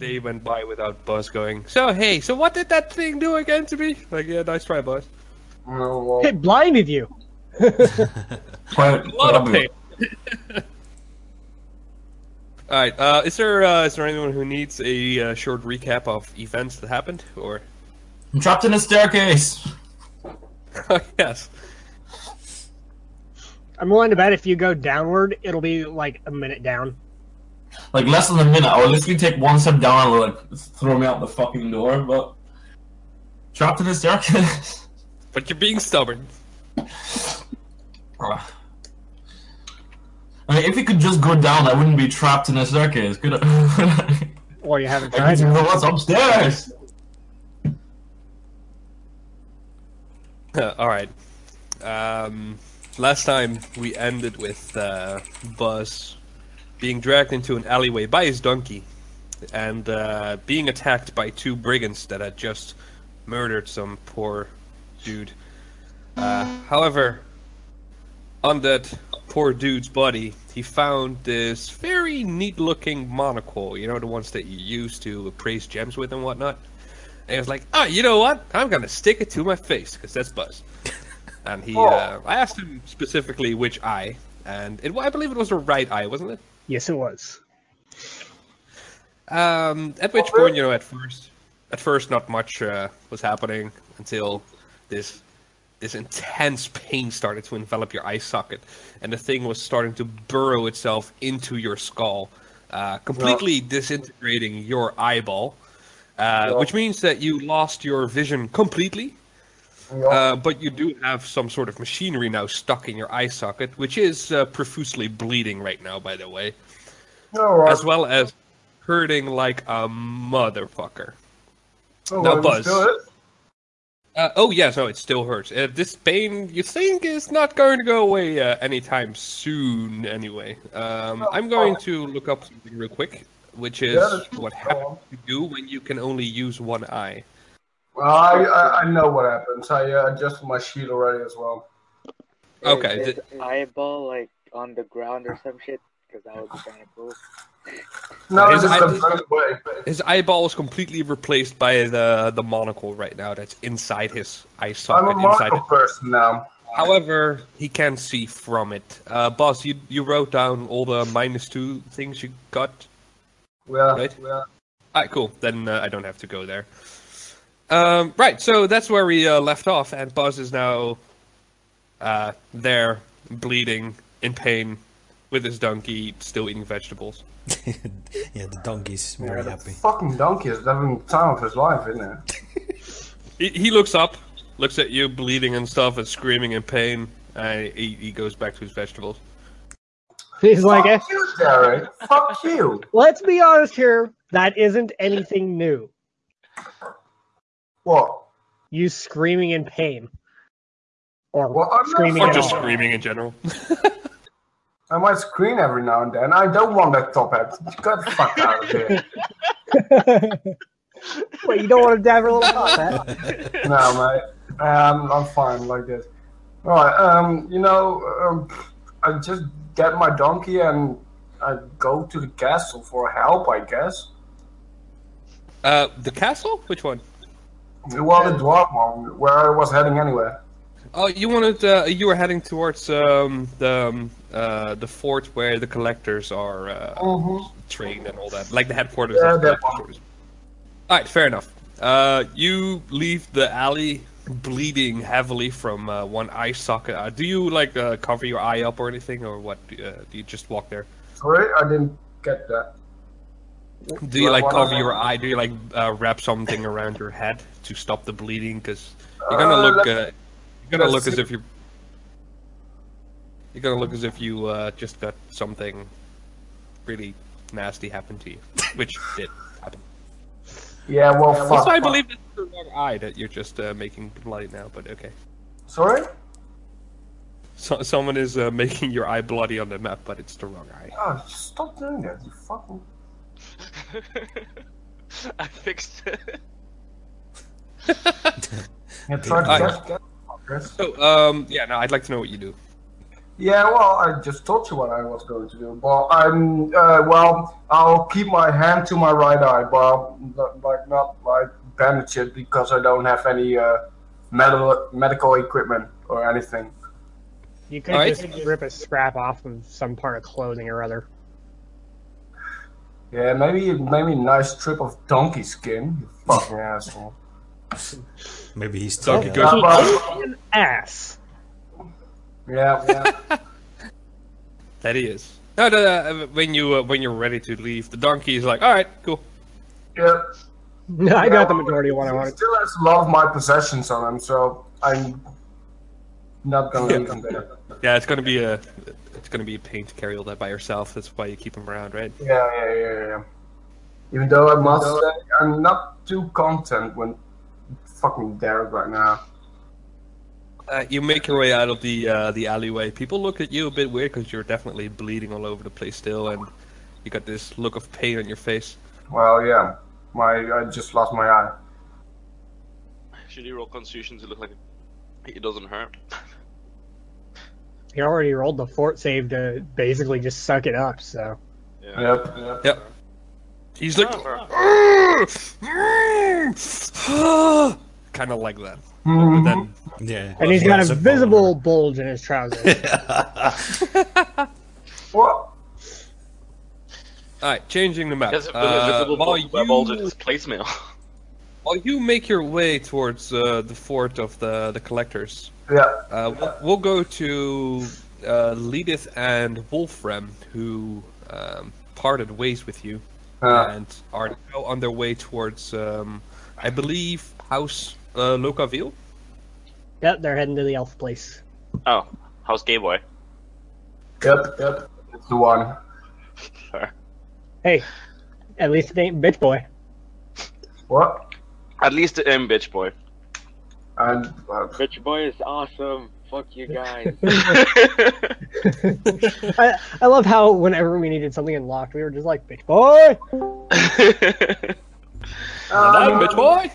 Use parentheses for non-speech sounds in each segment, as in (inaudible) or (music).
day went by without Buzz going. So hey, so what did that thing do again to me? Like, yeah, nice try, Buzz. Oh, well, It blinded you. (laughs) Quite, A lot of pain. (laughs) All right. Uh, is there uh, is there anyone who needs a uh, short recap of events that happened, or? I'm trapped in a staircase. (laughs) yes. I'm willing to bet if you go downward, it'll be like a minute down. Like less than a minute. I would literally take one step down and like throw me out the fucking door. But trapped in this staircase. (laughs) But you're being stubborn. I mean, if you could just go down, I wouldn't be trapped in a staircase. Could I? (laughs) Or you haven't tried need to know what's upstairs. All right. Um, last time we ended with uh, Buzz being dragged into an alleyway by his donkey and uh, being attacked by two brigands that had just murdered some poor dude. Uh, however, on that poor dude's body, he found this very neat-looking monocle. You know, the ones that you use to appraise gems with and whatnot. And he was like, "Oh, you know what? I'm gonna stick it to my face because that's Buzz." (laughs) And he, uh, I asked him specifically which eye, and it, I believe it was the right eye, wasn't it? Yes, it was. Um, at which point, you know, at first, at first, not much uh, was happening until this this intense pain started to envelop your eye socket, and the thing was starting to burrow itself into your skull, uh, completely disintegrating your eyeball. Uh, Which means that you lost your vision completely, uh, but you do have some sort of machinery now stuck in your eye socket, which is uh, profusely bleeding right now, by the way alright. as well as hurting like a motherfucker. Oh, now, Buzz. Uh, oh yes, no, it still hurts. Uh, this pain, you think, is not going to go away uh, anytime soon. Anyway, um, I'm going to look up something real quick, which is what happens to you when you can only use one eye. Well, I, I, I know what happens. I uh, adjusted my sheet already as well. Okay, Is th- his eyeball like on the ground or some shit? Because that would be kind of cool. No, His eye- just a first way. his eyeball is completely replaced by the the monocle right now. That's inside his eye socket. I'm socket. a inside Marco person now. However, he can see from it. Uh, boss, you you wrote down all the minus two things you got. Yeah, Right. yeah. Alright, cool. Then uh, I don't have to go there. Um, right, so that's where we uh, left off, and Buzz is now uh, there, bleeding, in pain, with his donkey, still eating vegetables. (laughs) yeah, the donkey's very that happy. fucking donkey is having the time of his life, isn't it? (laughs) He, he looks up, looks at you, bleeding and stuff, and screaming in pain, and he, he goes back to his vegetables. He's like, eh, you, Derek. Fuck you. let's be honest here. That isn't anything new. What? You screaming in pain. Or Well, I'm screaming Or at just all. screaming in general. (laughs) I might scream every now and then. I don't want that top hat. Get the fuck out of here. (laughs) Wait, you don't want to dab her little top hat? no, mate. Um, I'm fine like this. Alright, um, you know, um, I just get my donkey and I go to the castle for help, I guess. Uh, the castle? Which one? Well, the dwarf one, where I was heading anyway. Oh, you wanted uh, you were heading towards um, the um, uh, the fort where the collectors are uh, Mhm. trained and all that, like the headquarters Yeah, the collectors. All right, fair enough. Uh, you leave the alley bleeding heavily from uh, one eye socket. Uh, do you like uh, cover your eye up or anything, or what? Uh, do you just walk there? Sorry, I didn't get that. Do you like cover your eye? Do you like uh, wrap something around your head to stop the bleeding? Because you're gonna Uh, look. Uh, you're gonna look as if you're. You're gonna look as if you uh, just got something really nasty happen to you, which (laughs) did happen. Yeah, well, fuck. Also, I fuck. believe it's the wrong eye that you're just uh, making bloody now. But okay, Sorry? so, someone is uh, making your eye bloody on the map, but it's the wrong eye. Oh, stop doing that, you fucking. (laughs) I fixed it. Yeah, (laughs) try to I- get, get fuckers. So, um, yeah, no, I'd like to know what you do. Yeah, well, I just told you what I was going to do. But I'm, uh, well, I'll keep my hand to my right eye, but not- like not like bandage it because I don't have any uh, medical medical equipment or anything. You could Alright. just rip a scrap off of some part of clothing or other. Yeah, maybe maybe a nice strip of donkey skin. You fucking asshole. Maybe he's Donkey still. Kong. Yeah, but- An ass. yeah, yeah. (laughs) That he is. No, no, no, when you uh, when you're ready to leave, the donkey is like, "All right, cool." yeah. (laughs) I got the majority of what I He wanted. still has a lot of my possessions on him, so I'm not gonna leave him there. Yeah, it's gonna be a it's gonna be a pain to carry all that by yourself. That's why you keep him around, right? Yeah, yeah, yeah, yeah. Even though I must say, I'm not too content with fucking Derek right now. Uh, you make your way out of the uh, the alleyway. People look at you a bit weird because you're definitely bleeding all over the place still, and you got this look of pain on your face. Well, yeah, my I just lost my eye. Should you roll Constitution to look like it doesn't hurt? (laughs) He already rolled the fort save to basically just suck it up, so. Yeah. Yep, yep. Yep. He's like, kind of like that. But Mhm. then, Yeah. And he's got a visible bulge in his trousers. (laughs) What? all right, changing the map. Yes, Uh, while web bulge in you his placemail. while you make your way towards uh, the fort of the the collectors, Yeah. Uh, we'll, we'll go to uh, Leedith and Wolfram, who um, parted ways with you Uh, and are now on their way towards, um, I believe, House uh, Locaville. yep, they're heading to the elf place. Oh, how's Gay Boy? yep, yep. It's the one. Fair. Hey, at least it ain't bitch boy. What? At least it ain't bitch boy. And uh, Bitch boy is awesome. Fuck you guys. (laughs) I, I love how whenever we needed something unlocked, we were just like, bitch boy! (laughs) Hello, um, bitch boy!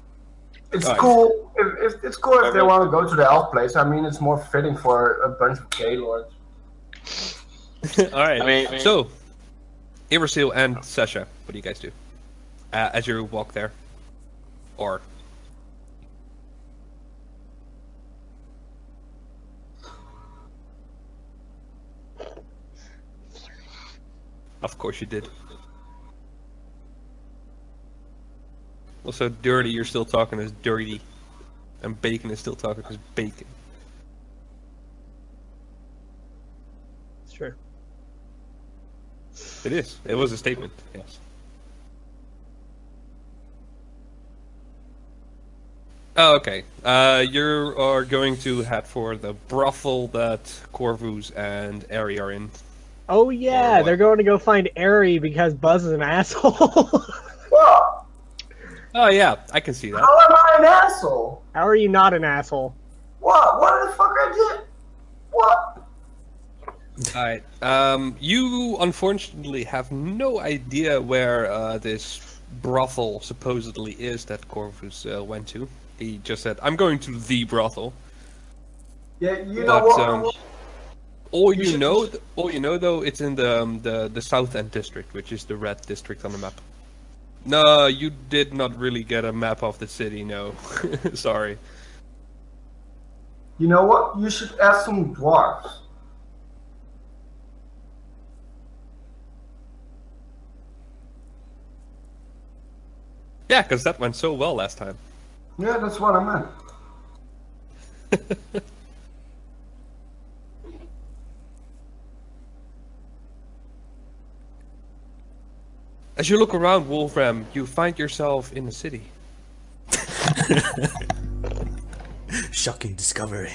It's Alright. cool. If, if, it's cool if they want to go to the elf place. I mean, it's more fitting for a bunch of gay lords. (laughs) Alright, I mean- so, Iversil and Sasha, what do you guys do? Uh, as you walk there? Or. Of course you did. Also, dirty, you're still talking as dirty. And bacon is still talking as bacon. True. It is. It was a statement, yes. Oh, okay. Uh, you are going to head for the brothel that Corvus and Ari are in. Oh yeah, they're going to go find Ari because Buzz is an asshole. (laughs) What? Oh, yeah, I can see that. How am I an asshole? How are you not an asshole? What? What the fuck I did? What? Alright. Um, you unfortunately have no idea where uh, this brothel supposedly is that Corvus uh, went to. He just said, I'm going to the brothel. Yeah, you know But what? um, all You know, all you know though, it's in the um, the the South End district, which is the red district on the map. No, you did not really get a map of the city. No, (laughs) sorry. You know what? You should ask some dwarves. Yeah, because that went so well last time. Yeah, that's what I meant. (laughs) As you look around Wolfram, you find yourself in the city. (laughs) Shocking discovery.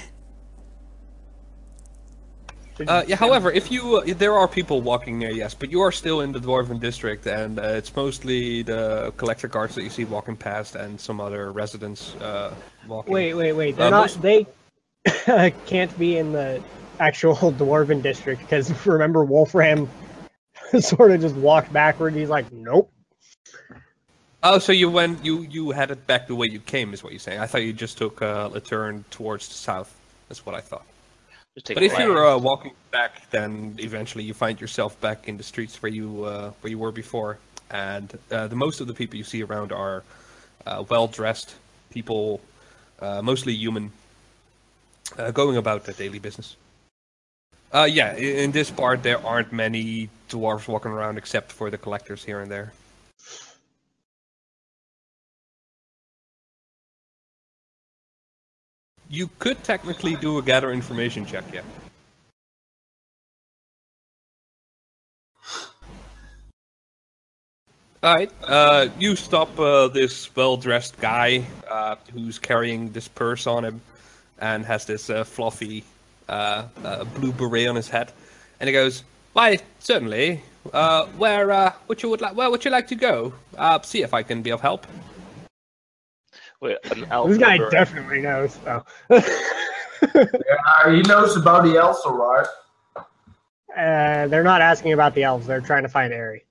Uh, yeah. However, if you uh, there are people walking there, yes, but you are still in the dwarven district, and uh, it's mostly the collector guards that you see walking past, and some other residents uh, walking. Wait, wait, wait. They're Uh, not. most- They (laughs) can't be in the actual (laughs) dwarven district because remember Wolfram (laughs) sort of just walked backward. He's like, nope. Oh, so you went, you you headed back the way you came, is what you're saying? I thought you just took uh, a turn towards the south. That's what I thought. Just take But if you're uh, walking back, then eventually you find yourself back in the streets where you uh, where you were before, and uh, the most of the people you see around are uh, well dressed people, uh, mostly human, uh, going about their daily business. Uh, yeah, in this part there aren't many dwarves walking around except for the collectors here and there. You could technically do a gather information check, yeah. Alright, uh, you stop uh, this well-dressed guy uh, who's carrying this purse on him and has this uh, fluffy uh, uh, blue beret on his head, and he goes, "Why, certainly. Uh, where uh, would you would like? Where would you like to go? Uh, see if I can be of help." Wait, an elf This guy or- definitely knows. Oh. Uh, (laughs) he knows about the elves, alright. uh, they're not asking about the elves. They're trying to find Ari,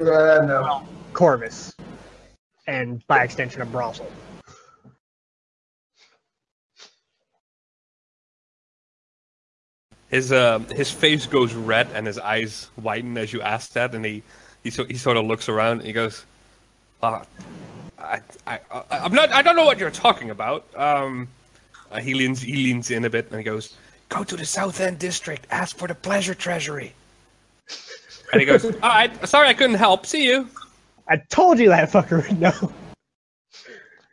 Yeah, no. Corvus, and by extension, a brothel. His uh, his face goes red and his eyes widen as you ask that, and he he, so, he sort of looks around and he goes, uh, I, I, I I'm not I don't know what you're talking about. Um, uh, he leans he leans in a bit and he goes, go to the South End district, ask for the pleasure treasury. And he goes, (laughs) all right, sorry I couldn't help. See you. I told you that fucker would know.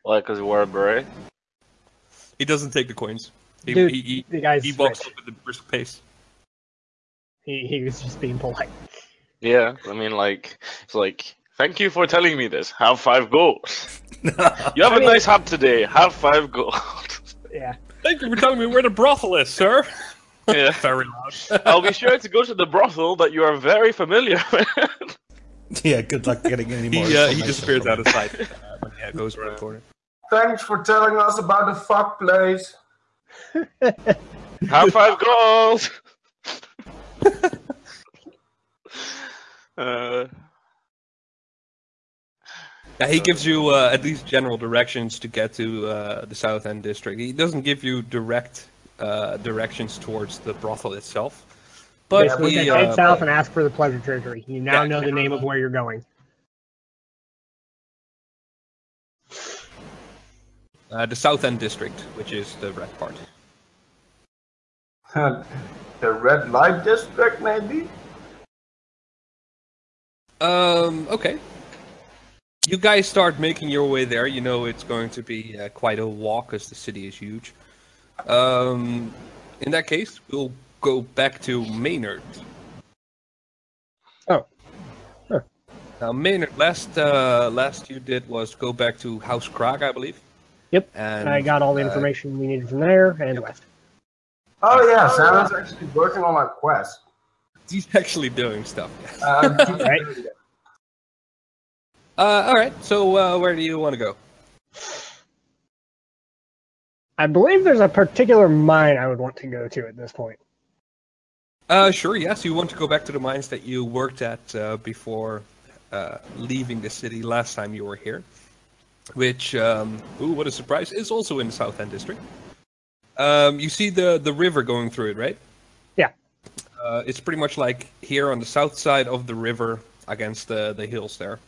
Why? Because he wore a beret. He doesn't take the coins. He Dude, he, he, the guy's he walks rich. up at a brisk pace. He, he was just being polite. Yeah, I mean, like, it's like, thank you for telling me this. Have five gold. (laughs) You have I a mean- nice hut today. Have five gold. (laughs) Yeah. Thank you for telling me where the brothel is, sir. (laughs) yeah. Very loud. I'll be sure to go to the brothel that you are very familiar with. Yeah, good luck getting any more. he uh, he information disappears out of sight uh, when he goes around the corner. Thanks for telling us about the fuck place. Have five gold. (laughs) uh, Yeah, he gives you uh, at least general directions to get to uh, the South End district. He doesn't give you direct uh, directions towards the brothel itself, but Basically, he, just uh, head south and ask for the pleasure treasury. You now Yeah. know the name of where you're going. Uh, the South End district, which is the red part. the red light district, maybe? Um, okay. You guys start making your way there. You know it's going to be uh, quite a walk as the city is huge. Um, in that case, we'll go back to Maynard. Oh. Sure. Now, Maynard, last uh, last you did was go back to House Krag, I believe. Yep. And I got all the uh, information we needed from there and left. Oh yeah, Simon's actually working on my quest. he's actually doing stuff. yeah. Uh, (laughs) Right. Uh, all right. So, uh, where do you want to go? I believe there's a particular mine I would want to go to at this point. Uh, sure. Yes, you want to go back to the mines that you worked at uh, before uh, leaving the city last time you were here, which, um, ooh, what a surprise, is also in the South End district. Um, you see the the river going through it, right? Yeah. Uh, it's pretty much like here on the south side of the river against the the hills there.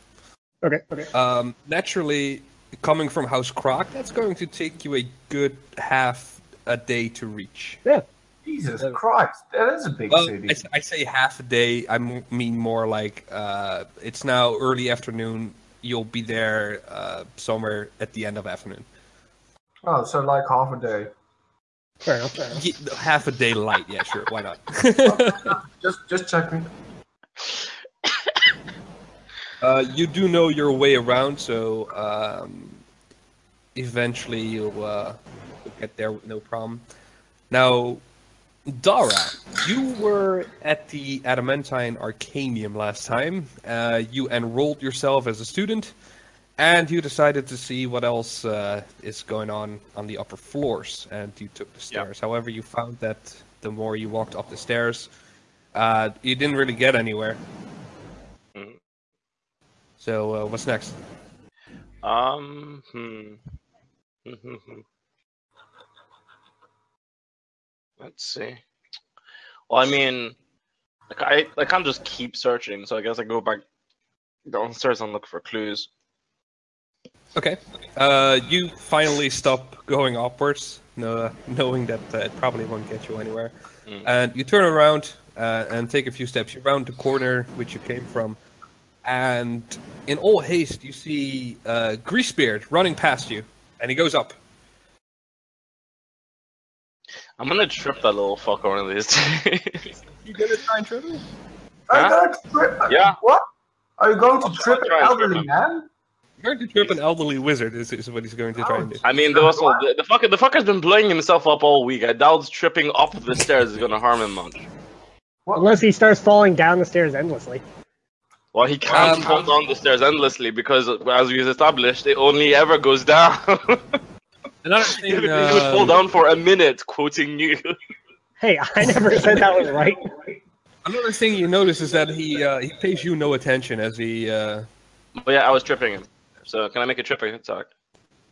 Okay. Okay. Um, naturally, coming from House Croc, that's going to take you a good half a day to reach. Yeah. Jesus Christ, that is a big Well, city. I say half a day. I m- mean more like uh, it's now early afternoon. You'll be there uh, somewhere at the end of afternoon. Oh, so like half a day. Fair enough. Fair enough. Ye- half a day light. Yeah, sure. Why not? (laughs) Just, just checking. uh, you do know your way around, so um, eventually you'll, uh, you'll get there with no problem. Now, Dara, you were at the Adamantine Arcanium last time. Uh, you enrolled yourself as a student, and you decided to see what else uh, is going on on the upper floors, and you took the stairs. However, you found that the more you walked up the stairs, uh, you didn't really get anywhere. Mhm. So, uh, what's next? um. Hmm. (laughs) Let's see. Well, I mean, like I, I can't just keep searching, so I guess I go back downstairs and look for clues. Okay. Uh, you finally stop going upwards, no, knowing that uh, it probably won't get you anywhere. Mm. And you turn around uh, and take a few steps. You round the corner which you came from, and in all haste you see uh, Greasebeard running past you, and he goes up. I'm gonna trip that little fucker one of these days. You gonna try and trip him? Are you Huh? going to trip? Yeah. What? Are you going to I'll trip an try and trip elderly him. man? You're going to trip an elderly wizard. Is, is what he's going to try and do. I mean, the, also, the, the fucker, the fucker's been blowing himself up all week. I doubt tripping up the stairs is gonna harm him much. Unless he starts falling down the stairs endlessly. Well, he can't Um, fall down the stairs endlessly because, as we've established, it only ever goes down. (laughs) Another (laughs) he, thing. would, he would fall um, down for a minute, quoting you. (laughs) Hey, I never said that was right. Another thing you notice is that he uh, he pays you no attention as he. Uh, but yeah, I was tripping him. So can I make a tripping attack?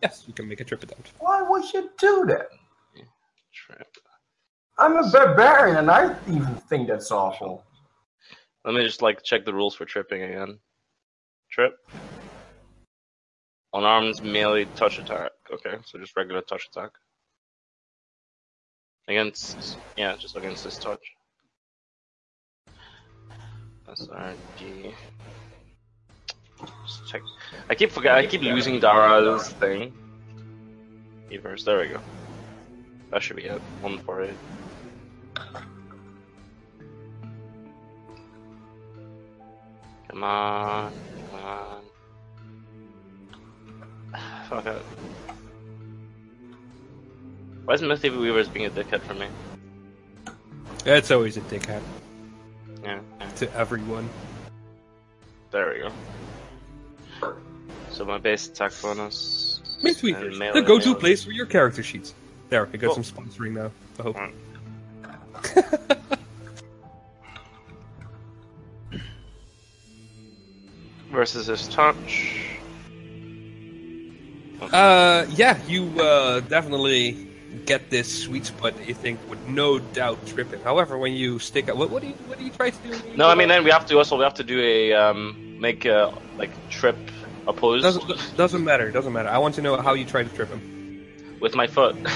yes, you can make a trip attempt. Why would you do that? Trip. I'm a barbarian and I even think that's awful. Let me just like check the rules for tripping again. Trip. Unarmed melee touch attack. Okay, so just regular touch attack. Against yeah, just against this touch. SRD. Just check. I keep forget. I keep losing Dara's thing. Evers. There we go. That should be it. One for it. Come on, come on. (sighs) Fuck it. Why is Myth-Weavers being a dickhead for me? It's always a dickhead Yeah, to everyone. There we go. So my base attack bonus. Tweakers, melee the go-to melee. place for your character sheets. There, I got Cool. some sponsoring now. I hope. Mm. Versus his touch. Uh, yeah, you uh, definitely get this sweet spot that you think would no doubt trip him. However, when you stick out, what, what do you what do you try to do? No, I mean then we have to also we have to do a um make a like trip opposed doesn't doesn't matter. Doesn't matter. I want to know how you try to trip him. with my foot. (laughs)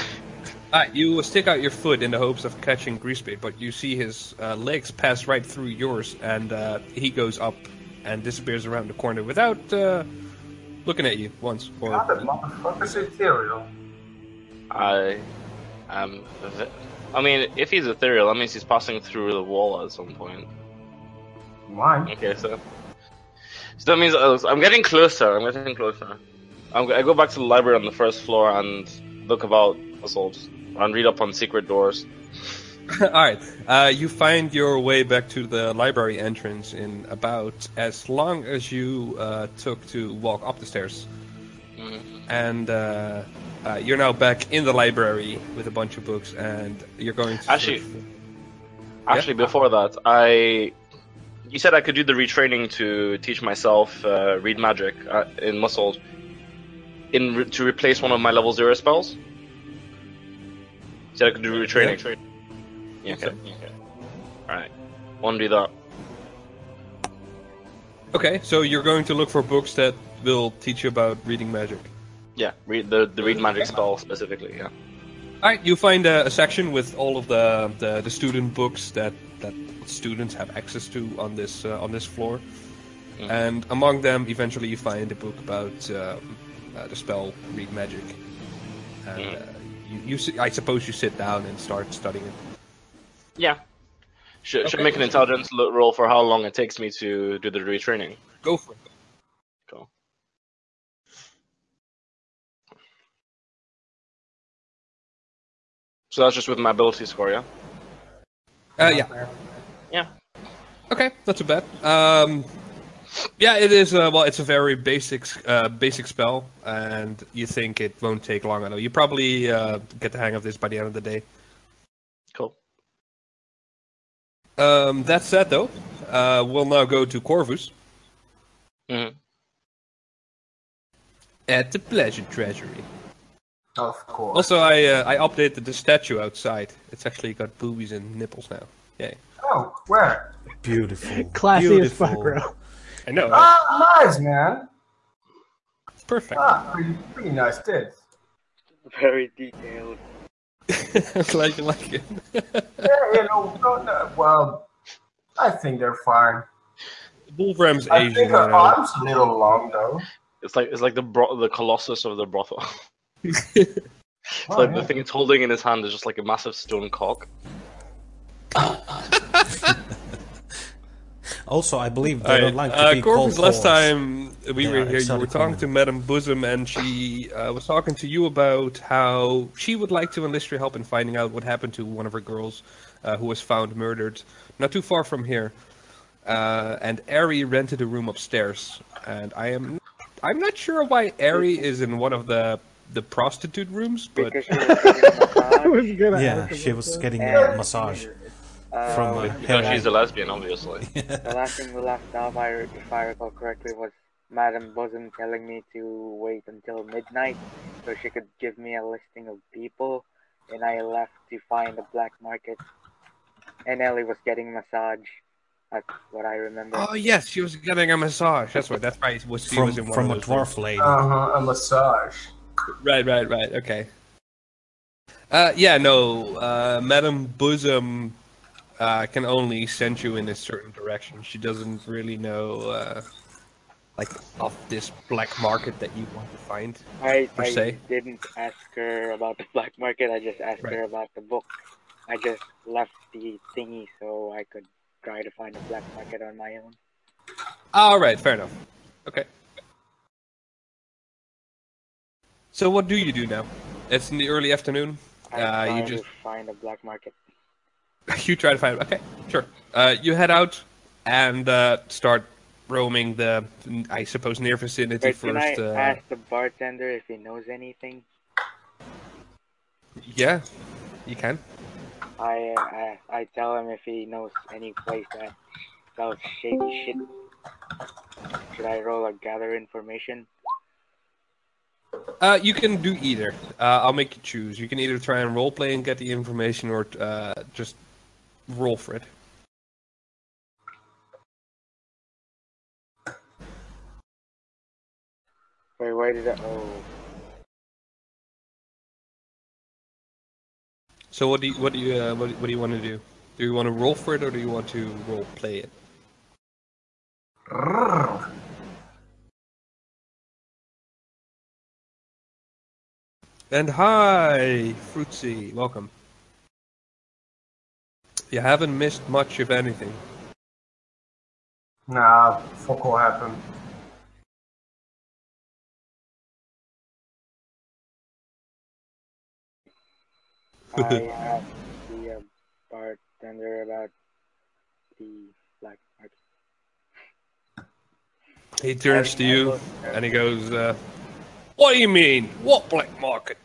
Alright, you stick out your foot in the hopes of catching Greasebeard, but you see his uh, legs pass right through yours, and uh, he goes up and disappears around the corner without uh, looking at you once. Or God, that motherfucker's ethereal. I am. v- I mean, if he's ethereal, that means he's passing through the wall at some point. Why? Okay, so. So that means uh, I'm getting closer. I'm getting closer. I'm, I go back to the library on the first floor and look about assaults and read up on secret doors. (laughs) Alright, uh, you find your way back to the library entrance in about as long as you uh, took to walk up the stairs. And uh, uh, you're now back in the library with a bunch of books, and you're going to. Actually- search for- Actually, before that, I. You said I could do the retraining to teach myself uh, read magic uh, in muscles, in re- to replace one of my level zero spells. You said I could do retraining. Yeah. Okay. okay. All right. Want to do that? Okay, so you're going to look for books that will teach you about reading magic. Yeah. Read the the read magic spell specifically. Yeah. Alright, you find a, a section with all of the, the, the student books that, that students have access to on this uh, on this floor, Mhm. and among them, eventually you find a book about um, uh, the spell read magic. And uh, you, you, I suppose you sit down and start studying it. Yeah. Should, should Okay. make an intelligence roll for how long it takes me to do the retraining. Go for it. So that's just with my ability score, yeah? Uh, yeah. Yeah. Okay, not too bad. Um, yeah, it is. Uh, well, it's a very basic, uh, basic spell, and you think it won't take long at all. You probably uh, get the hang of this by the end of the day. Cool. Um, that said, though, uh, we'll now go to Corvus hmm at the Pleasure Treasury. Of course. Also, I uh, I updated the statue outside. It's actually got boobies and nipples now. Yay! Oh, where? Beautiful. (laughs) Classy as fuck, Beautiful. bro. I know. Ah, nice, man. It's perfect. Ah, pretty, pretty nice tits. Very detailed. I'm glad you like it. Yeah, you know, no, no, well, I think they're fine. Wolfram's I Asian. think you her know. arms a little long though. It's like it's like the bro- the colossus of the brothel. (laughs) it's Oh, like yeah. the thing it's holding in his hand is just like a massive stone cock. (laughs) Also, I believe they Alright, don't like to uh, be Corvus, called last whores. time we They were here, you were talking to Madame Bosom, and she uh, was talking to you about how she would like to enlist your help in finding out what happened to one of her girls uh, who was found murdered not too far from here. Uh, and Ari rented a room upstairs, and I am I'm not sure why Ari is in one of the the prostitute rooms, but Because she was getting a I (laughs) massage. was gonna Yeah, she was getting a massage Uh, from uh, Because she's a lesbian, obviously. (laughs) The last thing we left off, if I recall correctly, was Madam Bosom telling me to wait until midnight so she could give me a listing of people, and I left to find the black market. And Ellie was getting massage. That's what I remember. oh yes, she was getting a massage. That's right. That's right. Was she from was in one from a of those rooms. dwarf lady. Uh huh. A massage. Right, right, right. Okay. Uh, yeah, no. Uh, Madame Bosom uh, can only send you in a certain direction. She doesn't really know, uh, like, of this black market that you want to find. I, I se. didn't ask her about the black market, I just asked Right. her about the book. I just left the thingy so I could try to find a black market on my own. All right, fair enough. Okay. So what do you do now? It's in the early afternoon. I Uh, you just to find a black market. (laughs) you try to find. Okay, sure. Uh, you head out and uh, start roaming the, I suppose, near vicinity Wait, can I first. uh, ask the bartender if he knows anything? Yeah, you can. I, I I tell him if he knows any place that sells shady shit. Should I roll a gather information? Uh, you can do either. Uh, I'll make you choose. You can either try and roleplay and get the information, or uh, just roll for it. Wait, where did I? Oh, So what do you what do you uh, what, what do you want to do? Do you want to roll for it, or do you want to role play it? And hi, Fruitsy, welcome. You haven't missed much, of anything. Nah, fuck all happened. (laughs) I asked the uh, bartender about the black market. He turns to you and he goes, uh, "What do you mean? What black market?"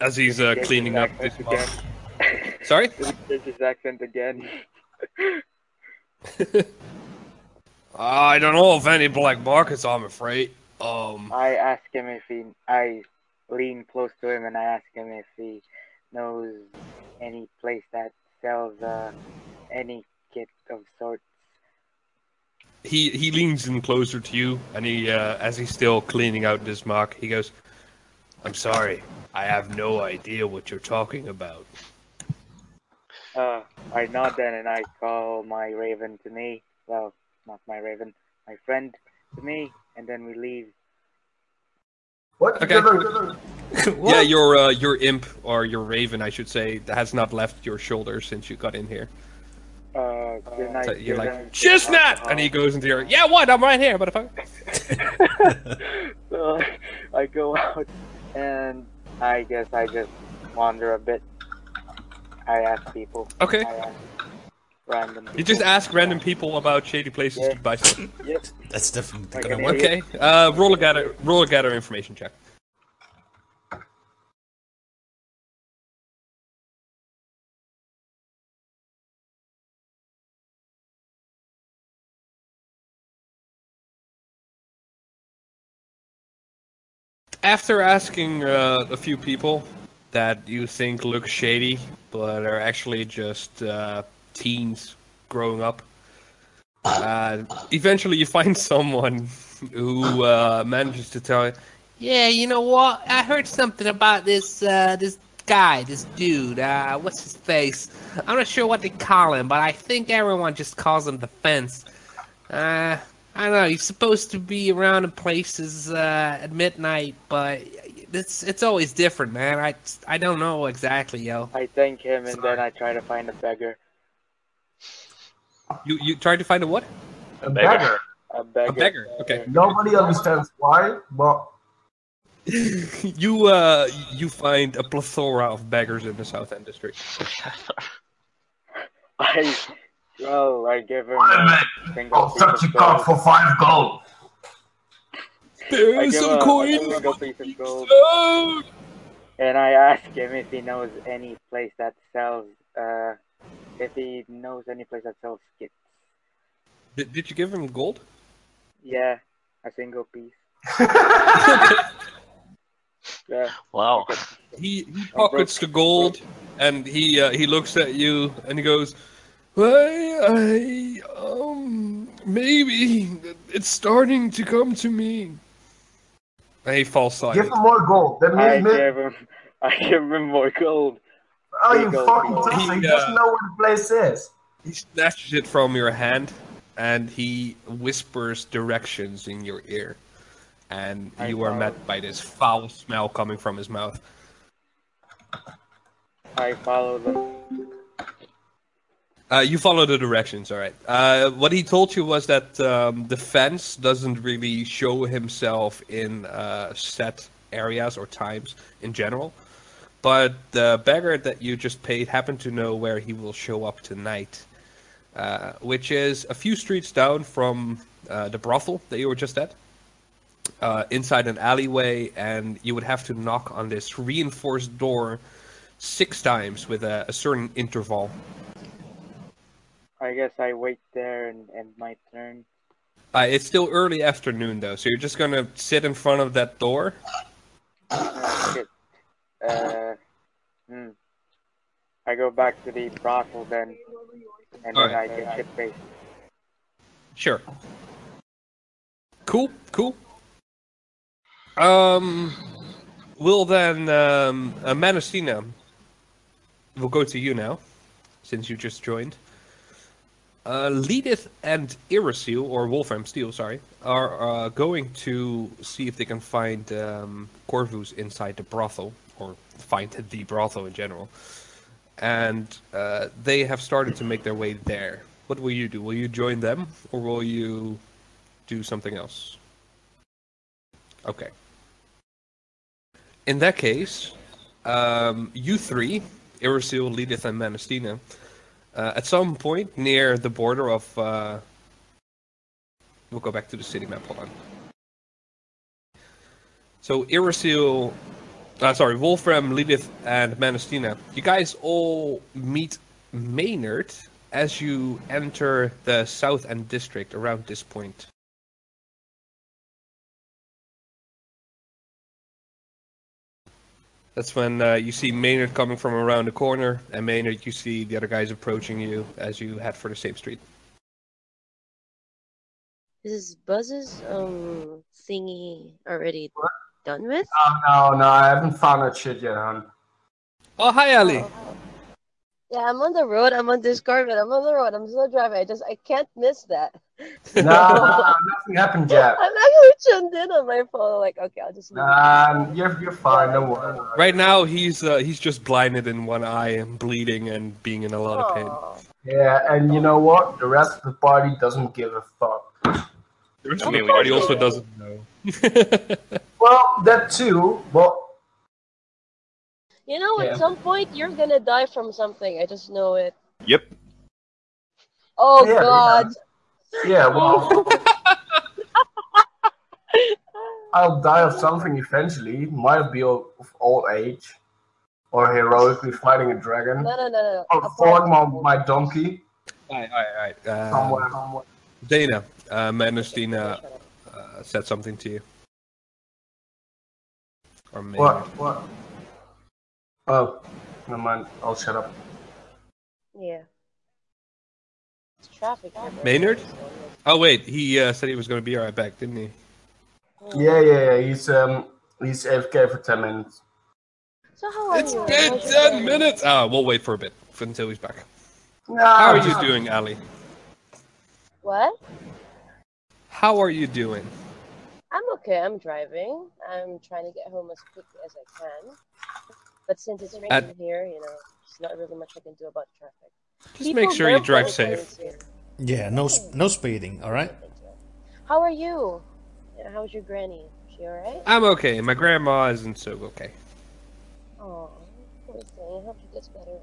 As he's uh, cleaning up this again. Sorry. Change his accent again. (laughs) I don't know of any black markets. I'm afraid. Um. I ask him if he. I lean close to him and I ask him if he knows any place that sells uh, any kit of sorts. He he leans in closer to you, and he uh, as he's still cleaning out this mug, he goes, "I'm sorry, I have no idea what you're talking about." Uh, I nod then and I call my raven to me. Well, not my raven, my friend to me, and then we leave. What? Okay. (laughs) Yeah, your uh, your imp or your raven, I should say, has not left your shoulder since you got in here. Uh, good night. So you're good like, night. not, and he goes into your. Yeah, what? I'm right here, motherfucker. (laughs) so I go (laughs) out and I guess I just wander a bit. I ask people. Okay. Ask random people. You just ask random people about shady places Yeah. to buy stuff. Yep. That's definitely Like gonna work. Okay. Uh, roll a gather. Roll a gather information check. After asking uh, a few people that you think look shady, but are actually just uh, teens growing up, uh, eventually you find someone who uh, manages to tell you, Yeah, you know what? I heard something about this uh, this guy, this dude. Uh, what's his face? I'm not sure what they call him, but I think everyone just calls him the fence. I don't know. He's supposed to be around in places uh, at midnight, but it's it's always different, man. I I don't know exactly, yo. I thank him and then I try to find a beggar. you you tried to find a what? A beggar. beggar. A beggar. A beggar. Okay. Nobody understands why, but (laughs) you uh you find a plethora of beggars in the South End district. (laughs) I well, I give him Wait a a single I'll piece touch of your card for five gold. There's some a, a coin. single piece of gold. Oh! And I ask him if he knows any place that sells, uh, if he knows any place that sells skits. Did, did you give him gold? Yeah, a single piece. (laughs) (laughs) Yeah. Wow. He, he pockets the gold and he uh, he looks at you and he goes, "Well, I um maybe it's starting to come to me." And he falls Give him more gold. That I means mi- give him, I give him more gold. oh, you gold. fucking He, toss. He uh, doesn't know where the place is. He snatches it from your hand and he whispers directions in your ear. And I you are met by this foul smell coming from his mouth. I follow them. Uh, you follow the directions, all right. Uh, what he told you was that um, the fence doesn't really show himself in uh, set areas or times in general, but the beggar that you just paid happened to know where he will show up tonight, uh, which is a few streets down from uh, the brothel that you were just at. Uh, inside an alleyway, and you would have to knock on this reinforced door six times with a, a certain interval. I guess I wait there and, and my turn. Uh, it's still early afternoon though, so you're just gonna sit in front of that door. Shit. Uh, hmm. I go back to the brothel then, and then Alright. I get shit faced. Sure. Cool, cool. Um, will then um, uh, Manastina. We'll go to you now, since you just joined. Uh, and Irasil, or Wolfram Steel, sorry, are uh, going to see if they can find um, Corvus inside the brothel, or find the brothel in general. And uh, they have started to make their way there. What will you do? Will you join them, or will you do something else? Okay. In that case, um, you three, Irasil, Leedith, and Manastina, uh, at some point near the border of. Uh, we'll go back to the city map. Hold on. So Irasil, uh, sorry, Wolfram, Leedith, and Manastina. You guys all meet Maynard as you enter the South End district around this point. That's when uh, you see Maynard coming from around the corner, and Maynard, you see the other guys approaching you as you head for the same street. Is Buzz's um thingy already done with? Oh, no, no, I haven't found that shit yet, hon. Oh, hi, Ali. Yeah, I'm on the road. I'm on Discord, but I'm on the road. I'm still driving. I just I can't miss that. No, no, nothing happened yet. (laughs) I'm actually tuned in on my phone. Like, okay, I'll just. leave it. Nah, you're, you're fine, don't worry. Right now, he's uh, he's just blinded in one eye and bleeding and being in a lot of pain. Yeah, and you know what? The rest of the party doesn't give a fuck. The rest I of mean, the party also know. doesn't know. (laughs) Well, that too, but You know, Yeah. at some point you're gonna die from something. I just know it. Yep. Oh Yeah, God. yeah, well, I'll die of something eventually. It might be of old age, or heroically fighting a dragon, No, no, no, no. no. or falling on my donkey Alright, alright, alright. somewhere. Uh, Dana, uh, Manastina uh, said something to you. Or Maynard. What? What? Oh, never mind. I'll shut up. Yeah. It's traffic. here. Maynard? Oh wait, he uh, said he was going to be right back, didn't he? Yeah, yeah, yeah. He's um, he's AFK for ten minutes. So how are It's you? been How's your ten day? minutes. Ah, we'll wait for a bit until he's back. Nah, How are you doing, Ali? What? How are you doing? I'm okay. I'm driving. I'm trying to get home as quickly as I can. But since it's raining At- here, you know, there's not really much I can do about traffic. Just make sure you drive safe. here. Yeah, no no speeding, alright? How are you? Yeah, how's your granny? She alright? I'm okay. My grandma isn't so okay. Oh. I hope she gets better.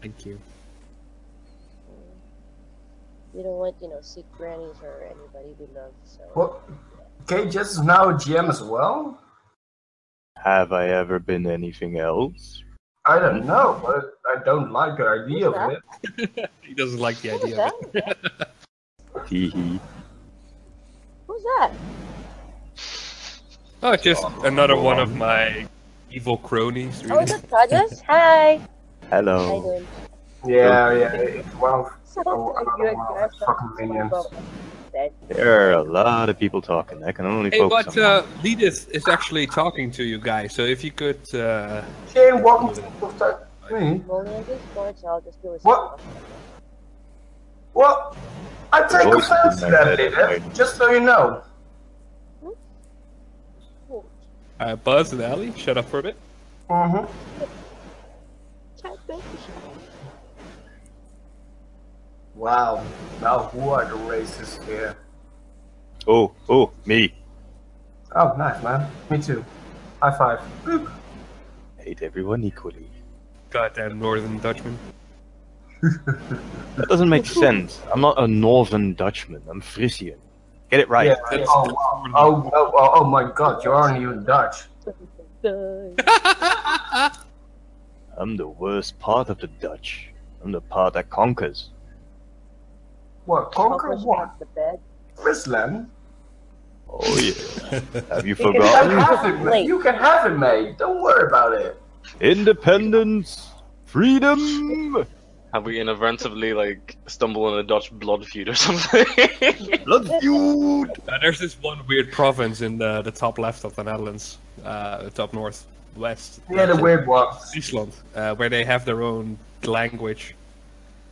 Thank you. Mm. We don't want, you know, sick grannies or anybody we love. So What? KJS is now a GM as well. Have I ever been anything else? I don't know, but I don't like the idea of it. (laughs) He doesn't like the who's idea of it. (laughs) Hee hee. Who's that? Oh, just another one of my evil cronies. Oh, Really. is it Rajas? (laughs) Hi. How you Hello. doing? Yeah, yeah. It's one of Oh, like another you and one of Crash the are fucking minions. About that. There are a lot of people talking. I can only Hey, focus but on uh, Lidith is actually talking to you guys, so if you could. Uh, Shane, welcome to the start. Me? I'm only on Discord, so I'll just be listening. What? Well, I take Voice offense is to that, my Lidith, right? just so you know. uh, Buzz and Ali, shut up for a bit. Mm-hmm. Wow. Now who are the racists here? Oh, oh, me. Oh, nice, man. Me too. High five. Boop. Hate everyone equally. Goddamn Northern Dutchman. That doesn't make sense. I'm not a Northern Dutchman. I'm Frisian. Get it right. Yeah. That's- Oh, wow. oh, oh, oh, oh my god, you aren't even Dutch. (laughs) I'm the worst part of the Dutch. I'm the part that conquers. What? Conquer Conquers what? past the bed. Friesland? Oh yeah. (laughs) Have you can You can forgotten? have it, mate. You can have it, mate. Don't worry about it. Independence, freedom, Have we inadvertently like stumbled on a Dutch blood feud or something? (laughs) blood feud. Uh, there's this one weird province in the, the top left of the Netherlands, uh, the top north west. Yeah, the weird one. Friesland, uh, where they have their own language.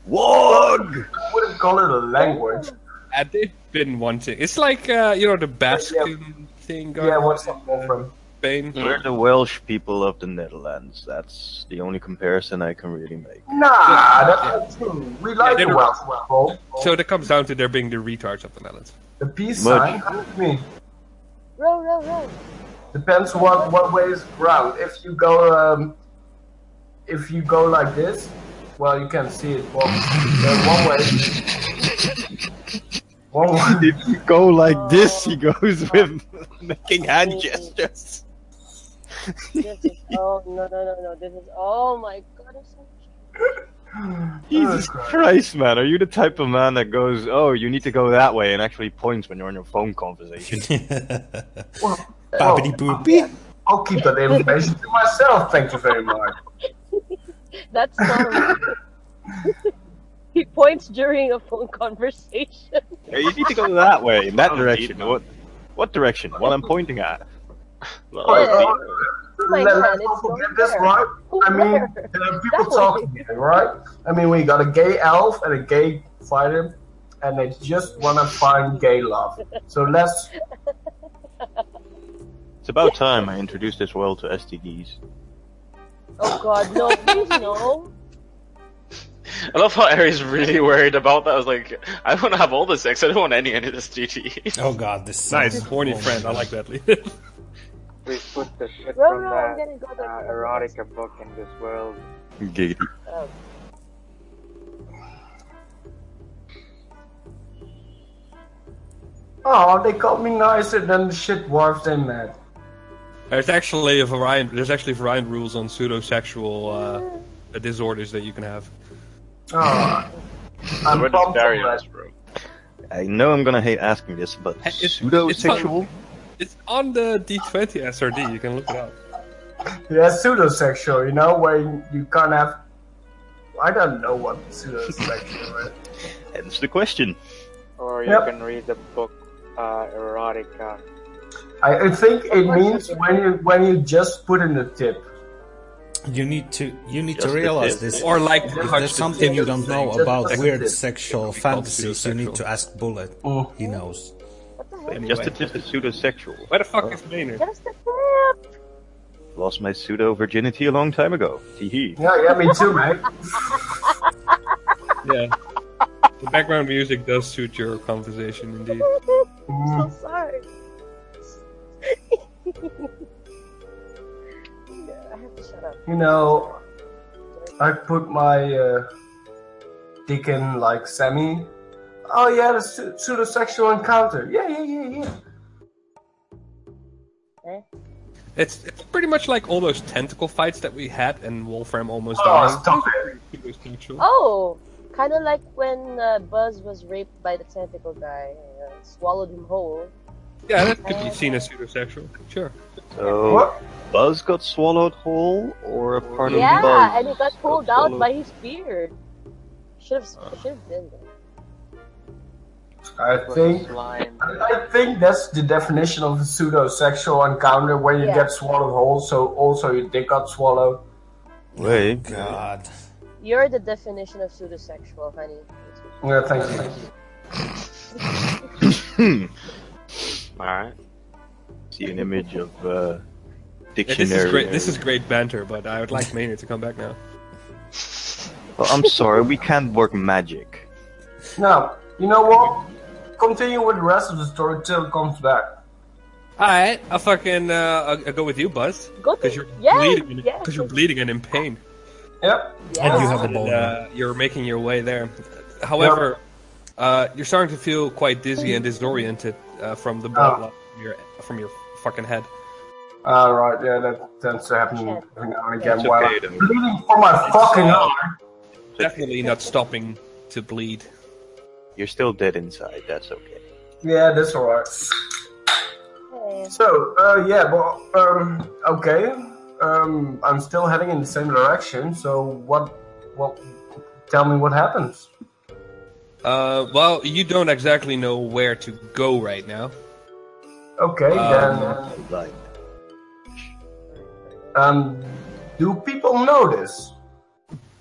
Wog. I wouldn't call it a language. And they've been wanting. It's like uh, you know the Basque thing going Yeah, what's in that called from? Spain. We're the Welsh people of the Netherlands. That's the only comparison I can really make. Nah, that's not true. We like they're- the Welsh people. So that comes down to there being the retards of the Netherlands. The peace Much. sign, how do you mean? Row, row, row. Depends what what way is round. If you go um, if you go like this, well, you can see it. Well, there's one way. One way. If you go like this, he goes with (laughs) making hand oh. gestures. This is, oh, no, no, no, no. This is, oh my god, I'm so Jesus Oh, Christ. Christ, man. Are you the type of man that goes, oh, you need to go that way and actually points when you're on your phone conversation? (laughs) Well, Boppity oh, boopy. I'll keep that information to myself. Thank you very much. That's not. (laughs) (laughs) he points during a phone conversation. Yeah, you need to go that way, in that Oh, direction. indeed, What, what direction? What I'm pointing at. Well, Oh, Yeah. Let, let's it's not forget going this, there. right? I mean, there are people That talking here, right? I mean, we got a gay elf and a gay fighter, and they just want to find gay love. So let's. It's about (laughs) time I introduced this world to STDs. Oh god, no, please no. I love how Ari's really worried about that. I was like, I don't want to have all the sex. I don't want any of this GT. Oh god, this Nice, sounds horny friend. I like that. (laughs) we put the shit Row, from row, I'm that gonna go uh, there. erotica book in this world. Giggity. Oh. Oh, they called me nicer than the shit dwarfs they met. There's actually a variant. There's actually variant rules on pseudosexual uh, disorders that you can have. Oh, (laughs) I'm Where does pumped Barry on on that. bro? I know I'm gonna hate asking this, but It's- pseudo-sexual? It's on the D20 SRD. You can look it up. Yeah, pseudosexual, you know, where you can't have. I don't know what pseudosexual is. (laughs) Hence the question. Or you Yep. can read the book uh, Erotica. I, I think it means when you when you just put in the tip. You need to you need Just to realize this. Or like If there's something you don't know about weird sexual It'd be called fantasies, you need to ask Bullet. Mm. He knows. What? Just a tip is pseudo-sexual. Where the fuck is Maynard? Just a tip. Lost my pseudo virginity a long time ago. Tee hee. Yeah, yeah, me too, mate. (laughs) Yeah. The background music does suit your conversation, indeed. (laughs) so sorry. Yeah, I have to shut up. You know, I put my uh, dick in like semi. Oh yeah, the pseu- pseudosexual encounter. Yeah, yeah, yeah, yeah. Eh? It's it's pretty much like all those tentacle fights that we had and Wolfram almost Oh, stop it. Those were. Oh, kind of like when uh, Buzz was raped by the tentacle guy, uh, swallowed him whole. Yeah, that could be seen as pseudosexual. Sure. So What? Buzz got swallowed whole, or a part yeah, of Buzz? Yeah, and he got pulled got out swallowed? by his beard. Should have, uh. should have been there. I think I think that's the definition of a pseudo-sexual encounter where you Yeah. get swallowed whole, so also your dick got swallowed. Wait. God. You're the definition of pseudo-sexual, honey. Yeah, thank you. (laughs) (laughs) Alright. See an image of uh, Yeah, dictionary. this is great. This is great banter, but I would like Maynard to come back now. Well, I'm sorry, we can't work magic. Now, you know what? Continue with the rest of the story till it comes back. All right, I'll fucking uh, I'll, I'll go with you, Buzz, Go because you're yes, bleeding. and- yes. you're bleeding and in pain. Yep. And you have a And, uh, you're making your way there. However, uh, you're starting to feel quite dizzy and disoriented uh, from the blood Oh. from your from your fucking head. Alright, yeah, that tends to happen every now and again It's while okay, I'm bleeding for my fucking arm. Definitely not stopping to bleed. You're still dead inside, that's okay. Yeah, that's alright. So, uh, yeah, well, um, okay. Um, I'm still heading in the same direction, so what, what, tell me what happens. Uh, well, you don't exactly know where to go right now. Okay, Um, Like, then, um, do people notice?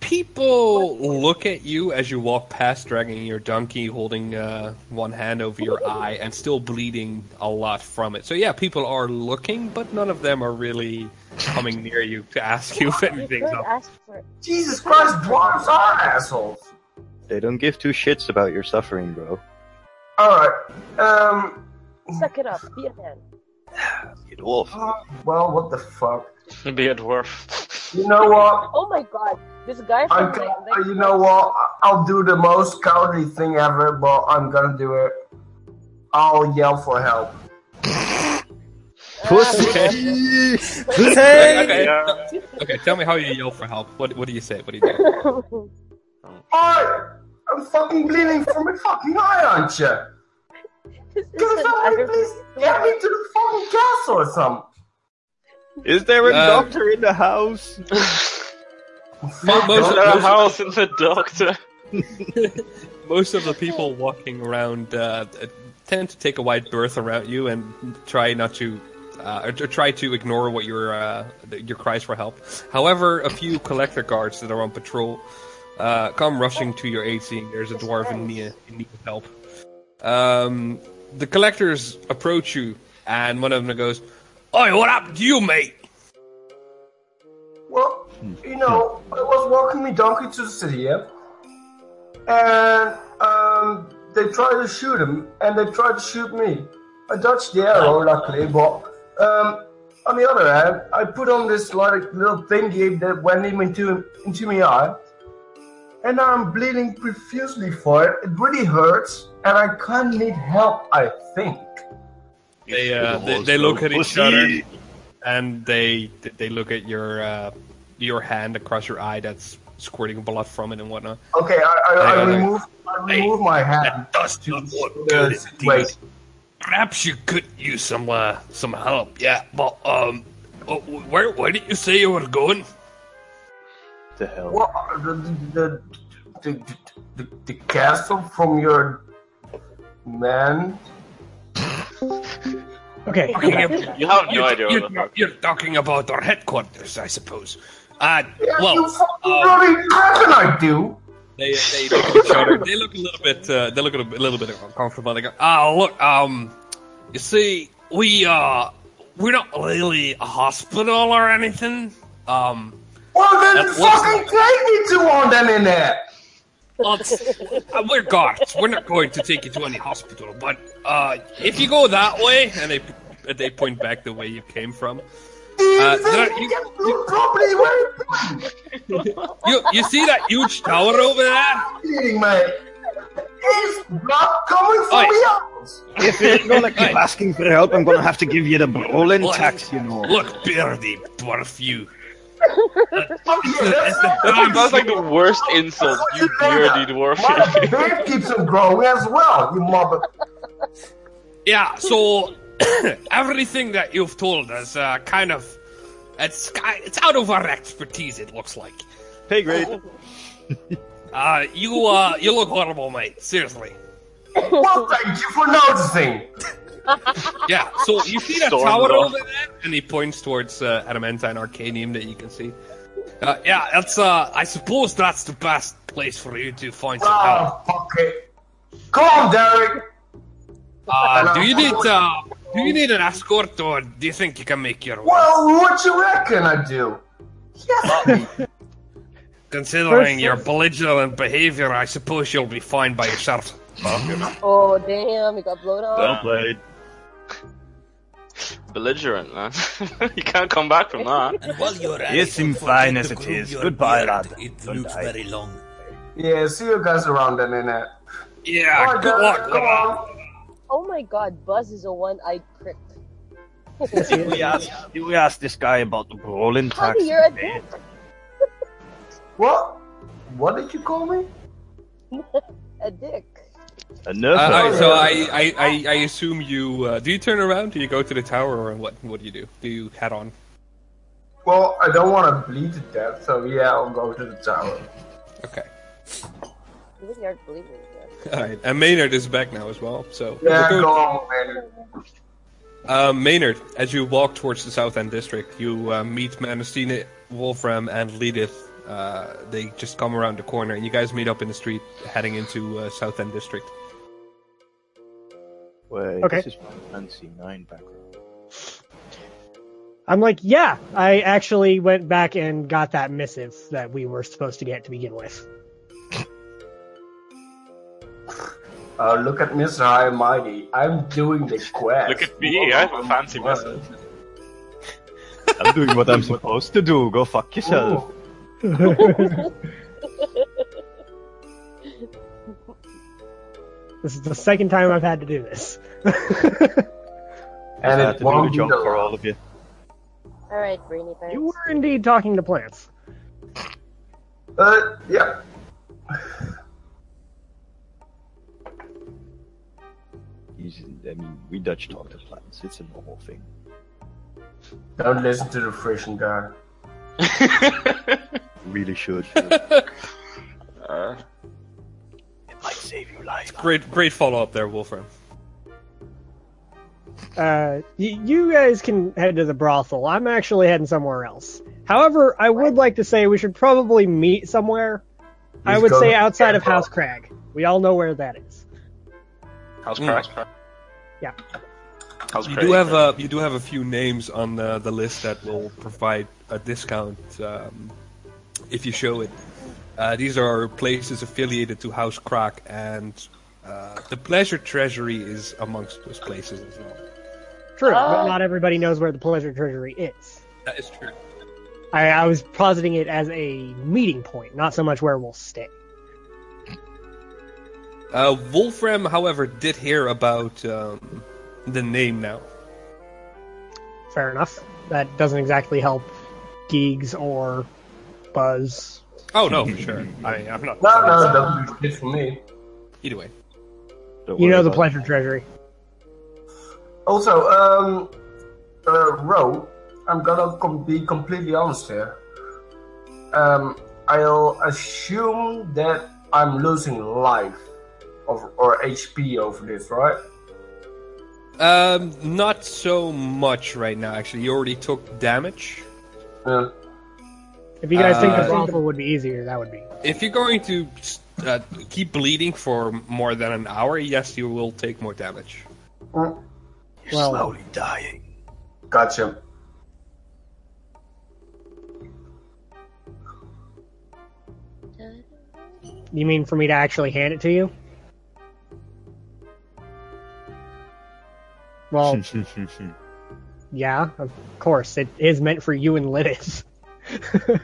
People look at you as you walk past, dragging your donkey, holding uh, one hand over your eye, and still bleeding a lot from it. So yeah, people are looking, but none of them are really coming near you to ask you if You anything's up. for Jesus Christ, dwarves are assholes! They don't give two shits about your suffering, bro. Alright, um, suck it up, be a man. (sighs) You dwarf. well, what the fuck? (laughs) Be a dwarf. You know what? Oh my god, this guy I from can, like, like you know what? I'll do the most cowardly thing ever, but I'm gonna do it. I'll yell for help. (laughs) (laughs) Okay. okay. Okay, tell me how you yell for help. What What do you say? What do you do? Oi! I'm fucking bleeding from my fucking eye, aren't you? This Can is an somebody please get me to the fucking castle or something? Is there a Uh, doctor in the house? (laughs) Mo- most, Is there a house in the doctor? (laughs) most of the people walking around uh, tend to take a wide berth around you and try not to. Uh, or try to ignore what your uh, your cries for help. However, a few collector guards that are on patrol uh, come rushing to your aid, seeing there's a dwarf in need, in need of help. Um, the collectors approach you, and one of them goes, "Oi, what happened to you, mate?" Well, you know, I was walking my donkey to the city, yeah? And um, they tried to shoot him, and they tried to shoot me. I dodged the arrow, luckily, but um, on the other hand, I put on this like little thingy that went into into my eye, and I'm bleeding profusely for it. It really hurts, and I kind of need help. I think. They uh, they, they look at each other, and they they look at your uh, your hand across your eye that's squirting blood from it and whatnot. Okay, I, I, I Hang on, hang remove I remove my hand does to not look the good Wait. perhaps you could use some uh, some help. Yeah, but um, uh, where where did you say you were going? The hell? Well, the the the, the, the, the castle from your man. Okay. You have no You're, idea what you're, the fuck. you're talking about our headquarters, I suppose. Uh, Yeah, well, you fucking um, bloody reckon I do. They they look each other. They look a little bit. Uh, they look a little bit uncomfortable. They go, "Ah, look. Um, you see, we uh, we're not really a hospital or anything. Um, Well, then That's what's- fucking take me to one then in there. let's, uh, we're guards. We're not going to take you to any hospital. But uh, if you go that way, and they they point back the way you came from, uh, there, you, You you you see that huge tower over there? bleeding, mate. It's not coming from Oi. the house. If you're gonna keep asking for help, I'm gonna have to give you the Brolin tax, you know. Look, beardy dwarf, you. Oh, yeah, It's that's the That's like the worst insult, you beardy dwarf. My beard keeps on growing as well, you mother. Yeah, so (coughs) everything that you've told us, uh, kind of, it's it's out of our expertise. It looks like. Hey, great. Uh, you uh, you look horrible, mate. Seriously. Well, thank you for noticing. (laughs) Yeah. So you see that Storm tower off. over there, and he points towards uh, Adamantine Arcanium that you can see. Uh, yeah, that's. Uh, I suppose that's the best place for you to find some help. Oh, fuck it. Come on, Derek. Uh, do you need uh, do you need an escort, or do you think you can make your way? Well, what you reckon I do? Yes. (laughs) Considering First- your belligerent behavior, I suppose you'll be fine by yourself. Oh damn, he got blown up. Well played. Belligerent, man. (laughs) you can't come back from that. And while you're at You it, seem fine as to it groom is. your Goodbye, beard. lad. It Don't looks die. very long. yeah, see you guys around then, innit? Yeah, Alright, good Derek, luck. come on. Oh my god, Buzz is a one-eyed prick. Did we ask, did we ask this guy about the brawling tax? You're a dick. What? What did you call me? (laughs) A dick. Enough. Uh, of alright, so I, I, I, I assume you uh, do you turn around? Do you go to the tower, or what? What do you do? Do you head on? Well, I don't want to bleed to death, so yeah, I'll go to the tower. Okay. You (laughs) really aren't believing it. All right, and Maynard is back now as well. So Yeah, we'll go go- on, man. Um, Maynard, as you walk towards the South End district, you uh, meet Manastina, Wolfram, and Leedith. Uh, they just come around the corner, and you guys meet up in the street heading into uh, South End district. Wait, Okay. this is my fancy nine background. I'm like, yeah, I actually went back and got that missive that we were supposed to get to begin with. (laughs) Uh, look at Mr. High and Mighty. I'm doing the quest. Look at me, I have a fancy message. I'm doing what I'm supposed to do. Go fuck yourself. (laughs) (laughs) This is the second time I've had to do this. (laughs) And I had it to do won't job for all of you. Alright, Brainy Pants. you were indeed talking to plants. Uh, yeah. He's, I mean, we Dutch talk to plants. It's a normal thing. Don't listen to the frisian guy. (laughs) Really should. (laughs) Uh, it might save your life. Great, great follow up there, Wolfram. Uh, y- you guys can head to the brothel. I'm actually heading somewhere else. However, I would like to say we should probably meet somewhere. I would going say to outside of House Crag. We all know where that is. how's Mm. Craig? Yeah. How's You Craig? do have uh, you do have a few names on uh, the list that will provide a discount um, if you show it. Uh, these are places affiliated to House Crack, and uh, the Pleasure Treasury is amongst those places as well. True, Oh. but not everybody knows where the Pleasure Treasury is. That is true. I, I was positing it as a meeting point, not so much where we'll stay. Uh, Wolfram, however, did hear about um, the name now. Fair enough. That doesn't exactly help Geegs or Buzz. Oh no, for sure. (laughs) I, I'm not. No, no, don't do shit for me. Either way. Don't You worry know the about Pleasure Treasury. Also, um, uh, Ro, I'm gonna com- be completely honest here. Um, I'll assume that I'm losing life of, or HP over this, right? Um, not so much right now. Actually, you already took damage. Yeah. If you guys think the Uh, brothel would be easier, that would be. If you're going to uh, keep bleeding for more than an hour, yes, you will take more damage. Mm, Well, Slowly dying. Gotcha. you mean for me to actually hand it to you? Well, (laughs) yeah, of course. It is meant for you and Lidis. (laughs)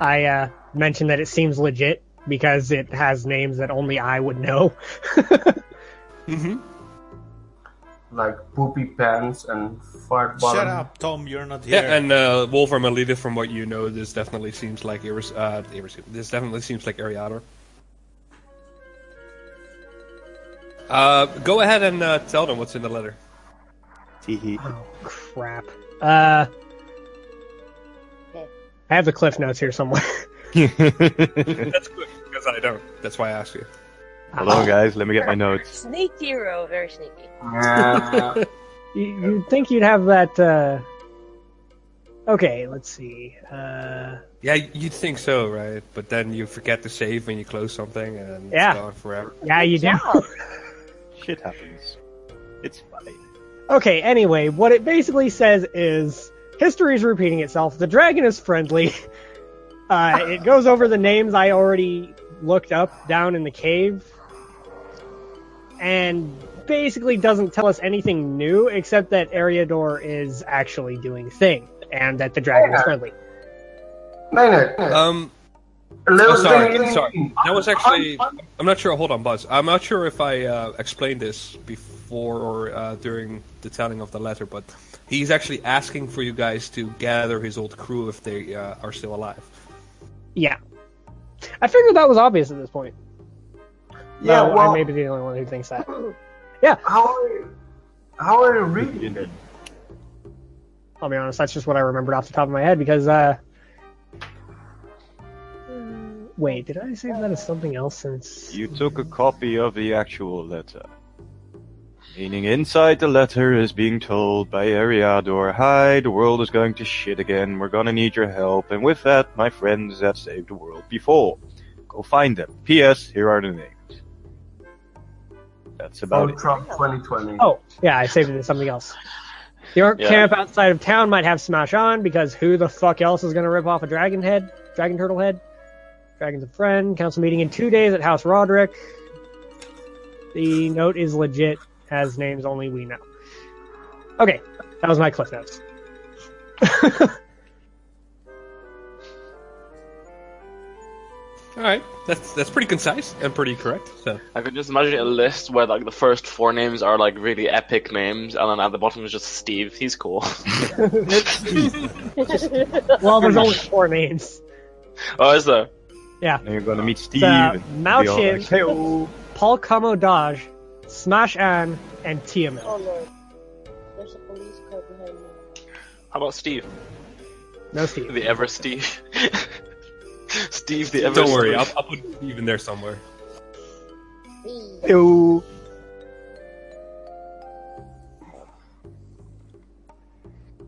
I uh, mentioned that it seems legit because it has names that only I would know. (laughs) Mm-hmm. Like poopy pants and fart bottom. Shut up, Tom. You're not here. Yeah, and uh, Wolfram and from what you know, this definitely seems like Iris. Uh, Iris this definitely seems like Ariador. Uh, go ahead and uh, tell them what's in the letter. Teehee. Oh crap. Uh, I have the cliff notes here somewhere. (laughs) That's good because I don't. That's why I asked you. Hello, guys. Let me get my notes. Sneaky hero, very sneaky. Yeah. (laughs) you, you'd think you'd have that. Uh... Okay, let's see. Uh, Yeah, you'd think so, right? But then you forget to save when you close something, and Yeah. it's gone forever. yeah, you do. Shit happens. It's fine. Okay, anyway, what it basically says is history is repeating itself. The dragon is friendly. (laughs) Uh, it goes over the names I already looked up down in the cave. And basically doesn't tell us anything new except that Ariador is actually doing thing and that the dragon is friendly. Maynard, Um, a little oh, sorry, sorry. That was actually. I'm not sure. Hold on, Buzz. I'm not sure if I uh, explained this before or uh, during the telling of the letter, but he's actually asking for you guys to gather his old crew if they uh, are still alive. Yeah. I figured that was obvious at this point. Yeah, No, well- I may be the only one who thinks that. Yeah. How are you, how are you reading it? I'll be honest, that's just what I remembered off the top of my head because, uh. Wait, did I save that as something else since. You took a copy of the actual letter. Meaning inside the letter is being told by Ariador, Hi, the world is going to shit again, we're gonna need your help, and with that, my friends that saved the world before. Go find them. P.S. Here are the names. That's about Phone it. Trump 2020. Oh, yeah, I saved it as something else. The orc Yeah. camp outside of town might have Smash on because who the fuck else is gonna rip off a dragon head? Dragon turtle head? Dragon's a friend. Council meeting in two days at House Roderick. The note is legit, has names only we know. Okay, that was my cliff notes. (laughs) All right, that's that's pretty concise and pretty correct. So I could just imagine a list where like the first four names are like really epic names, and then at the bottom is just Steve. He's cool. (laughs) (laughs) well, there's only four names. oh, is there? Yeah. And you're gonna meet Steve. Uh, and be Malchin, like, "Hey-oh." Paul Como Dodge, Smash Ann, and Tiamat. Oh lord. There's a police car behind me. How about Steve? No Steve. The ever Steve. (laughs) Steve the ever. don't worry, I'll, Steve. I'll put Steve in there somewhere. Hey-oh.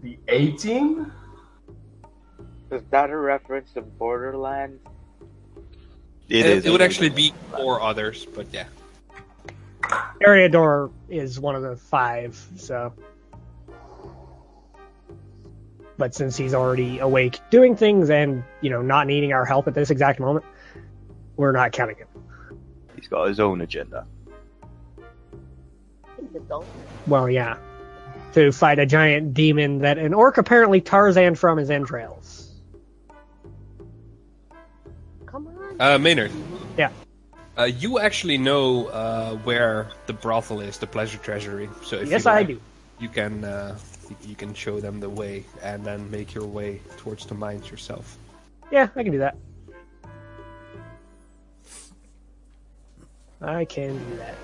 The 18? Is that a reference to Borderlands? It it, is. it would actually be four others, but yeah. Ariador is one of the five, so. But since he's already awake doing things and, you know, not needing our help at this exact moment, we're not counting him. He's got his own agenda. Well, yeah. To fight a giant demon that an orc apparently Tarzan from his entrails. Uh, Maynard. Yeah. Uh, you actually know uh, where the brothel is, the pleasure treasury. So if Yes, you I like, do. You can uh, you, you can show them the way and then make your way towards the mines yourself. Yeah, I can do that. I can do that.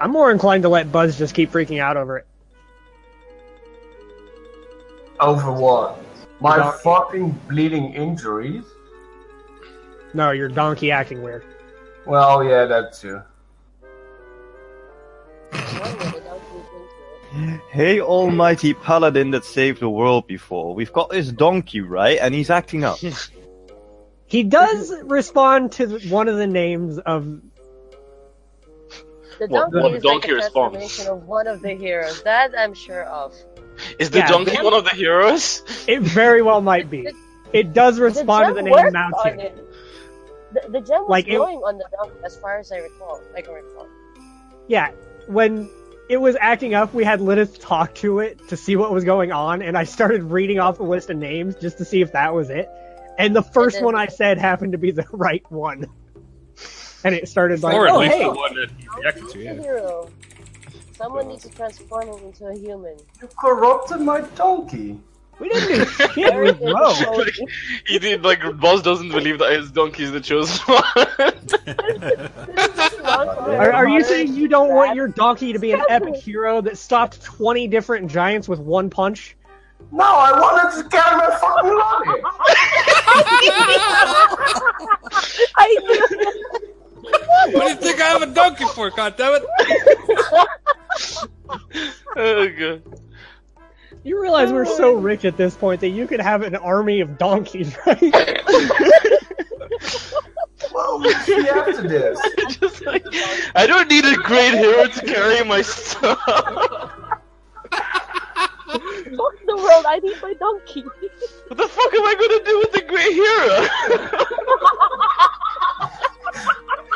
I'm more inclined to let Buzz just keep freaking out over it. Over what? My fucking bleeding injuries? No, your donkey acting weird. Well, yeah, that too. One minute, I'll keep into it. Hey, almighty paladin that saved the world before. We've got this donkey, right? And he's acting up. (laughs) He does respond to one of the names of. The What- donkey what is donkey like a response? transformation of one of the heroes. That I'm sure of. Is the Yeah, donkey the- one of the heroes? It very well might be. It does respond to the the name worked on Mountain. It. The, the gem was Like, it- on the dump, as far as I recall. I can recall. Yeah, when it was acting up, we had Lilith talk to it to see what was going on, and I started reading off the list of names just to see if that was it. And the first then- one I said happened to be the (laughs) right one. And it started like, or at oh least hey, the one that he reacted to, The yeah. hero. Someone needs to transform him into a human. You corrupted my donkey. We didn't do shit with (laughs) Ro. he did like Boss doesn't believe that his donkey is the chosen (laughs) one. Are, are you saying you don't want your donkey to be an epic hero that stopped 20 different giants with one punch? No, I wanted to carry my fucking luggage. (laughs) I knew. What do you think I have a donkey for, goddammit? oh god. You realize we're so rich at this point that you could have an army of donkeys, (laughs) right? Well, we see after this. (laughs) Just like, I don't need a great hero to carry my stuff. Fuck the world, I need my donkey. What the fuck am I gonna do with the great hero? (laughs)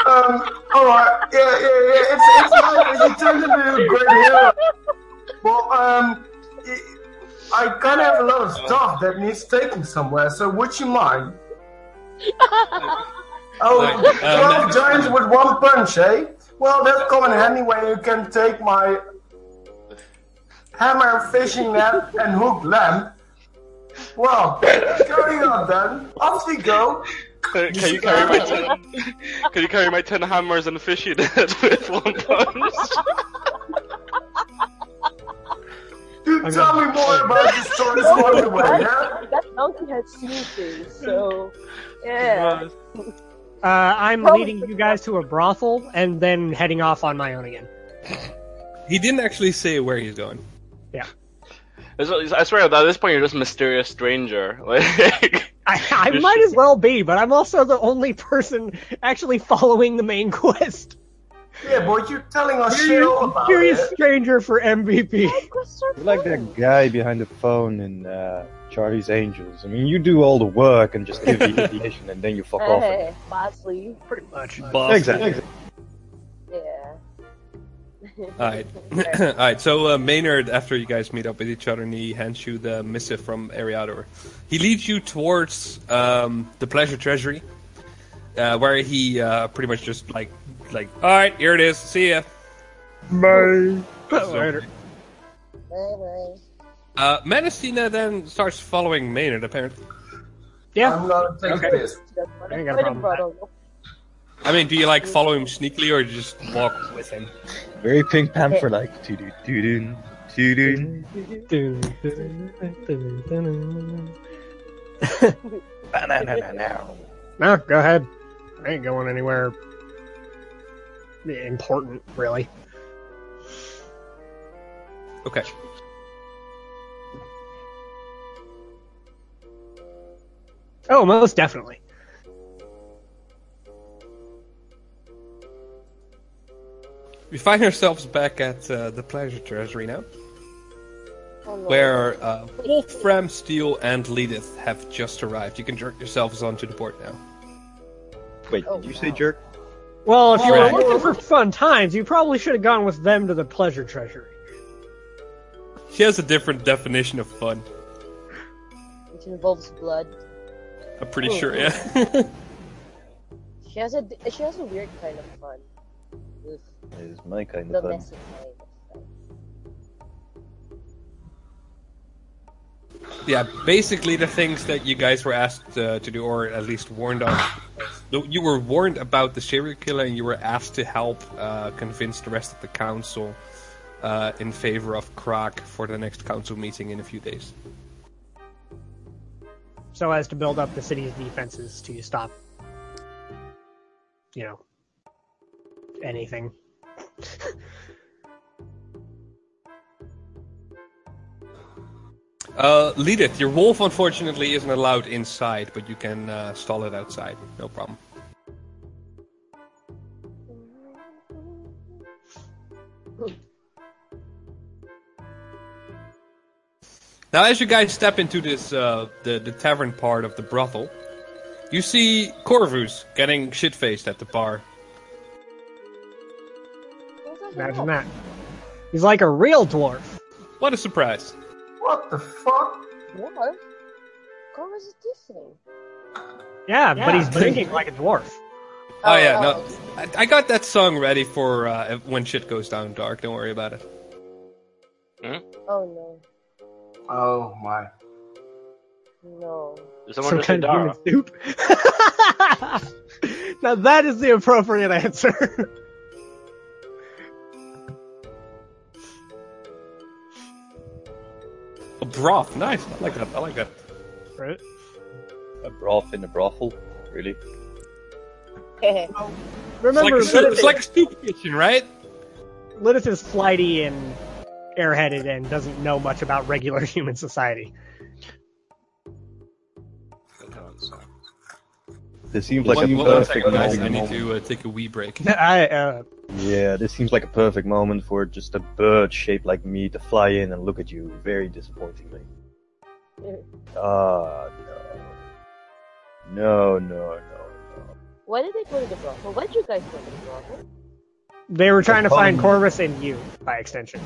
Um, alright, yeah, yeah, yeah, it's, it's nice that you turned into a great hero. Well, um, I kind of have a lot of stuff that needs taking somewhere, so would you mind? (laughs) Oh, Like, um, 12 giants with one punch, eh? Well, that's come in handy when you can take my hammer, fishing net, and hook lamp. Well, carry on then. Off we go. Can can you carry my ten? Can you carry my ten hammers and fishing net (laughs) with one punch? (laughs) Dude, tell me more about the stories along the way, yeah? That donkey had seen things, so yeah. Uh, I'm Probably leading you guys to a brothel and then heading off on my own again. He didn't actually say where he's going. It's- I swear, at this point, you're just a mysterious stranger. (laughs) Like, I, I (laughs) might as well be, but I'm also the only person actually following the main quest. Yeah, boy, you're telling us shit all about Curious it. stranger for MVP. You're like that guy behind the phone in uh, Charlie's Angels. I mean, you do all the work and just give the (laughs) information and then you fuck off. Hey, Bosley. Pretty much. Exactly. Yeah. Alright. (clears throat) Alright, so uh, Maynard, after you guys meet up with each other and he hands you the missive from Ariador, he leads you towards um, the Pleasure Treasury, uh, where he uh, pretty much just like, like, alright, here it is, see ya. Bye. So- Later. Bye-bye. Uh, Menacina then starts following Maynard, apparently. Yeah. I'm gonna Okay. a piss. That's what I ain't got a problem. I mean, do you like follow him sneakily or just walk with him? Very Pink Panther like. No, go ahead. I ain't going anywhere important, really. Okay. Oh, most definitely. We find ourselves back at uh, the Pleasure Treasury now, Oh, where uh, Wolfram, Steel, and Leedith have just arrived. You can jerk yourselves onto the board now. Wait, Oh, did you say jerk? Well, if you Right. were looking for fun times, you probably should have gone with them to the pleasure treasury. She has a different definition of fun. Which involves blood. I'm pretty Oh, sure, yeah. (laughs) She has a she has a weird kind of fun. Oof. That is my kind of fun. kind of fun. yeah, basically the things that you guys were asked uh, to do, or at least warned of. You were warned about the serial killer, and you were asked to help uh, convince the rest of the council uh, in favor of Krak for the next council meeting in a few days. so as to build up the city's defenses to stop, you know, anything. (laughs) Uh, Leadith, your wolf unfortunately isn't allowed inside, but you can uh, stall it outside. No problem. Now, as you guys step into this uh, the the tavern part of the brothel, you see Corvus getting shit faced at the bar. Imagine that. He's like a real dwarf. What a surprise! What the fuck? What? Corvus is different. Yeah, but he's drinking like a dwarf. Oh, yeah, oh. no, I, I got that song ready for uh, when shit goes down dark. Don't worry about it. Hmm? Oh no. Oh my. No. Someone Some kind of human soup. (laughs) now that is the appropriate answer. (laughs) broth, nice. I like that. I like that. right? A broth in a brothel, really? (laughs) It's Remember, like, a it's like a soup kitchen, right? Lilith is flighty and airheaded and doesn't know much about regular (laughs) human society. This seems like one, a one perfect second, guys. I need to uh, take a wee break. (laughs) I, uh, Yeah, this seems like a perfect moment for just a bird shaped like me to fly in and look at you very disappointingly. Ah, no. No, no, no. No. Why did they go to the brothel? Why did you guys go to the brothel? they were trying to find Corvus and you, by extension.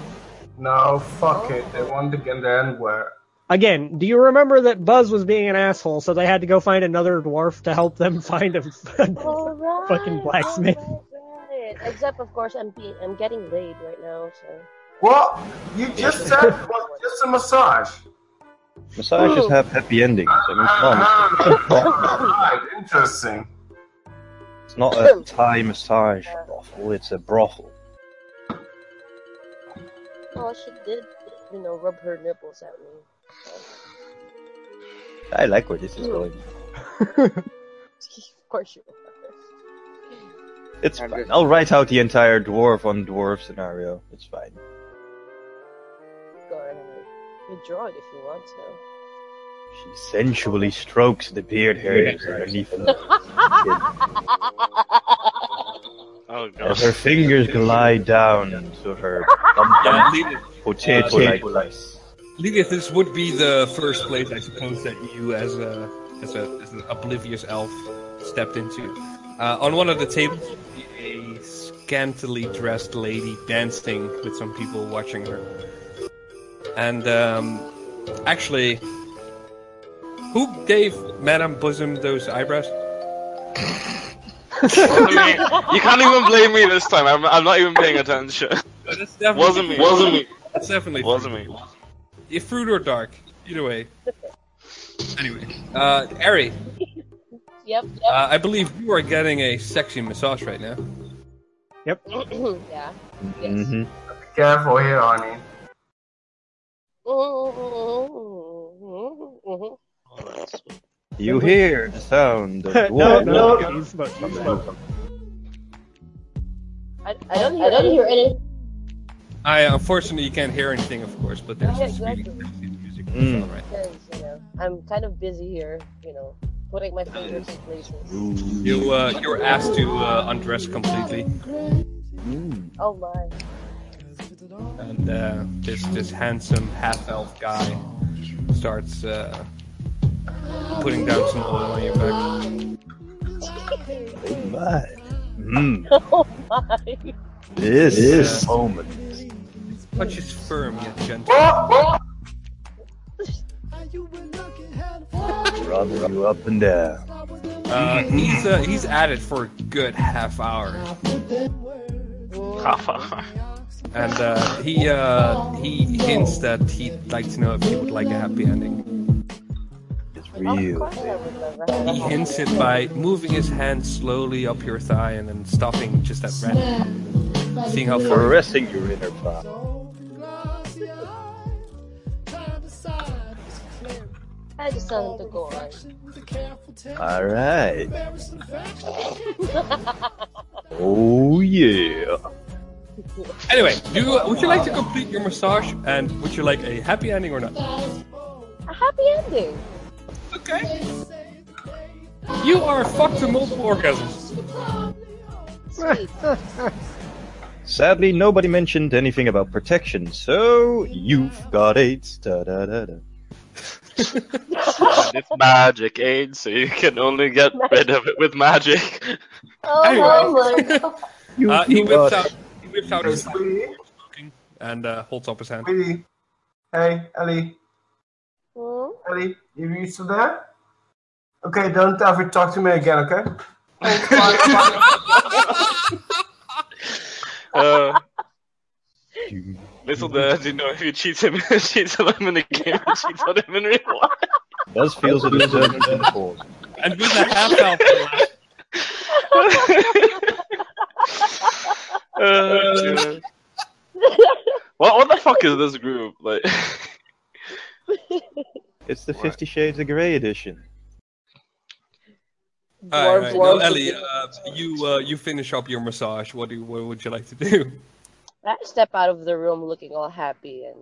No, fuck it. They wanted to get there anywhere. Again, do you remember that Buzz was being an asshole, so they had to go find another dwarf to help them (laughs) find a All right. (laughs) fucking blacksmith? all right, right. Except, of course, I'm being, I'm getting laid right now, so. What? You just (laughs) said it was just a massage. Massages have happy endings. I mean, come on. interesting. It's not a Thai massage brothel, it's a brothel. Oh, she did, you know, rub her nipples at me. I like where this is going. (laughs) of course you are. It's fine. I'll write out the entire dwarf on dwarf scenario. It's fine. Go ahead. You draw it if you want to. She sensually strokes the beard hairs underneath (laughs) her. Oh As her fingers glide down to her (laughs) Yeah, Lilith, potato-like uh, Lilith, this would be the first place, I suppose, that you, as a as a as an oblivious elf, stepped into. Uh, on one of the tables, a scantily dressed lady dancing with some people watching her. And um, actually, who gave Madame Bosom those eyebrows? Wasn't me. You can't even blame me this time. I'm, I'm not even paying attention. Wasn't me. Wasn't me. That's definitely Wasn't me. Yeah, fruit or dark, either way. Anyway, uh, Ari, Yep. uh, I believe you are getting a sexy massage right now. Yep. (clears throat) yeah. Mm-hmm. Be careful here, honey. You hear the sound of (laughs) no, dwarf no, music. he's smoking, he's smoking. I, I don't hear, I don't hear any. I unfortunately you can't hear anything, of course, but there's Yeah, this really exactly. sexy music. Mm. All right. Because, you know, I'm kind of busy here, you know, putting my fingers in places. You uh, you're asked to uh, undress completely, Oh my. and uh, this this handsome half elf guy starts uh, putting down some oil on your back. Oh my. Mm. (laughs) Oh my. This This- moment. Touch is firm yet gentle. Rub you up and down. Uh, he's uh, he's at it for a good half hour. Half hour. and uh, he uh, he hints that he'd like to know if he would like a happy ending. It's real. course I would love a He hints it by moving his hand slowly up your thigh and then stopping just at random, seeing how far. Caressing your inner thigh. I just want him to go on. Alright. (laughs) Oh yeah. Anyway, do would you like to complete your massage and would you like a happy ending or not? A happy ending. Okay. You are fucked to multiple orgasms. (laughs) Sadly, nobody mentioned anything about protection, so you've got AIDS. Da da da da. And it's magic aid, so you can only get rid of it with magic. Oh, Anyway. my god. You, Uh, he you whips out he whips out his Sweetie, and uh, holds up his hand. sweetie. Hey, Ellie. Hmm? Ellie, you you still there? Okay, don't ever talk to me again, okay? (laughs) Uh, you. little does he know if you cheat him, (laughs) cheats on him in the game, and cheats on him in real life. Does feels a disturbance in the cause. And with a half health, (laughs) Uh, what what the fuck is this group like? (laughs) It's the Fifty Shades of Grey edition. All right, Dwarves no, Ellie, uh, you uh, you finish up your massage. What do you, what would you like to do? I step out of the room looking all happy and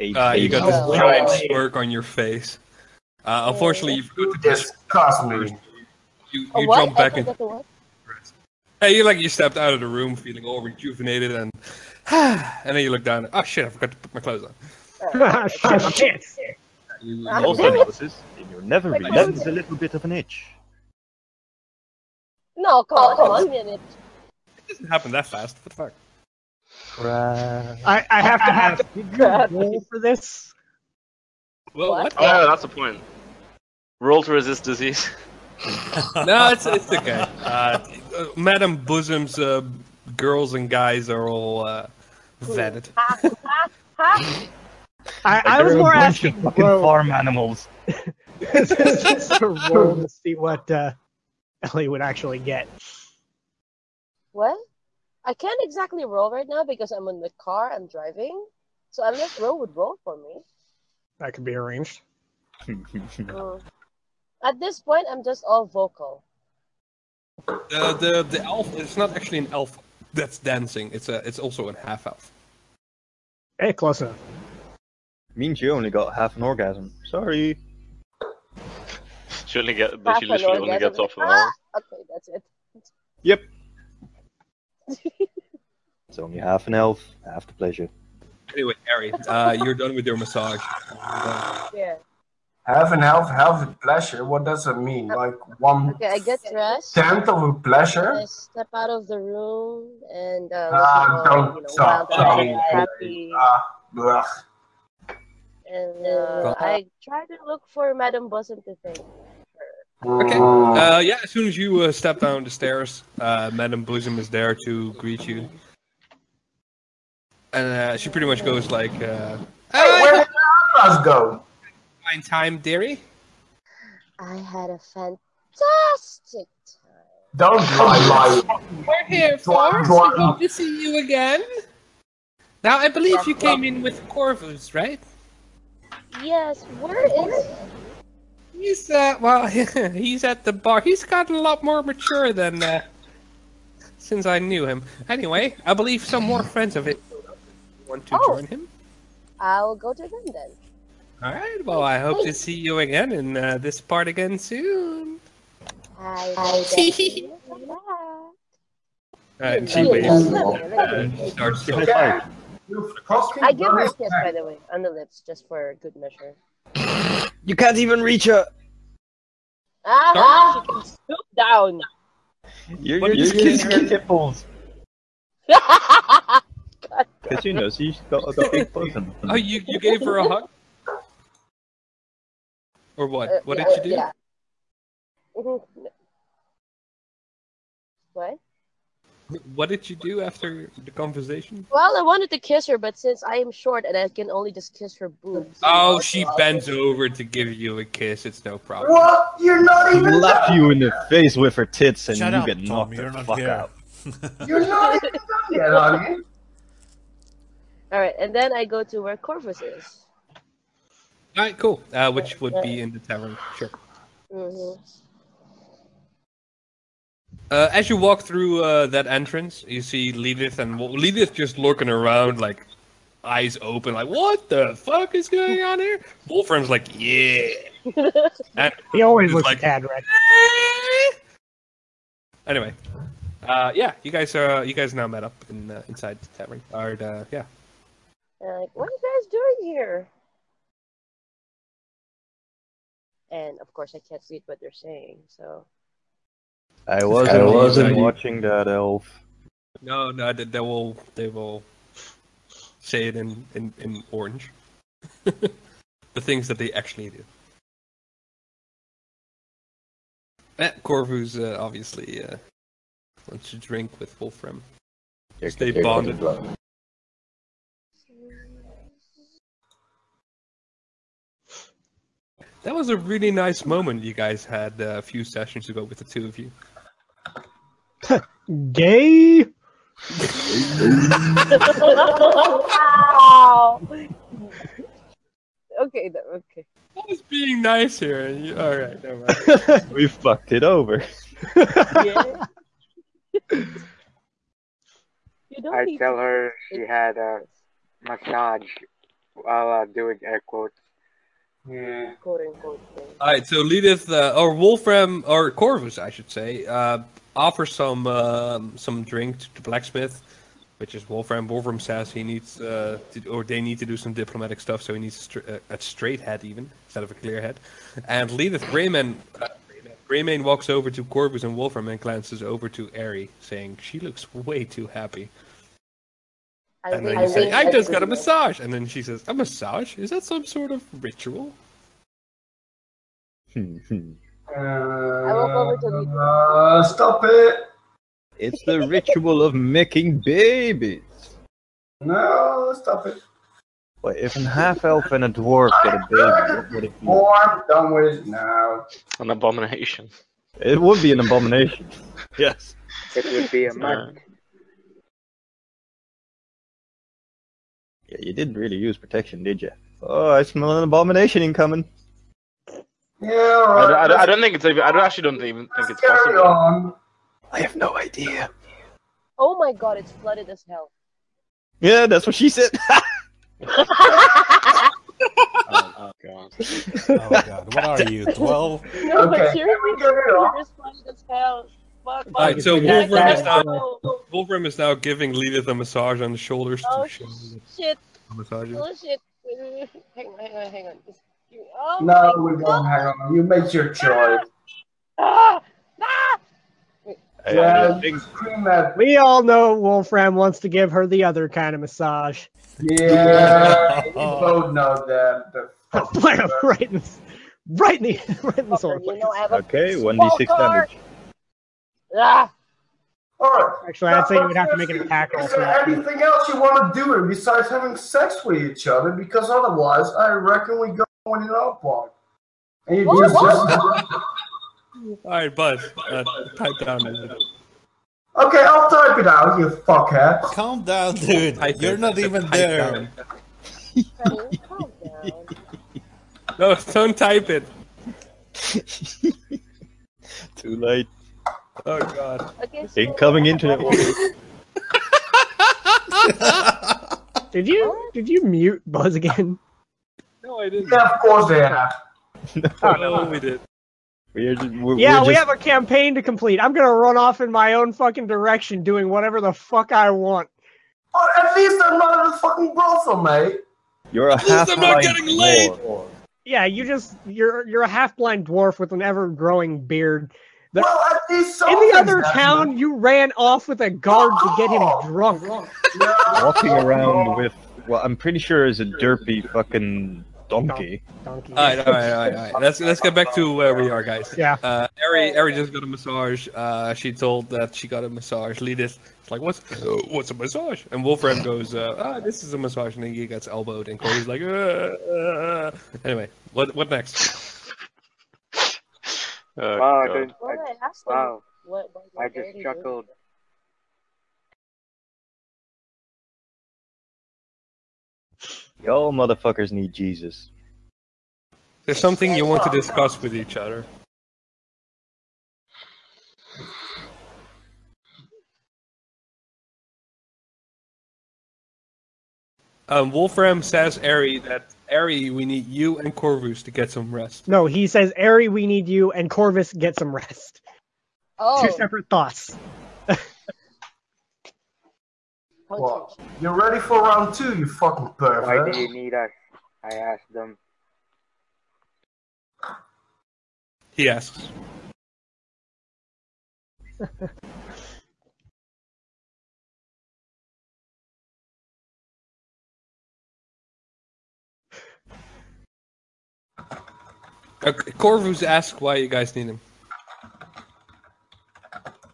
you know. Uh, you got this Oh. giant smirk on your face. Uh, unfortunately, you forgot to Disgust me. you, you jump back I in. forgot the what? Hey, you like you stepped out of the room feeling all rejuvenated and (sighs) and then you look down. Oh shit! I forgot to put my clothes on. Uh, (laughs) shit, shit. You, you Ah, Also notices in your never Like, release what? a little bit of an itch. No, come on, come on, minute. it doesn't happen that fast. What the fuck? Right. I, I have to ask, did you roll for this? Well, What? what? Oh, yeah, that's the point. Roll to resist disease. (laughs) no, it's it's okay. Uh, uh, Madame Bosom's uh, girls and guys are all uh, vetted. I, I was they're a more asking of fucking bro, farm animals. this (laughs) is just a roll to see what uh, Ellie would actually get. What? I can't exactly roll right now because I'm in the car. I'm driving. So unless Ro would roll for me. That could be arranged. (laughs) Mm. At this point, I'm just all vocal. Uh, the the elf is not actually an elf that's dancing. It's a it's also a half elf. Hey, close enough. Means you only got half an orgasm. Sorry. She only get, Half she literally only gets off of Ah, okay, that's it. Yep. (laughs) It's only half an elf, half the pleasure. Anyway, Harry, uh, you're done with your massage. Uh, Yeah. Half and have half a pleasure. What does that mean? Like one Okay, I get dressed. tenth of a pleasure? I step out of the room and uh, Ah, looking don't you know, stop. wild-eyed, happy. Ah, ugh. And uh, I try to look for Madame Bosom to thank. Okay. Mm. Uh, yeah, as soon as you uh, step down the stairs, uh, Madame Bosom is there to greet you. And uh, she pretty much goes like, uh, Hey, where did the others go? fine time, dearie. I had a fantastic time. Don't lie, lie. We're here, Dwarf, Force. dwarf. We hope to see you again. Now, I believe you came in with Corvus, right? Yes, where is He's, uh, well, (laughs) he's at the bar. He's gotten a lot more mature than, uh, since I knew him. Anyway, I believe some more friends of it want to Oh. join him. I'll go to them then. Alright, well, I hope to see you again in uh, this part again soon. I (laughs) will definitely. Uh, and she waves. yeah, yeah. And she starts to five. You've cost me I give her a kiss, by the way, on the lips, just for good measure. You can't even reach her. Ah, she can stoop down. You're, What you're just kissing her nipples. God (laughs) Because you know she's got, got big (laughs) bosom. Oh, you, you gave her a hug? Or what? Uh, What yeah, did you do? yeah. Mhm. What? What did you do after the conversation? Well, I wanted to kiss her, but since I am short and I can only just kiss her boobs. Oh, she bends over to give you a kiss. It's no problem. What? You're not even Slap done. you in the face with her tits and Shut you up, get Tom. knocked You're the not fuck here. out. (laughs) You're not even done yet, honey. All right, and then I go to where Corvus is. All right, cool. Uh, which would be in the tavern. Sure. hmm Uh, as you walk through uh, that entrance, you see Lilith and Wol- Lilith just looking around, like eyes open, like "What the fuck is going on here?" Wolfram's like, "Yeah," and He always looks like- a tad red. anyway, uh, yeah, you guys are you guys now met up in uh, inside the tavern. Or uh, yeah, And like, what are you guys doing here? And of course, I can't read what they're saying, so. I wasn't, I wasn't wasn't- watching that elf. no, no, they, they will they will say it in in, in orange. (laughs) the things that they actually do. Eh, Corvus uh, obviously uh, wants to drink with Wolfram. Stay bonded. That was a really nice moment you guys had uh, a few sessions ago with the two of you. Gay. wow. Okay, th- okay. I was being nice here. and you- All right, never mind. (laughs) We fucked it over. Yeah. (laughs) you don't I need tell to- her she had a massage while uh, doing air quotes. Yeah. quote unquote thing. All right, so Lilith uh, or Wolfram or Corvus, I should say, uh, offers some um, some drink to the blacksmith, which is Wolfram. Wolfram says he needs uh, to, or they need to do some diplomatic stuff, so he needs a, stra- uh, a straight head even instead of a clear head. And Lilith Greyman, uh, Greymane walks over to Corvus and Wolfram and glances over to Ari, saying she looks way too happy. I And think- then you say, think I just got a massage. And then she says, a massage? Is that some sort of ritual? Uh, walk over to Lilith. uh, stop it. it's the ritual of making babies. No, stop it. But if a half elf and a dwarf get a baby, what would it be? Oh, I'm done with it now. An abomination. It would be an abomination. (laughs) Yes. It would be a month. Yeah, you didn't really use protection, did you? Oh, I smell an abomination incoming. Yeah, I, don't- I, don't- I don't think it's even. I don't actually don't even think it's Carry possible. on. I have no idea. Oh my god, it's flooded as hell. Yeah, that's what she said. (laughs) (laughs) Oh, oh god. Oh god, what are you? (laughs) Twelve? no, Okay, but seriously, we carry on. it's flooded as hell. Fuck, All right, so I Wolfram is now go. Wolfram is now giving Lilith a massage on the shoulders Oh to shit! massages. Oh shit! Hang on, hang on, hang on. Just give me- Oh No, we God. don't hang on. You made your choice. Ah! Ah! Yeah, think- scream at. We all know Wolfram wants to give her the other kind of massage. Yeah, we (laughs) both know that. The (laughs) right in, the- right in the, right in the solar You plexus. know, I have a Okay, 1d6 damage. Ah! Alright. Actually, I'd say you would have to make an attack roll Is there that. anything else you want to do besides having sex with each other? Because otherwise, I reckon we go in our part. And you What? just, (laughs) All right, Buzz, uh, type down a okay. I'll type it out, you fuckhead. Calm down, dude. Type You're it. not even down. there. Calm down. No, don't type it. (laughs) Too late. Oh god. Okay, so Incoming internet. (laughs) Did you did you mute Buzz again? No, I didn't. Yeah, of course they have. (laughs) no, we did. We're just, we're, Yeah, we're we just, have a campaign to complete. I'm gonna run off in my own fucking direction, doing whatever the fuck I want. Oh, at least I'm not in a fucking brothel, mate. You're a half I'm not getting laid. Yeah, you just you're you're a half blind dwarf with an ever growing beard. The- well, at least in the other happening. town, you ran off with a guard to get him oh! drunk. walking around with what I'm pretty sure is a derpy fucking Donkey. Donkey. All right, all right, all right, all right. Let's let's get back to where we are, guys. Yeah. Uh, Ari, Ari just got a massage. Uh, she told that she got a massage. Leadith, it's like, what's uh, what's a massage? And Wolfram goes, uh, ah, this is a massage, and then he gets elbowed, and Corey's like, uh, uh. anyway, what what next? Oh, wow, I didn't. I, I wow, what, what I what they're just chuckled. Y'all motherfuckers need Jesus. There's something you want to discuss with each other. Um, Wolfram says, Ari, that Ari, we need you and Corvus to get some rest. No, he says, Ari, we need you, and Corvus, get some rest. Two separate thoughts. (laughs) Well, you're ready for round two, you fucking Why pervert. do you need us? I asked them. He asks. (laughs) Uh, Corvus asks why you guys need him.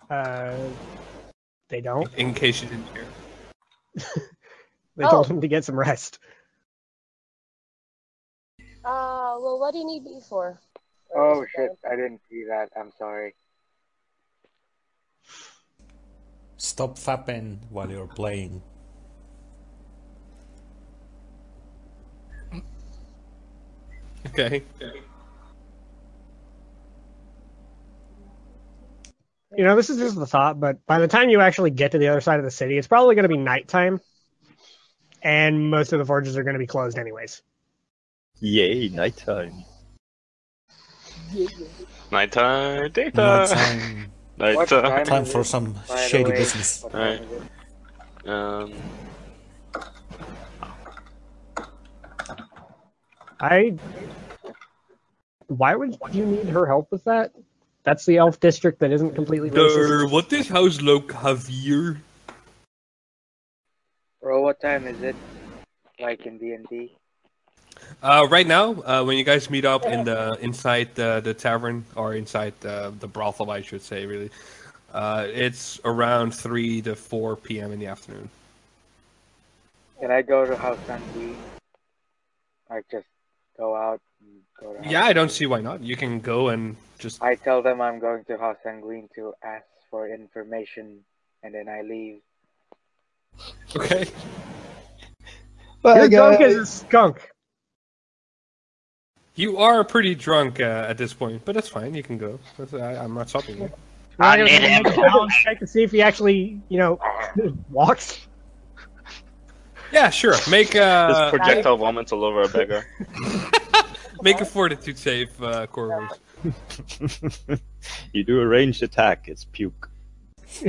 Uh, they don't. In case you didn't hear. (laughs) They told Oh. him to get some rest. uh, well, what do you need me for? Oh shit. I didn't see that. I'm sorry. Stop fapping while you're playing. Okay. Okay. You know, this is just the thought, but by the time you actually get to the other side of the city, it's probably going to be nighttime, and most of the forges are going to be closed anyways. Yay, nighttime. Nighttime, data. Nighttime. (laughs) Nighttime. time Time for some shady way? business. Alright. time is it? Um, I. Why would you need her help with that? That's the elf district that isn't completely racist. Uh, what is House Loke have here? Bro, what time is it? Like in D and D? Uh, right now, uh, when you guys meet up in the inside the, the tavern or inside the the brothel, I should say, really, uh, it's around three to four p.m. in the afternoon. Can I go to House Sanguine? Like just go out and go to House Yeah, I don't see why not. You can go and just I tell them I'm going to House Sanguine to ask for information, and then I leave. okay. (laughs) Your drunk as a skunk. You are pretty drunk uh, at this point, but that's fine. You can go. That's, I, I'm not stopping you. I need him. Check to see if he actually, you know, (laughs) walks. Yeah, sure. Make Just uh, projectile vomits all over a beggar. (laughs) make a fortitude save, uh, Corvus. (laughs) you do a ranged attack, it's puke. (laughs)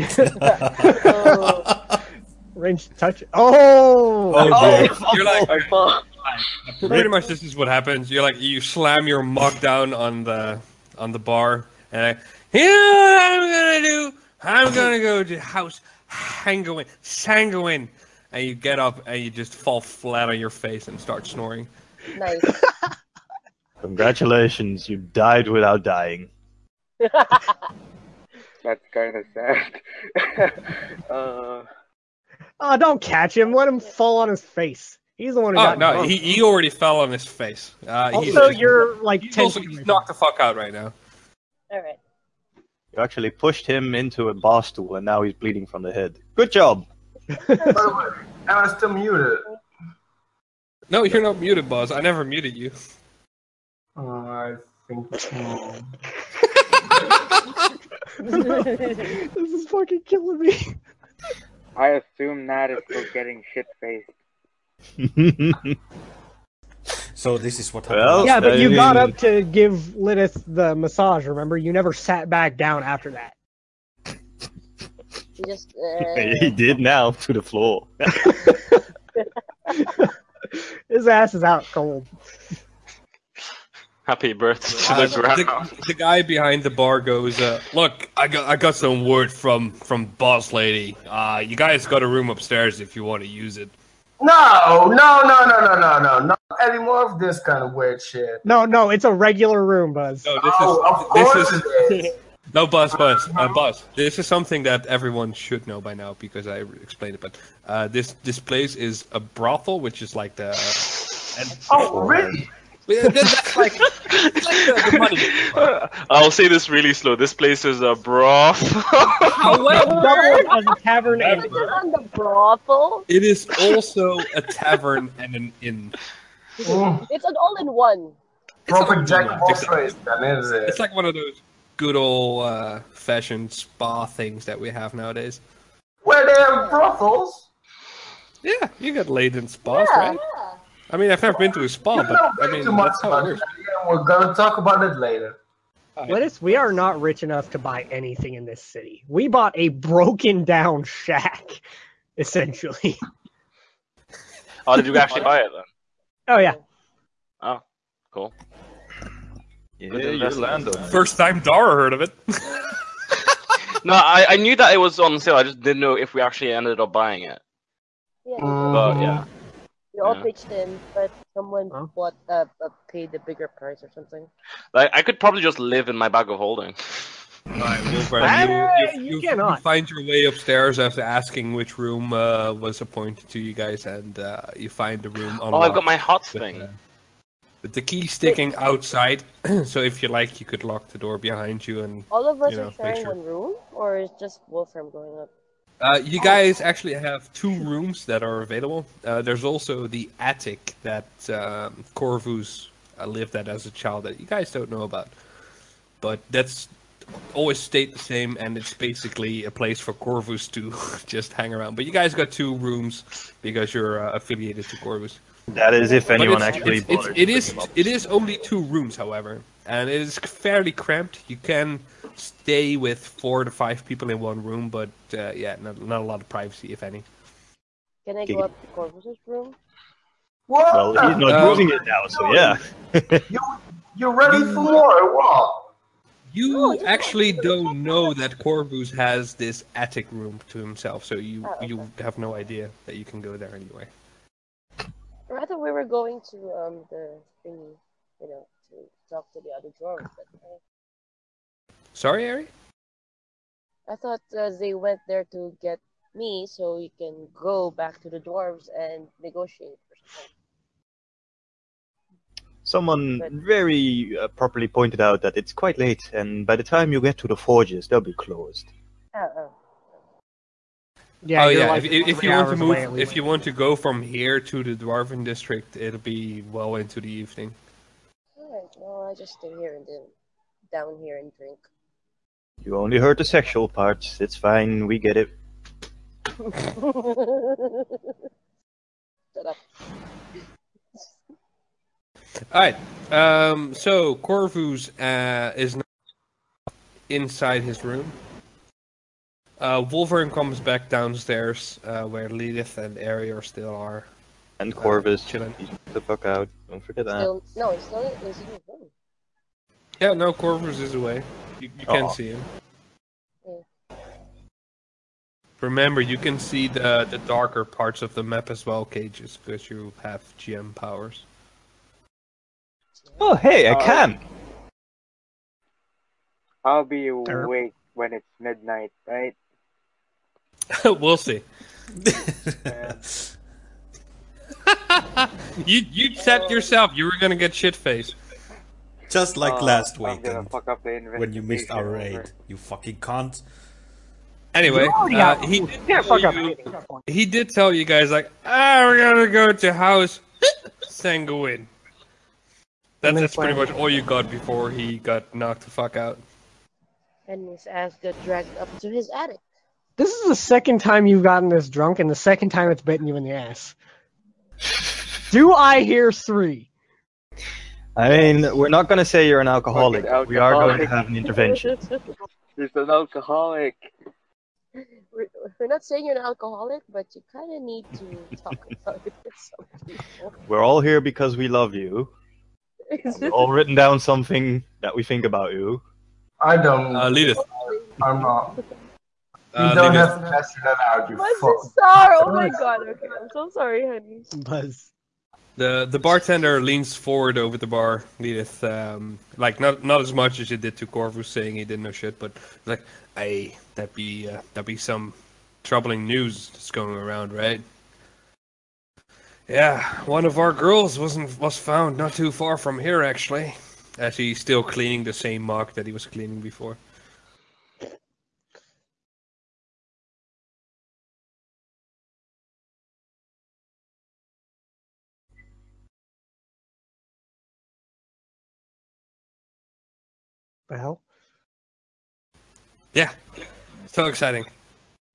Range touch. Oh! Oh, You're like, I pretty much this is what happens. You're like, you slam your mug down on the on the bar, and I, you know what I'm gonna do? I'm gonna go to House Sanguine, Sanguine, and you get up and you just fall flat on your face and start snoring. Nice. (laughs) Congratulations, you died without dying. (laughs) That's kind of sad. (laughs) uh, Oh, don't catch him. Let him fall on his face. He's the one who Oh got no, he, he already fell on his face. Uh, he's, Also, you're like he's ten also feet he's knocked the fuck out right now. All right. You actually pushed him into a bar stool and now he's bleeding from the head. Good job! By the way, am I still muted? No, you're not muted, boss. I never muted you. Uh, I think. (laughs) (laughs) this is fucking killing me. I assume Nat is still getting shit faced. (laughs) so this is what happened. Well, Yeah, but I you got up to give Lilith the massage, remember? You never sat back down after that. You just. Uh, he did now to the floor. His ass is out cold. Happy birthday to Uh, the ground. the, the guy behind the bar goes, uh, "Look, I got I got some word from from boss lady. Uh, you guys got a room upstairs if you want to use it." No, no, no, no, no, no, no, not any more of this kind of weird shit. No, no, it's a regular room, Buzz. No, this Oh, of is course this it is (laughs) no buzz, buzz, uh, buzz. This is something that everyone should know by now because I explained it. But uh, this this place is a brothel, which is like the and Oh, really? Yeah, that- that's like it's like the, the money. (laughs) I'll say this really slow. This place is a broth. Double as a tavern and Is it on the brothel? It is also a tavern and an inn. It's an all-in-one. proper It's jack like- it's- then, is it? It's like one of those good old uh, fashioned spa things that we have nowadays. Where they have brothels? Yeah, you get laid in spas, Yeah. right? I mean, I've never been to a spa, You but know I mean, too much that's how it about works. it. Yeah, we're gonna talk about it later. Lettuce, we are not rich enough to buy anything in this city. We bought a broken down shack, (laughs) essentially. oh, did you actually buy it then? Oh yeah. Oh, cool. Yeah, Good you're investment. landowner. First time Dara heard of it. (laughs) No, I, I knew that it was on sale. I just didn't know if we actually ended up buying it. Yeah. But yeah, We all Yeah. pitched in, but someone Huh? bought uh, uh, paid the bigger price or something. like I could probably just live in my bag of holding. Right, Wolverine, Ah, you, you you, you, cannot. find your way upstairs after asking which room uh, was appointed to you guys, and uh, you find the room Oh, I've got my hot with, thing. uh, with the key sticking outside. (clears throat) so if you like, you could lock the door behind you. And All of us You know, are sharing sure. one room, or is just Wolfram going up? Uh, you guys actually have two rooms that are available. Uh, there's also the attic that um, Corvus uh, lived at as a child that you guys don't know about, but that's always stayed the same, and it's basically a place for Corvus to (laughs) just hang around. But you guys got two rooms because you're uh, affiliated to Corvus. That is if anyone it's- actually it's, it's, bothered it to is bring them up. it is only two rooms, however, and it is fairly cramped. You can stay with four to five people in one room, but uh, yeah, not, not a lot of privacy, if any. Can I Okay. go up to Corvus's room? What? Well, he's not Uh, using it now, so yeah. (laughs) you you're ready for more what? You actually don't know that Corvus has this attic room to himself, so you Oh, okay. you have no idea that you can go there anyway. Or I thought we were going to um the thingy, you know, to talk to the other drawers, But uh, Sorry, Ari? I thought uh, they went there to get me, so we can go back to the dwarves and negotiate or something. Someone But- very uh, properly pointed out that it's quite late, and by the time you get to the forges, they'll be closed. Oh, oh. Yeah. oh yeah, like if, if, if you want to hours away move, if least. you want to go from here to the Dwarven district, it'll be well into the evening. Alright, well, I just stay here and then down here and drink. You only heard the sexual parts. It's fine. We get it. Shut up. All right. Um, so Corvus uh, is now inside his room. Uh, Wolverine comes back downstairs uh, where Lilith and Arior still are. And Corvus, chilling. he's the fuck out. Don't forget that. Still, no, it's still it's in his room. Yeah, no, Corvus is away. You, you can Aw. see him. Yeah. Remember, you can see the the darker parts of the map as well, Cages, because you have GM powers. Oh, hey, I Uh, can. I'll be awake when it's midnight, right? (laughs) we'll see. And (laughs) (laughs) You you said yourself you were gonna get shit faced. Just like uh, last I'm gonna fuck up the when you missed our investigation raid. You fucking cunt. Anyway, You uh, he did can't tell fuck you- anything. He did tell you guys like, ah, we're gonna go to House Sanguine. That's, that's pretty much all you got before he got knocked the fuck out. And his ass got dragged up to his attic. This is the second time you've gotten this drunk, and the second time it's bitten you in the ass. (laughs) Do I hear three? I mean, we're not gonna say you're an alcoholic. Fucking We are going to have an intervention. (laughs) He's an alcoholic. We're, we're not saying you're an alcoholic, but you kind of need to talk (laughs) about it with some people. We're all here because we love you. We've all written down something that we think about you. I don't. Uh, Lilith, I'm not. (laughs) You Uh, don't leave it- have to measure that out, you What's fuck. the star? Oh my god. Okay, I'm so sorry, honey. Buzz. The the bartender leans forward over the bar, Edith. Um, like not not as much as you did to Corvus, saying he didn't know shit, but like, hey, that be uh, that be some troubling news that's going around, right? Yeah, one of our girls wasn't was found not too far from here, actually. As he's still cleaning the same mug that he was cleaning before. The hell? Yeah, so exciting.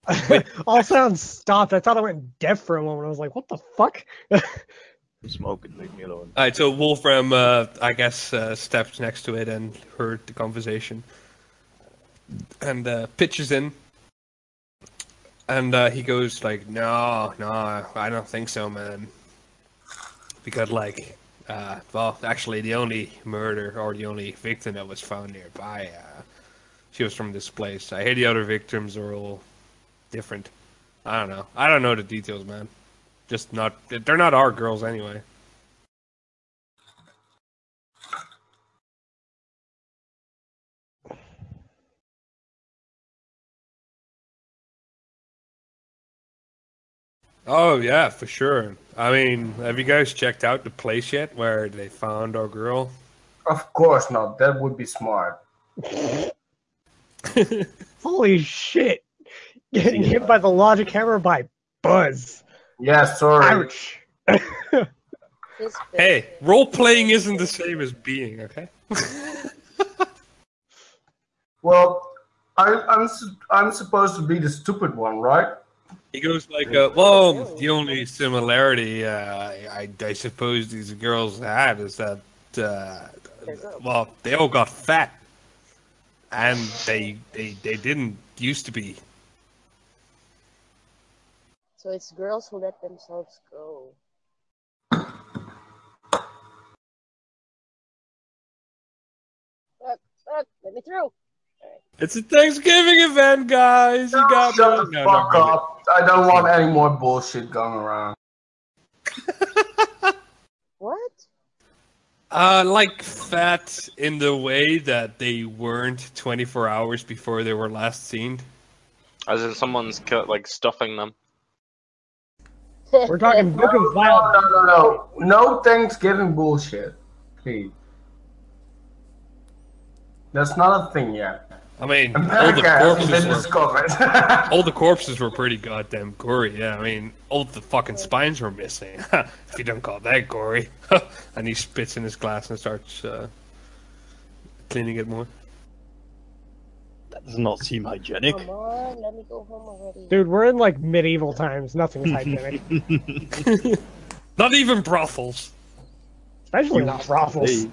(laughs) All sounds stopped. I thought I went deaf for a moment. I was like, what the fuck? I'm smoking, leave me alone. Alright, so Wolfram, uh, I guess, uh, stepped next to it and heard the conversation. And uh, pitches in. And uh, he goes like, no, no, I don't think so, man. Because, like, uh, well, actually, the only murder or the only victim that was found nearby, uh, she was from this place. I hear the other victims are all different. I don't know. I don't know the details, man. Just not. They're not our girls anyway. Oh yeah, for sure. I mean, have you guys checked out the place yet where they found our girl? Of course not. That would be smart. (laughs) Holy shit. Getting hit by the logic hammer by Buzz. Yeah, sorry. Ouch. (laughs) Hey, role playing isn't the same as being, okay? (laughs) Well, I, I'm I'm supposed to be the stupid one, right? He goes like, uh, "Well, the only similarity uh, I, I suppose these girls had is that, uh, well, they all got fat, and they they they didn't used to be." So it's girls who let themselves go. Fuck, fuck, let me through. It's a Thanksgiving event, guys. You got Shut me. the No, fuck not really. up. I don't want any more bullshit going around. (laughs) What? Uh, like fat in the way that they weren't 24 hours before they were last seen. As in someone's cut, like stuffing them. We're talking (laughs) Book of No, Violence. no, no, no. No Thanksgiving bullshit. Please. That's not a thing yet. I mean, all the corpses were (laughs) (laughs) all the corpses were pretty goddamn gory. Yeah, I mean, all the fucking spines were missing. (laughs) if you don't call that gory. and he spits in his glass and starts uh, cleaning it more. That does not seem hygienic. Come on, let me go home already. Dude, we're in like medieval times. Nothing's hygienic. Not even brothels. Especially not brothels.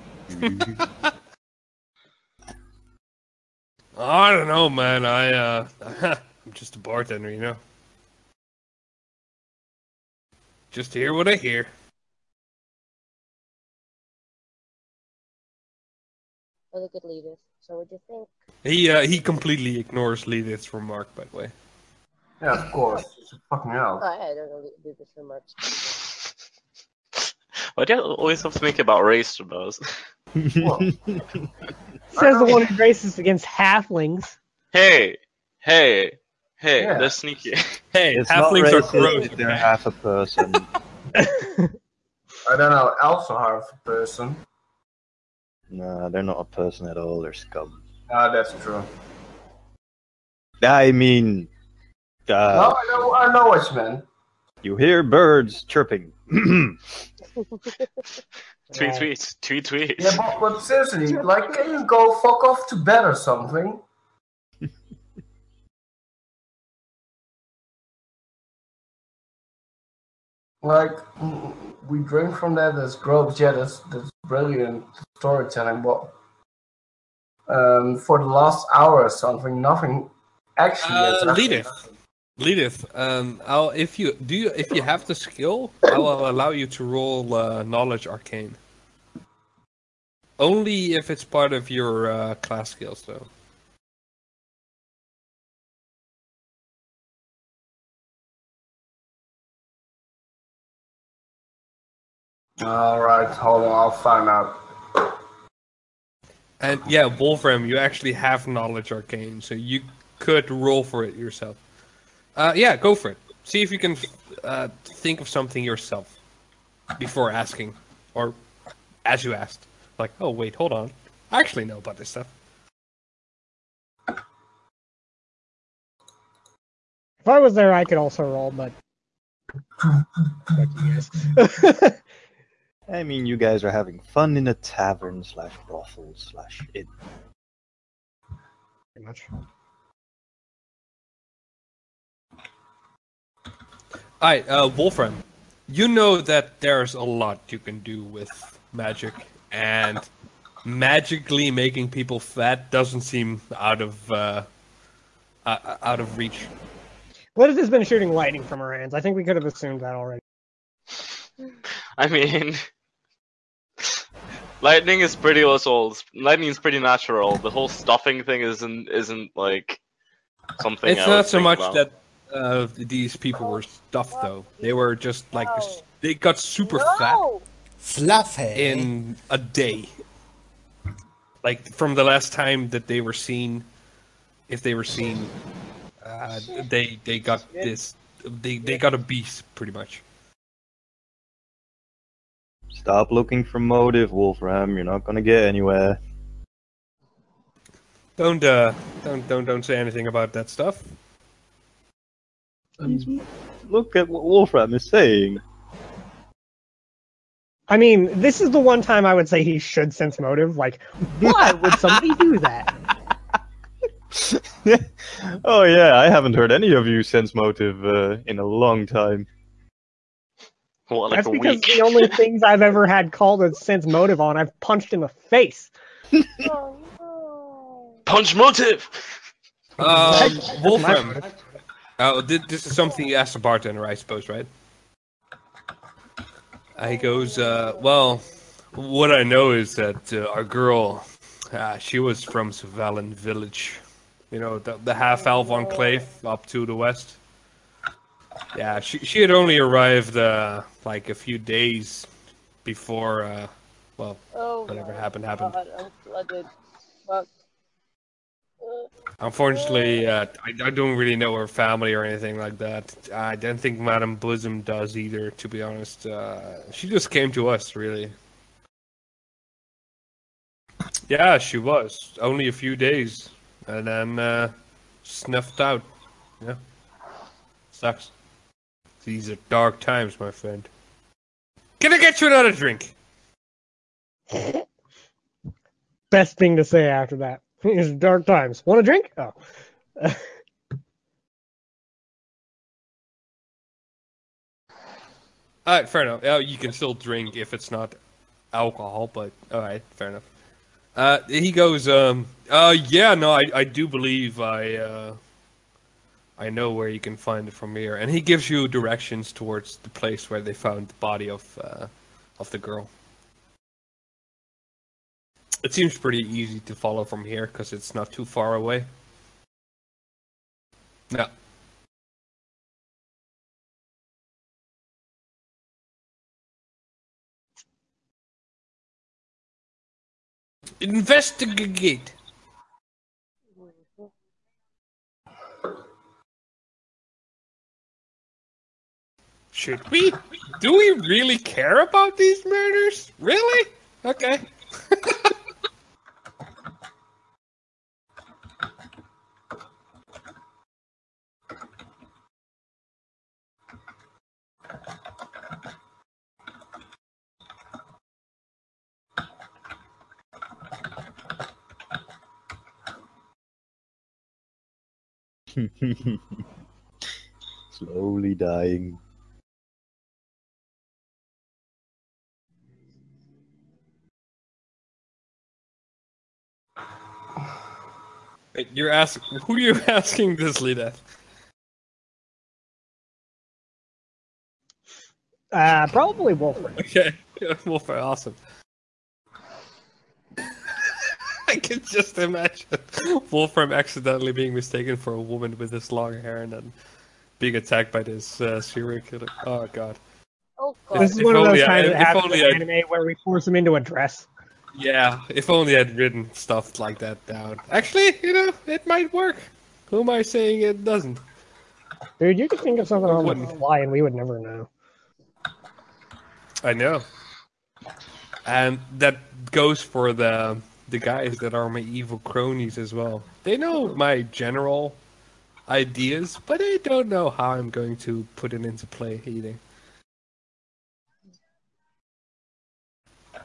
I don't know, man. I uh, (laughs) I'm just a bartender, you know. Just hear what I hear. Oh, look at Leaders. So what do you think? He uh, he completely ignores Leedith's remark, by the way. yeah, of course. It's a fucking hell. Oh, I don't know Leaders remarks. (laughs) Why do you always have to make about race, Buzz? (laughs) Well, (laughs) Says the one who races against halflings. hey, hey, hey, Yeah. they're sneaky. Hey, It's halflings are racist gross. they're okay? half a person. (laughs) I don't know. Elves are half a person. nah, they're not a person at all. They're scum. Ah, that's true. I mean, no, uh, I know, I know what you meant. you hear birds chirping. (clears throat) tweet, tweet, tweet, tweet. Yeah, but, but seriously, like, can you go fuck off to bed or something? (laughs) like, mm, we drink from that as groves. Yeah, that's, that's brilliant storytelling, but um, for the last hour or something, nothing actually has Uh, happened. Lilith, um, I'll, if you do, you, if you have the skill, I will allow you to roll uh, knowledge arcane. Only if it's part of your uh, class skills, though. All right, hold on, I'll find out. And yeah, Wolfram, you actually have knowledge arcane, so you could roll for it yourself. Uh, yeah, go for it. See if you can uh, think of something yourself before asking, or as you asked. Like, oh wait, hold on, I actually know about this stuff. If I was there, I could also roll, but. Fuck you guys. (laughs) I mean, you guys are having fun in a tavern slash brothel slash inn. Pretty much. Alright, uh, Wolfram, you know that there's a lot you can do with magic, and magically making people fat doesn't seem out of uh, uh, out of reach. Liz has been shooting lightning from her hands. I think we could have assumed that already. (laughs) I mean, lightning is pretty old. Lightning is pretty natural. The whole stuffing thing isn't isn't like something. It's I would not so think much about. that uh, these people were stuffed, though. They were just like they got super fat Fluffy. in a day. Like from the last time that they were seen, if they were seen, uh, they they got this. They they got a beast pretty much. Stop looking for motive, Wolfram. You're not gonna get anywhere. Don't uh don't don't don't say anything about that stuff. Look at what Wolfram is saying. I mean, this is the one time I would say he should sense motive. Like, why would somebody do that? (laughs) (laughs) oh yeah, I haven't heard any of you sense motive uh, in a long time. What, like That's a because week? the only (laughs) things I've ever had called a sense motive on, I've punched in the face. Oh, no. Punch motive. Um, Wolfram. Oh, thi- this is something you asked the bartender, I suppose, right? Uh, he goes, uh, well, what I know is that uh, our girl, uh, she was from Savalin Village. You know, the, the half-elf enclave up to the west. Yeah, she, she had only arrived, uh, like, a few days before, uh, well, Oh, Whatever happened, happened. God, I'm flooded. Fuck. Unfortunately, uh, I, I don't really know her family or anything like that. I don't think Madame Bosom does either, to be honest. Uh, she just came to us, really. Yeah, she was. Only a few days. And then uh, snuffed out. Yeah. Sucks. These are dark times, my friend. Can I get you another drink? (laughs) Best thing to say after that. (laughs) It's dark times. Want a drink? Oh. (laughs) Alright, fair enough. Yeah, you can still drink if it's not alcohol, but alright, fair enough. Uh, he goes, um, uh, yeah, no, I, I do believe I, uh, I know where you can find it from here. And he gives you directions towards the place where they found the body of, uh, of the girl. It seems pretty easy to follow from here because it's not too far away. No. Investigate. Should we? Do we really care about these murders? Really? Okay. (laughs) Slowly dying. Wait, you're asking who are you (laughs) asking this lead at? Uh, probably Wolfram. Okay, (laughs) Wolfram, awesome. I can just imagine Wolfram accidentally being mistaken for a woman with this long hair and then being attacked by this uh, serial killer. Oh god. oh, God. This is If one of those I- times if that happens in I- anime where we force him into a dress. Yeah, if only I'd written stuff like that down. Actually, you know, it might work. Who am I saying it doesn't? Dude, you could think of something on the Wouldn't. fly and we would never know. I know. And that goes for the the guys that are my evil cronies as well. They know my general ideas, but they don't know how I'm going to put it into play either.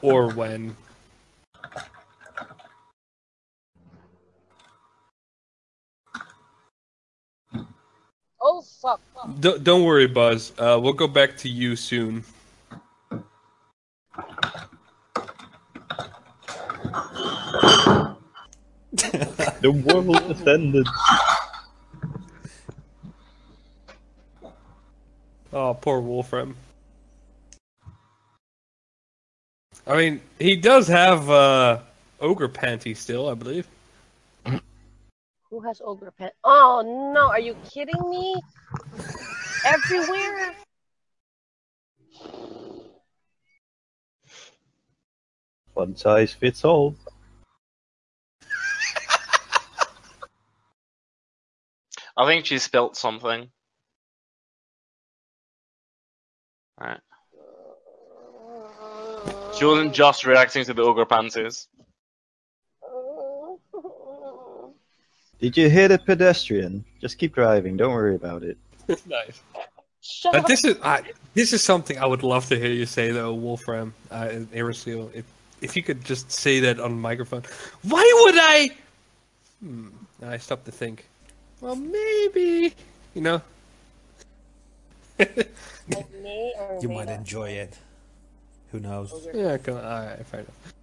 Or when. Oh fuck. D- don't worry, Buzz. Uh, we'll go back to you soon. The world has ended. Oh, poor Wolfram. I mean, he does have uh, ogre panties still, I believe. Who has ogre pants? Oh no, are you kidding me? Everywhere. One size fits all. I think she spelt something. Alright. She wasn't just reacting to the ogre panties. Did you hit a pedestrian? Just keep driving. Don't worry about it. (laughs) nice. Shut Uh, up. this is I this is something I would love to hear you say though, Wolfram, uh, in Aeroseal. If if you could just say that on microphone. Why would I? Hmm. I stopped to think. Well, maybe you know. (laughs) I may or You might enjoy it. Who knows? yeah, come on. All right, fair enough.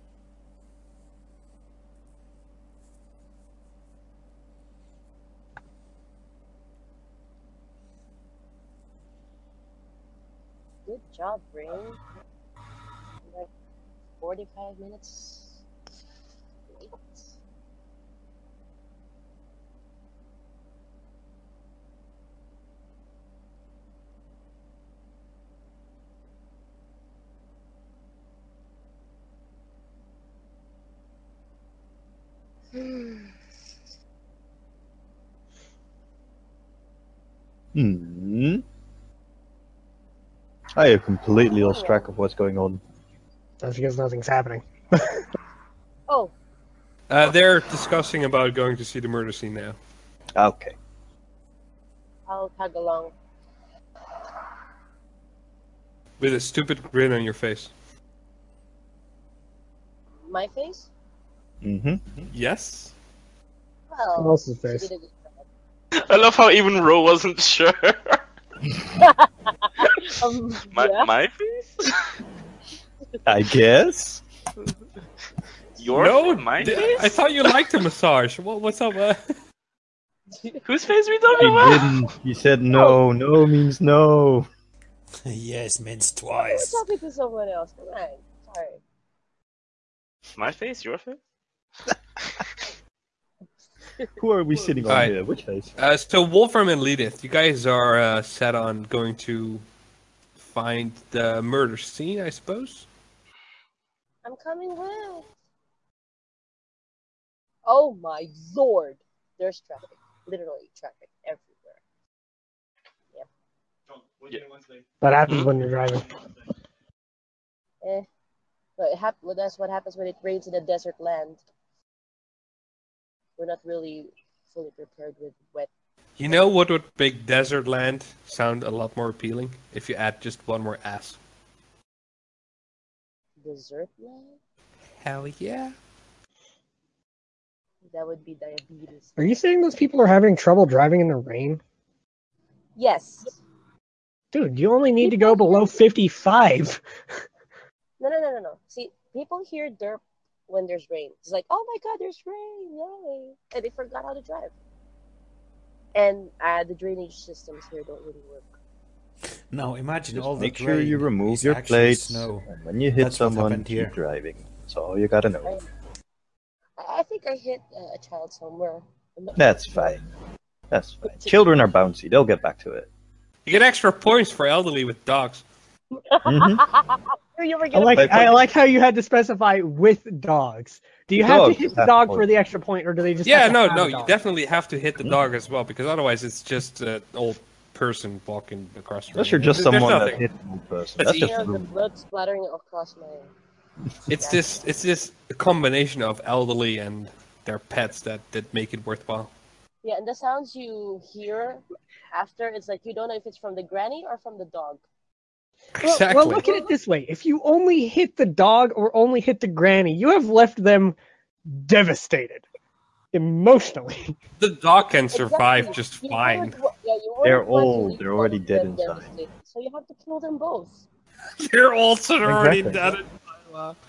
Good job, Brain. Like 45 minutes. (sighs) Hmm. I have completely lost track of what's going on. That's because nothing's happening. (laughs) Oh, Uh, they're discussing about going to see the murder scene now. Okay. I'll tag along. With a stupid grin on your face. My face? Mm-hmm. Yes. Well, Who else's face? did a good job. I love how even Ro wasn't sure. (laughs) Um, (laughs) my, yeah. my face? (laughs) I guess. Your no, face? My th- face? I thought you liked the massage. What, what's up? Uh? Whose face are we He talking about? didn't. He said no. No means no. yes, means twice. I was twice. talking to someone else. Come on. Sorry. My face? Your face? Who are we sitting on Alright. here? Which face? Uh, so Wolfram and Leadith, you guys are uh, set on going to find the murder scene, I suppose. I'm coming with. Oh my lord. There's traffic. Literally traffic everywhere. That happens Hmm? when you're driving. Eh. But it hap- well, that's what happens when it rains in a desert land. We're not really fully prepared with wet. You know what would make desert land sound a lot more appealing if you add just one more S. Desert land? Hell yeah! That would be diabetes. Are you saying those people are having trouble driving in the rain? Yes. Dude, you only need to go below 55. No, no, no, no, no. See, people hear derp when there's rain. It's like, oh my god, there's rain, yay! And they forgot how to drive. And uh, the drainage systems here don't really work. Now imagine Just all the make sure you remove your plates. Snow. And when you hit That's someone, happened keep here. driving. That's all you gotta know. I, I think I hit uh, a child somewhere. I'm not- That's fine. That's fine. Children are bouncy. They'll get back to it. You get extra points for elderly with dogs. (laughs) you were I gonna like Like- I like how you had to specify with dogs. Do you have to hit the dog for the extra point, or do they just? Yeah, have to no, have no, a you definitely have to hit the dog as well because otherwise it's just an old person walking across the Unless road. you're just There's someone that nothing. hit an old person. That's That's just know, the blood splattering across my. (laughs) It's this, it's this combination of elderly and their pets that that make it worthwhile. Yeah, and the sounds you hear after, it's like you don't know if it's from the granny or from the dog. Well, Exactly. well, look at it this way: if you only hit the dog or only hit the granny, you have left them devastated emotionally. the dog can survive Exactly. just You fine. wouldn't yeah, you They're wouldn't want to old, they're already dead inside. So you have to kill them both. (laughs) They're also already dead inside.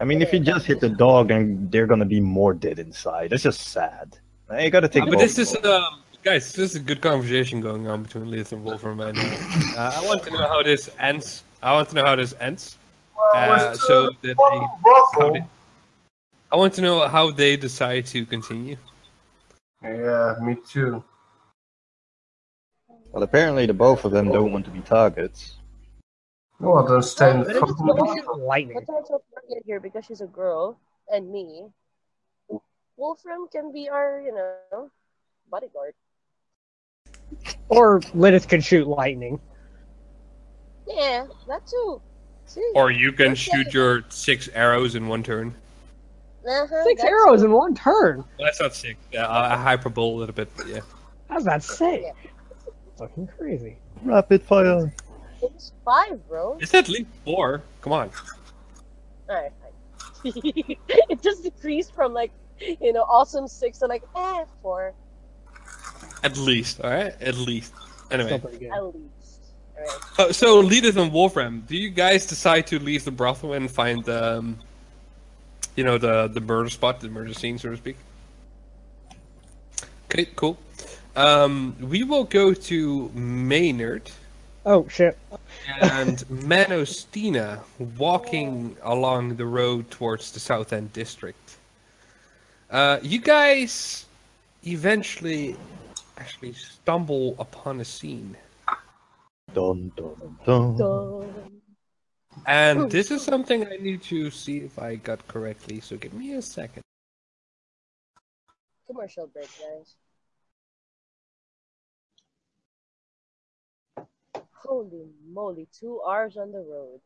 I mean, if you just hit the dog, then they're gonna be more dead inside. That's just sad. You gotta take. Uh, but this is um, guys, this is a good conversation going on between Leith and Wolfram right now. Uh, I want to know how this ends. I want to know how this ends. Uh, so that they, they, I want to know how they decide to continue. Yeah, me too. Well, apparently the both of them don't want to be targets. Well, then stay in But the it's fucking not- water. Lightning. But also forget here because she's a girl and me. Wolfram can be our, you know, bodyguard. Or Lilith could shoot lightning. Yeah, that too. See? Or you can Okay. shoot your six arrows in one turn. Uh-huh, Six arrows too. in one turn. Well, that's not six. Uh, I hyperbole a little bit, but yeah. How's that say? Fucking crazy. Rapid fire. It's five, bro. It's at least four. Come on. Alright, (laughs) it just decreased from like, you know, awesome six to like, eh, four. At least, alright? At least. Anyway. Still pretty good. At least. Alright. Uh, so, Leadeth and Wolfram, do you guys decide to leave the brothel and find, um, you know, the the murder spot, the murder scene, so to speak? Okay, cool. Um, we will go to Maynard Oh shit. and (laughs) Manastina walking along the road towards the South End district. Uh, you guys eventually actually stumble upon a scene. Dun dun dun. Dun. And this is something I need to see if I got correctly, so give me a second. Commercial break, guys. Holy moly, two hours on the road.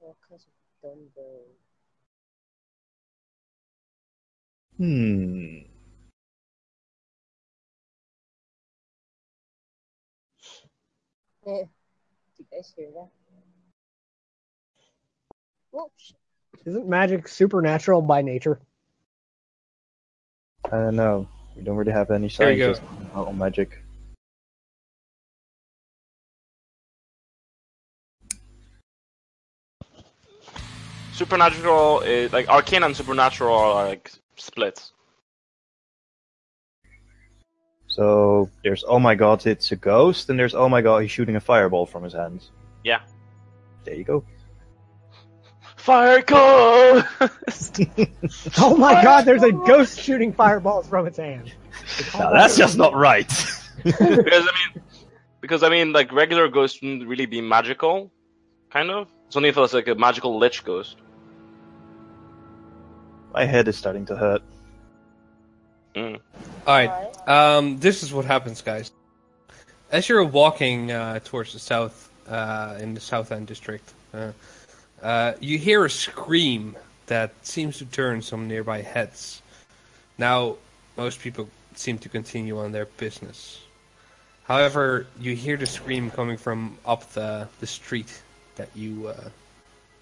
All kinds of Dunbar. Hmm. Eh, did you guys hear that? Shit. Isn't magic supernatural by nature? I don't know. We don't really have any There you scientists on magic. Supernatural, is, like arcane and supernatural are like splits. So there's oh my god, it's a ghost, and there's oh my god, he's shooting a fireball from his hands. Yeah. There you go. Fire call. (laughs) Oh my god, there's a ghost shooting fireballs from its hand. (laughs) Now that's just not right. (laughs) because I mean, because I mean, like regular ghosts wouldn't really be magical, kind of. It's only if it was like a magical lich ghost. My head is starting to hurt. Mm. Alright, um, this is what happens, guys. As you're walking uh, towards the south, uh, in the South End district, uh, uh, you hear a scream that seems to turn some nearby heads. Now, most people seem to continue on their business. However, you hear the scream coming from up the, the street that you uh,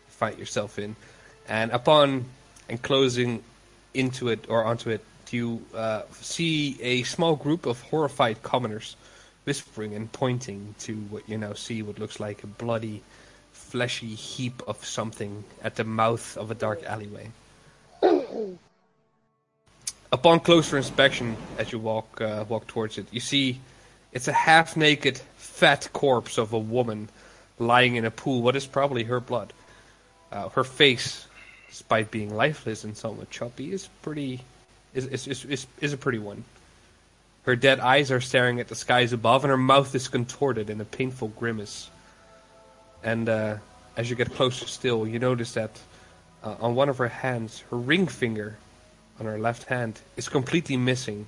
find yourself in. And upon enclosing into it or onto it, you uh, see a small group of horrified commoners whispering and pointing to what you now see what looks like a bloody, fleshy heap of something at the mouth of a dark alleyway. (coughs) Upon closer inspection, as you walk uh, walk towards it, you see it's a half-naked, fat corpse of a woman lying in a pool. What is probably her blood? Uh, her face, despite being lifeless and somewhat choppy, is pretty is is is, is, is a pretty one. Her dead eyes are staring at the skies above, and her mouth is contorted in a painful grimace. And uh, as you get closer still, you notice that uh, on one of her hands, her ring finger on her left hand is completely missing,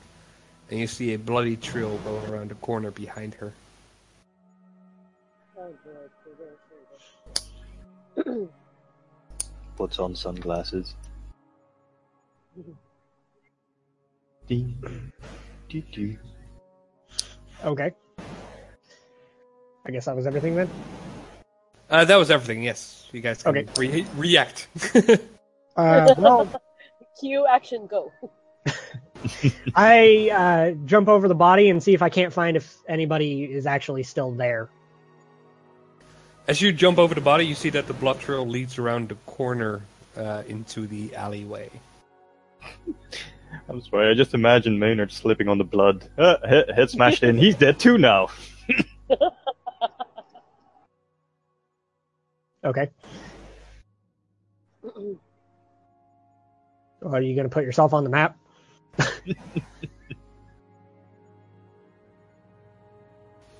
and you see a bloody trail going around the corner behind her. Oh, (clears throat) Puts on sunglasses. Ding, doo, doo. Okay. I guess that was everything then. Uh, that was everything. Yes, you guys can Okay. re- react. (laughs) Uh, well, (laughs) Cue action go. (laughs) I uh, jump over the body and see if I can't find if anybody is actually still there. As you jump over the body, you see that the blood trail leads around the corner uh, into the alleyway. (laughs) I'm sorry, I just imagine Maynard slipping on the blood. Uh, head, head smashed in. He's dead too now. (laughs) Okay. (clears throat) Are you going to put yourself on the map? (laughs)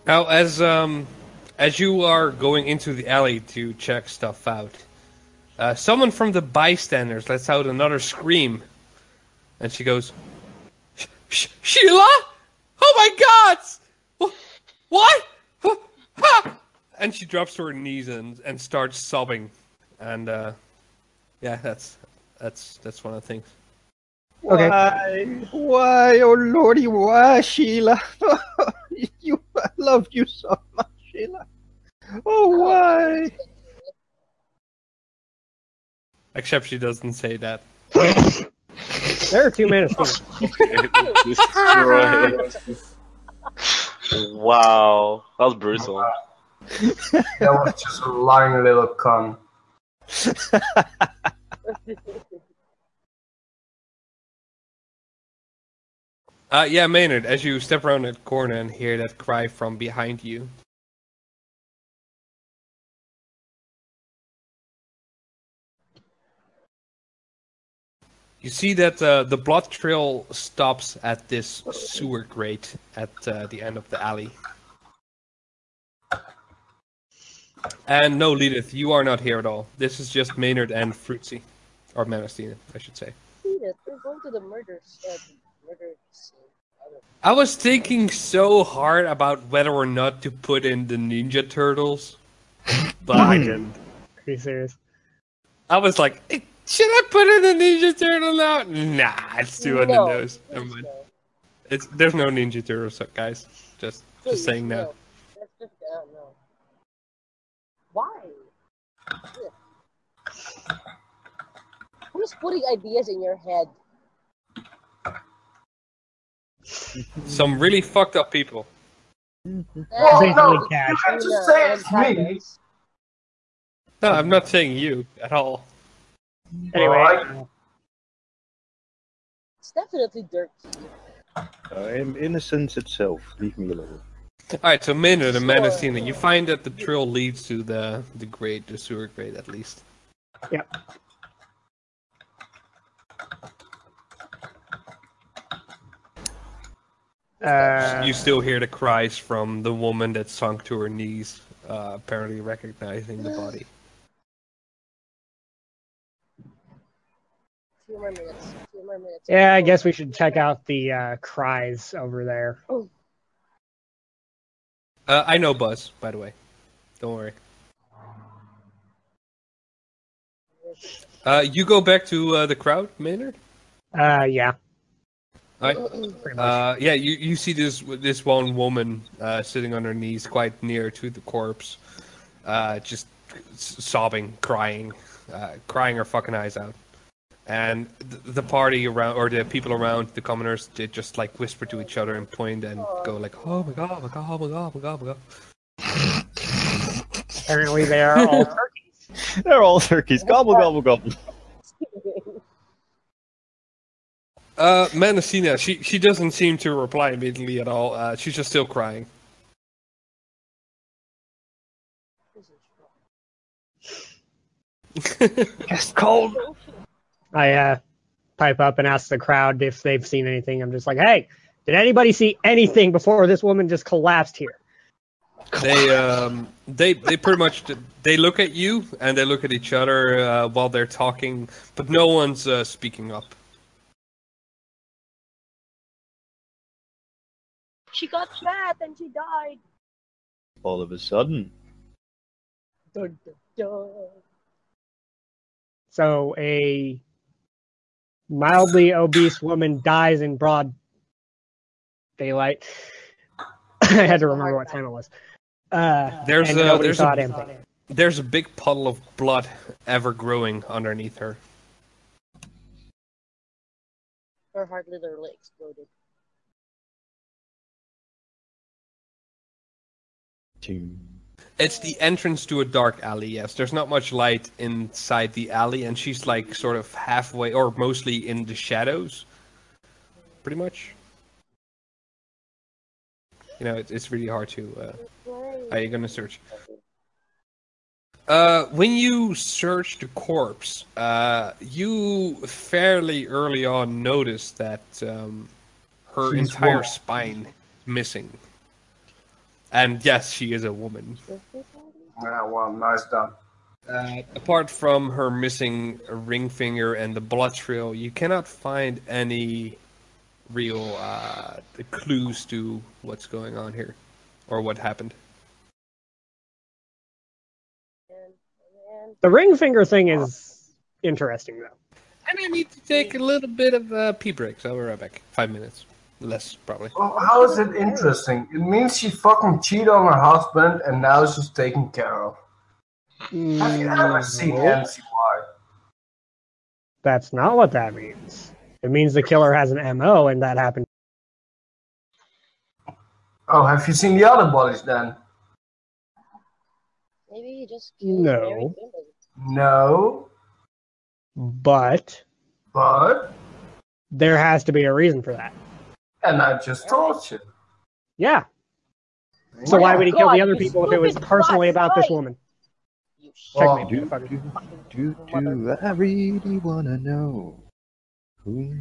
Now, as um, as you are going into the alley to check stuff out, uh, someone from the bystanders lets out another scream, and she goes, "Sh- Sh- "Sheila! Oh my God! Wh- What? Ha!" And she drops to her knees and and starts sobbing, and uh, yeah, that's that's that's one of the things. Okay. Why? Why? Oh lordy, why, Sheila? (laughs) you, I love you so much, Sheila. Oh, why? Except she doesn't say that. There are two mana stones. (laughs) wow, that was brutal. That was just a lying little cunt. (laughs) Uh, yeah, Maynard, as you step around that corner and hear that cry from behind you, you see that uh, the blood trail stops at this sewer grate at uh, the end of the alley. And no, Leedith, you are not here at all. This is just Maynard and Fruitsy. Or Manastina, I should say. Edith, we're going to the murder, uh, murder scene. I I was thinking so hard about whether or not to put in the Ninja Turtles, but I (laughs) didn't. Are you serious? I was like, "Eh, should I put in the Ninja Turtle now? Nah, it's too on the nose. Never mind. no. It's there's no Ninja Turtles, guys. Just Please, just saying that. no. That's just, uh, no. Why? Ugh. Who's putting ideas in your head? Some really fucked up people. (laughs) Well, no, cash. you can just say it's me. No, I'm not saying you at all. Anyway, Alright. It's definitely Dirk. I am innocence itself. Leave me alone. All right, so Maynard and Sure. Manastina, you find that the trail leads to the the grade, the sewer grade at least. Yep. Uh, you still hear the cries from the woman that sunk to her knees, uh, apparently recognizing the body. Few more minutes. few more minutes. yeah, I guess we should check out the uh, cries over there. Uh, I know Buzz, by the way. Don't worry. Uh, you go back to uh, the crowd, Maynard. Uh, yeah. Alright. Uh, yeah, you, you see this this one woman uh, sitting on her knees, quite near to the corpse, uh, just sobbing, crying, uh, crying her fucking eyes out. And the party around, or the people around, the commoners, they just like whisper to each other and point and go like, "Oh my god, oh my god, oh my god, oh my god, oh my god." Apparently, they are all (laughs) turkeys. They're all turkeys. Gobble, gobble, gobble. (laughs) Uh, Manasina, she she doesn't seem to reply immediately at all. Uh, she's just still crying. It's (laughs) cold. I uh, pipe up and ask the crowd if they've seen anything. I'm just like, hey, Did anybody see anything before this woman just collapsed here? They um they they pretty much they look at you and they look at each other uh, while they're talking, but no one's uh, speaking up. She got fat and she died. All of a sudden. Dun, dun, dun. So a mildly obese woman dies in broad daylight. (laughs) I had to remember what time it was. Uh, There's and a there's saw a, a there's a big puddle of blood ever growing underneath her. Her heart literally exploded. It's the entrance to a dark alley. Yes, there's not much light inside the alley, and she's like sort of halfway or mostly in the shadows. Pretty much. You know, it, it's really hard to. Uh, are you gonna search? Uh, when you search the corpse, uh, you fairly early on notice that um, her She's entire woman. spine missing. And yes, she is a woman. Yeah, well, nice done. Uh, apart from her missing ring finger and the blood trail, you cannot find any real uh, clues to what's going on here or what happened. The ring finger thing is interesting though. And I need to take a little bit of a pee break, so I'll be right back. Five minutes. Less, probably. Well, how is it interesting? It means she fucking cheated on her husband and now she's taken care of. Have you ever mm, seen No. NCIS? That's not what that means. It means the killer has an MO and that happened. Oh, have you seen the other bodies then? Maybe he just killed No. No, But but there has to be a reason for that. And I just told you. Yeah. Oh, so why would he kill the other people if it was personally fuck, about this woman? Well, Checkmate, motherfucker. Do, do do I really wanna know who?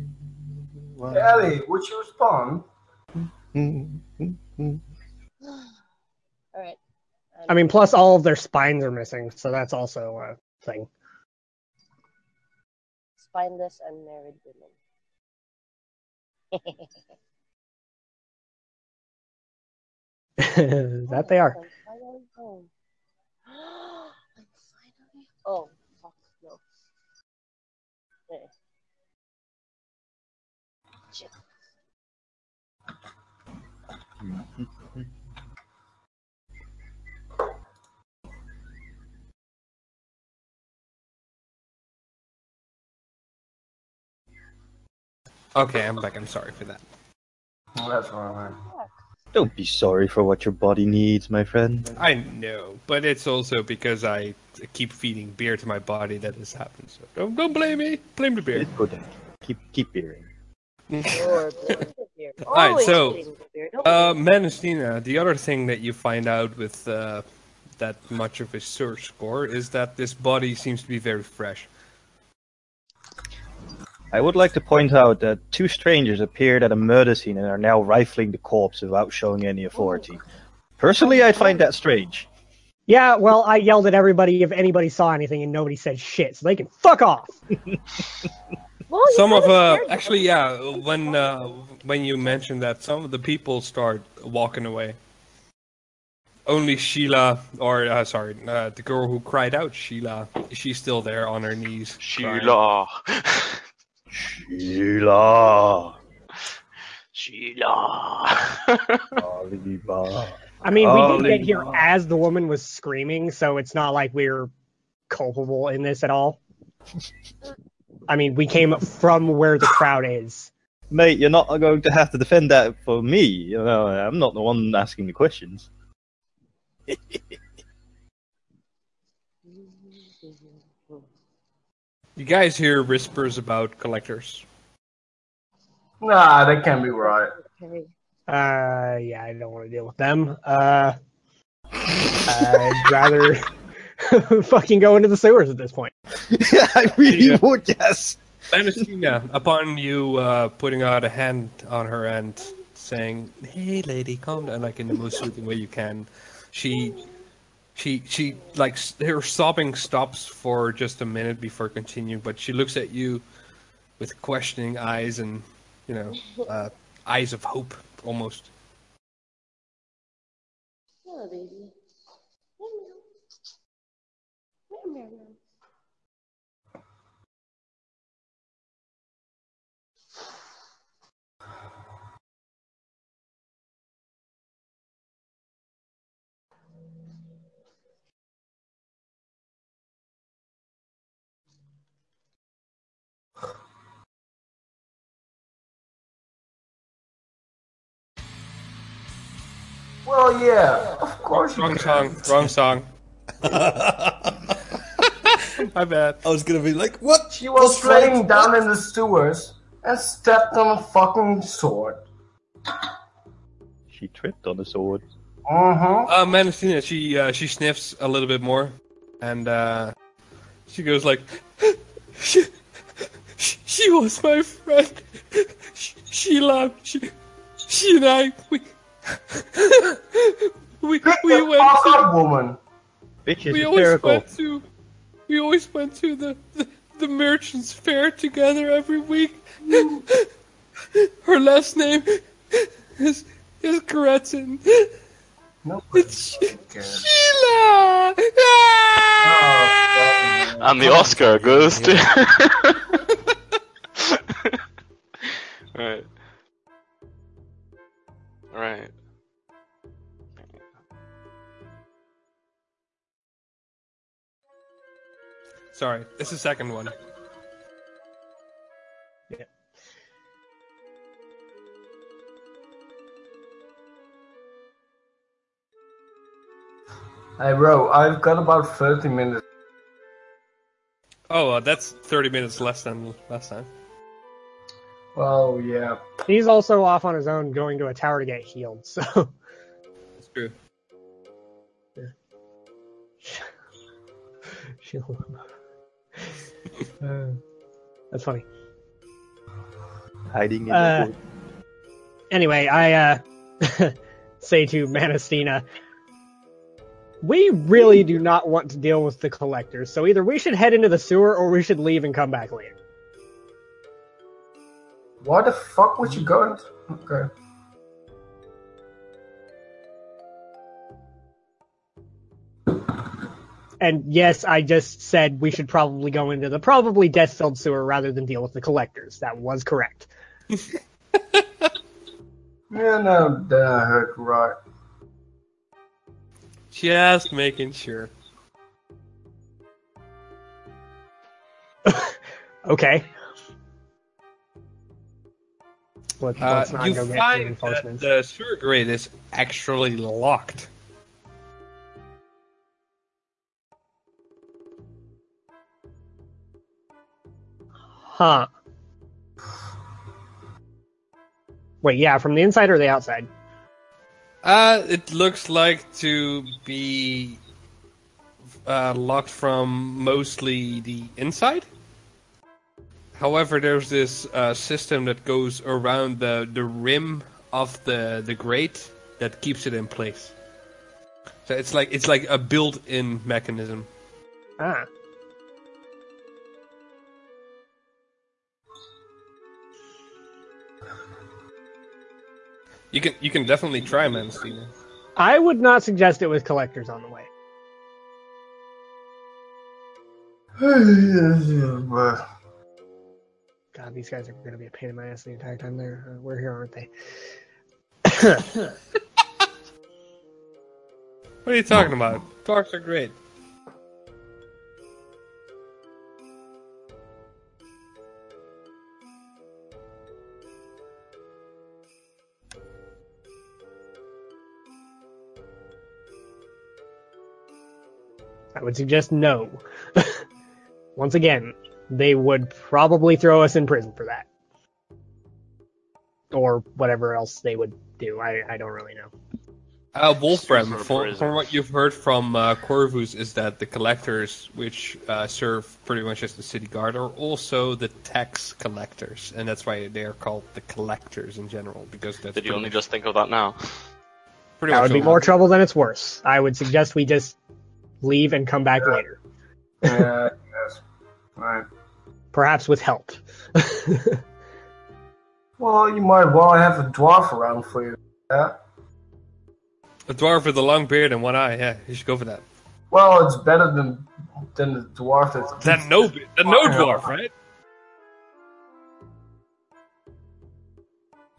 I- Ellie, would you respond? (sighs) All right. I mean, plus all of their spines are missing, so that's also a thing. Spineless unmarried women. (laughs) (laughs) that they are. I'm finally home. I'm finally. Oh, fuck no. Shit. Okay, I'm back. I'm sorry for that. Oh, that's all right. Don't be sorry for what your body needs, my friend. I know, but it's also because I keep feeding beer to my body that this happens. So don't, don't blame me. Blame the beer. It's good. Keep keep beering. (laughs) Or blame the beer. Alright, so, blame the beer. Don't Uh, blame Manastina, the other thing that you find out with uh, that much of a search score is that this body seems to be very fresh. I would like to point out that two strangers appeared at a murder scene and are now rifling the corpse without showing any authority. Personally, I find that strange. Yeah, well, I yelled at everybody if anybody saw anything, and nobody said shit, so they can fuck off. (laughs) Well, Some of uh, them. actually, yeah, when uh, when you mentioned that, some of the people start walking away. Only Sheila, or uh, sorry, uh, the girl who cried out, Sheila, she's still there on her knees. Sheila. (laughs) Sheila. Sheila. Oliver. I mean, we did they- get here as the woman was screaming, so it's not like we're culpable in this at all. I mean, we came from where the crowd is. Mate, you're not going to have to defend that for me. You know, I'm not the one asking the questions. (laughs) You guys hear whispers about collectors. Nah, that can't be right. Okay. Uh, yeah, I don't want to deal with them. Uh, I'd (laughs) rather (laughs) fucking go into the sewers at this point. (laughs) Yeah, I really Yeah. would, yes. Manastina, upon you uh, putting out a hand on her and saying, "Hey, lady, calm down," like in the most soothing way you can. She, she, she, like her sobbing stops for just a minute before continuing, but she looks at you with questioning eyes and, you know, uh, eyes of hope almost. Oh, baby. Meow. Well, yeah, of course Wrong song. Wrong song. (laughs) My bad. I was gonna be like, what? She was What's right? laying down in the sewers and stepped on a fucking sword. She tripped on the sword. Uh-huh. Uh, Manastina, she uh, she sniffs a little bit more, and uh, she goes like, (laughs) she, she, she was my friend. She, she loved she, she and I we (laughs) we we went to up, woman. Bitch is we always went to we always went to the, the the merchants fair together every week. (laughs) Her last name is is Gretchen. No. It's Okay. Sheila. Oh, And the Oscar goes to. (laughs) right. Right. Sorry, it's the second one. Yeah. Hey, bro, I've got about 30 minutes. Oh, uh, that's 30 minutes less than last time. Well, yeah. He's also off on his own going to a tower to get healed, so. That's true. (laughs) She'll- (laughs) Uh, that's funny. Hiding in Uh, the wood. Anyway, I uh, (laughs) say to Manastina, we really do not want to deal with the collectors, so either we should head into the sewer or we should leave and come back later. Why the fuck would you go into... Okay. And yes, I just said we should probably go into the probably death filled sewer rather than deal with the collectors. That was correct. (laughs) Yeah, no, then I right. Just making sure. (laughs) Okay. Let's, Uh, let's not you go get find that reinforcements. the sewer grate is actually locked. Huh. Wait, yeah, from the inside or the outside? Uh, it looks like to be uh, locked from mostly the inside. However, there's this uh, system that goes around the, the rim of the, the grate that keeps it in place. So it's like it's like a built-in mechanism. Ah. You can you can definitely try, man, Steven. I would not suggest it with collectors on the way. (sighs) (sighs) God, these guys are going to be a pain in my ass the entire time they're uh, we're here, aren't they? What are you talking about? Talks are great. I would suggest no. (laughs) Once again, they would probably throw us in prison for that. Or whatever else they would do. I, I don't really know. Uh, Wolfram, Super from, from what you've heard from uh, Corvus, is that the collectors, which uh, serve pretty much as the city guard, are also the tax collectors, and that's why they are called the collectors in general. Because that's Did you only much- just think of that now? pretty That much would be more trouble than it's worth. I would suggest we just leave and come back later, Yeah, yes. Right. perhaps with help. (laughs) Well, you might well have a dwarf around for you. Yeah. A dwarf with a long beard and one eye. Yeah, you should go for that. Well, it's better than than the dwarf that. That no, that no dwarf, right?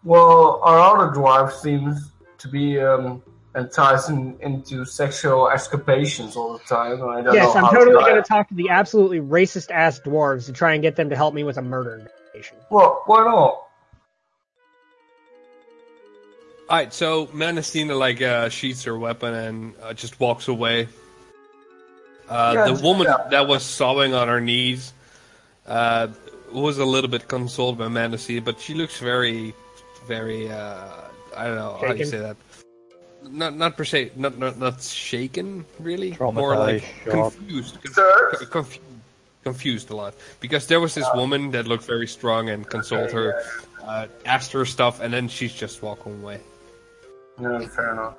Well, our other dwarf seems to be um, enticing into sexual escapations all the time. I don't yes, know I'm how totally to going to talk to the absolutely racist ass dwarves to try and get them to help me with a murder investigation. Well, why not? Alright, so Menacina like uh, sheaths her weapon and uh, just walks away. Uh, Yeah, the woman yeah. that was sobbing on her knees uh, was a little bit consoled by Menacina, but she looks very, very. Uh, I don't know how you say that. Not, not per se, not, not, not shaken really, more like Traumatized, shocked. confused, conf- confused, confused a lot because there was this woman that looked very strong and consoled her, uh, asked her stuff, and then she's just walking away. No, fair enough.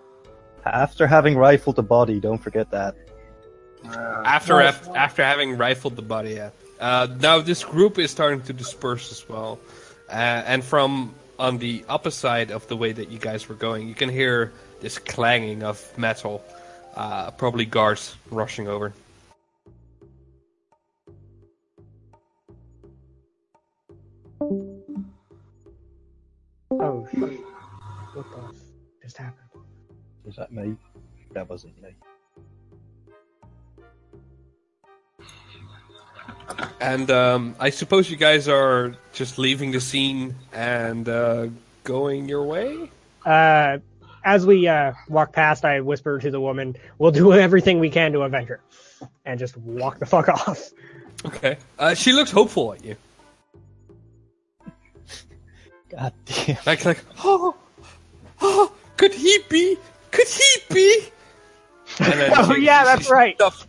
After having rifled the body, don't forget that. Yeah. After af- after having rifled the body, yeah. Uh, now this group is starting to disperse as well, uh, and from on the opposite side of the way that you guys were going, you can hear this clanging of metal. Uh, probably guards rushing over. Oh shit! What the f- just happened? Was that me? That wasn't me. And um, I suppose you guys are just leaving the scene and uh, going your way. Uh, as we uh, walk past, I whisper to the woman, "We'll do everything we can to avenge her," and just walk the fuck (laughs) off. Okay. Uh, she looks hopeful at you. God damn. Like like oh oh could he be could he be? And then (laughs) Oh, yeah, that's right. Stopped,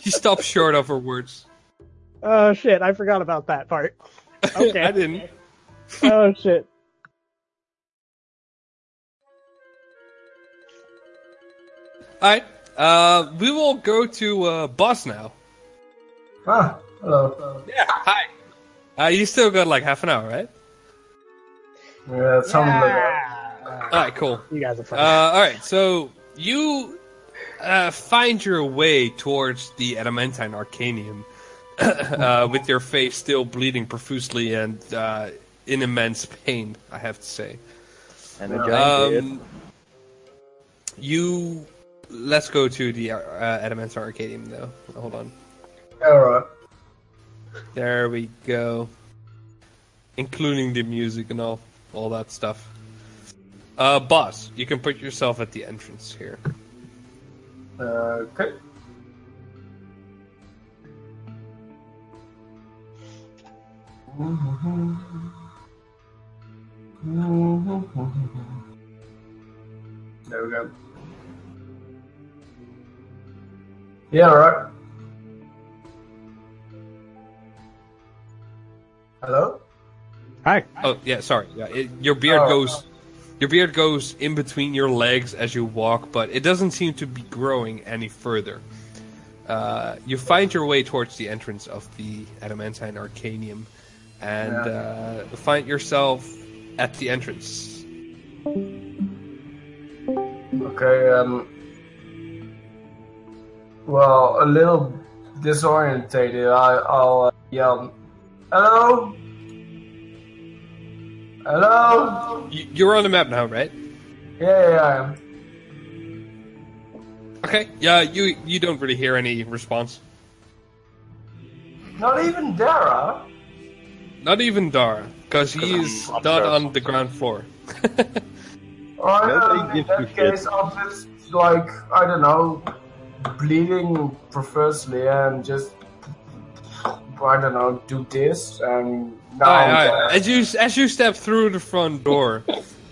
she stopped short of her words. Oh shit! I forgot about that part. (laughs) Okay. I didn't. oh shit! Alright. Uh, we will go to uh, boss now. Ah, hello. Yeah. Hi. Uh, you still got like half an hour, right? Yeah, it sounded like that. Alright, cool. You guys are Uh, all right, so you uh, find your way towards the adamantine arcanium (coughs) uh, with your face still bleeding profusely and uh, in immense pain. I have to say. And a giant beard. Um, you let's go to the uh, adamantine arcanium though. Hold on. Alright. There we go. Including the music and all, all that stuff. Uh, boss, you can put yourself at the entrance here. Uh, okay. There we go. Yeah, right. Hello? Hi. Oh yeah, sorry. Yeah, it, your beard Oh. goes, your beard goes in between your legs as you walk, but it doesn't seem to be growing any further. Uh, you find your way towards the entrance of the adamantine arcanium, and uh, find yourself at the entrance. Okay, um. Well, a little disorientated, I, I'll uh, yell, Hello? Hello? You're on the map now, right? Yeah, yeah, I am. Okay. Yeah, you you don't really hear any response. Not even Dara. Not even Dara, because he I'm is not upstairs. on the ground floor. Or Nobody um, in that case, I'll just, like, I don't know, bleeding profusely and just, I don't know, do this and now Aye, I'm aye. there. As you as you step through the front door,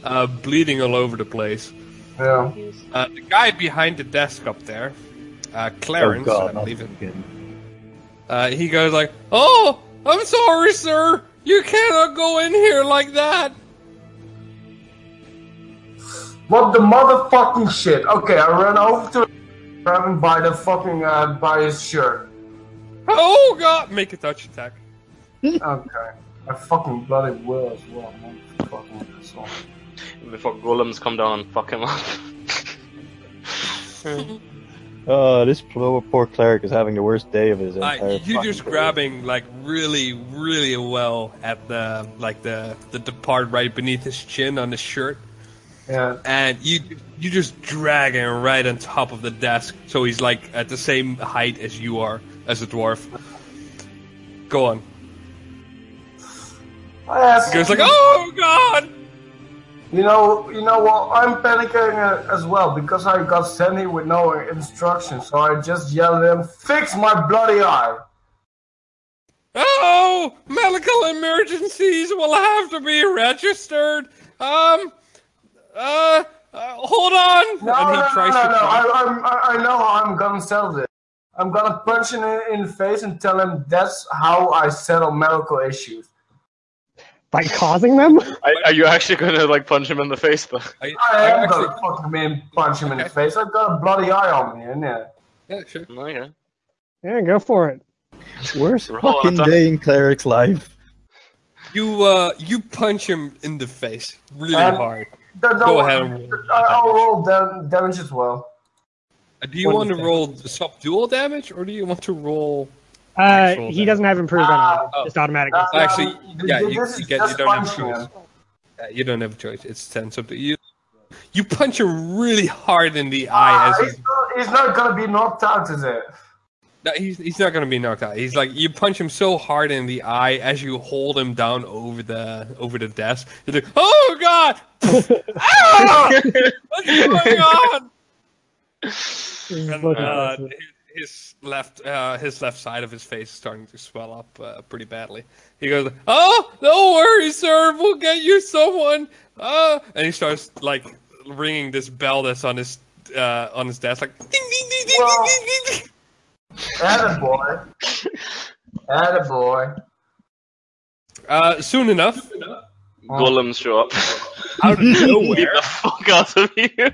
uh, bleeding all over the place, Yeah. Uh, the guy behind the desk up there, uh, Clarence, oh God, I believe it. Uh, he goes like, "Oh, I'm sorry, sir. You cannot go in here like that." What the motherfucking shit? Okay, I ran over to grab him by the fucking uh, by his shirt. Oh God! Make a touch attack. (laughs) Okay, I fucking bloody will as well. Motherfucking asshole. Before golems come down and fuck him up. (laughs) (laughs) Oh, this poor, poor cleric is having the worst day of his Uh, you're fucking just career. grabbing like really, really well at the like the the, the part right beneath his chin on his shirt, Yeah. and you you just drag him right on top of the desk, so he's like at the same height as you are as a dwarf. Go on. I asked He goes like, "Oh God!" You know, you know what? I'm panicking uh, as well because I got sent here with no instructions. So I just yelled at him, "Fix my bloody eye!" Oh, medical emergencies will have to be registered. Um, uh, uh hold on. No, and he no, no, tries no, to no. I, I'm, I, I know how I'm gonna settle this. I'm gonna punch him in, in the face and tell him that's how I settle medical issues. By causing them? Are, are you actually gonna like punch him in the face though? I, I am actually- gonna fucking in, punch him in the face. I've got a bloody eye on me, and yeah. Yeah, sure. Okay. Yeah, go for it. Worst Roll fucking top. day in cleric's life. You uh, you punch him in the face really Um, hard. Don't- Go don't ahead worry. I- I'll roll dam- damage as well. Uh, Do you want to is that? roll subdual damage, or do you want to roll? Uh, he damage. doesn't have improved Ah. on it. Just automatically. Uh, Actually, yeah, you- you get- you don't have punching choice. him. Uh, you don't have a choice. It's ten subdual. You you punch him really hard in the eye Ah, as he's, he's, not, he's not gonna be knocked out, is it? No, he's he's not gonna be knocked out. He's like you punch him so hard in the eye as you hold him down over the over the desk. He's like, oh god, ah! (laughs) what's going on? And, uh, his left uh, his left side of his face is starting to swell up uh, pretty badly. He goes, "Oh, don't worry, sir. We'll get you someone." Uh, and he starts like ringing this bell that's on his uh, on his desk, like ding ding ding ding Well- ding ding ding. Attaboy. Attaboy. Uh, soon enough, Golems show up. (laughs) out of Beat nowhere, the fuck out of you.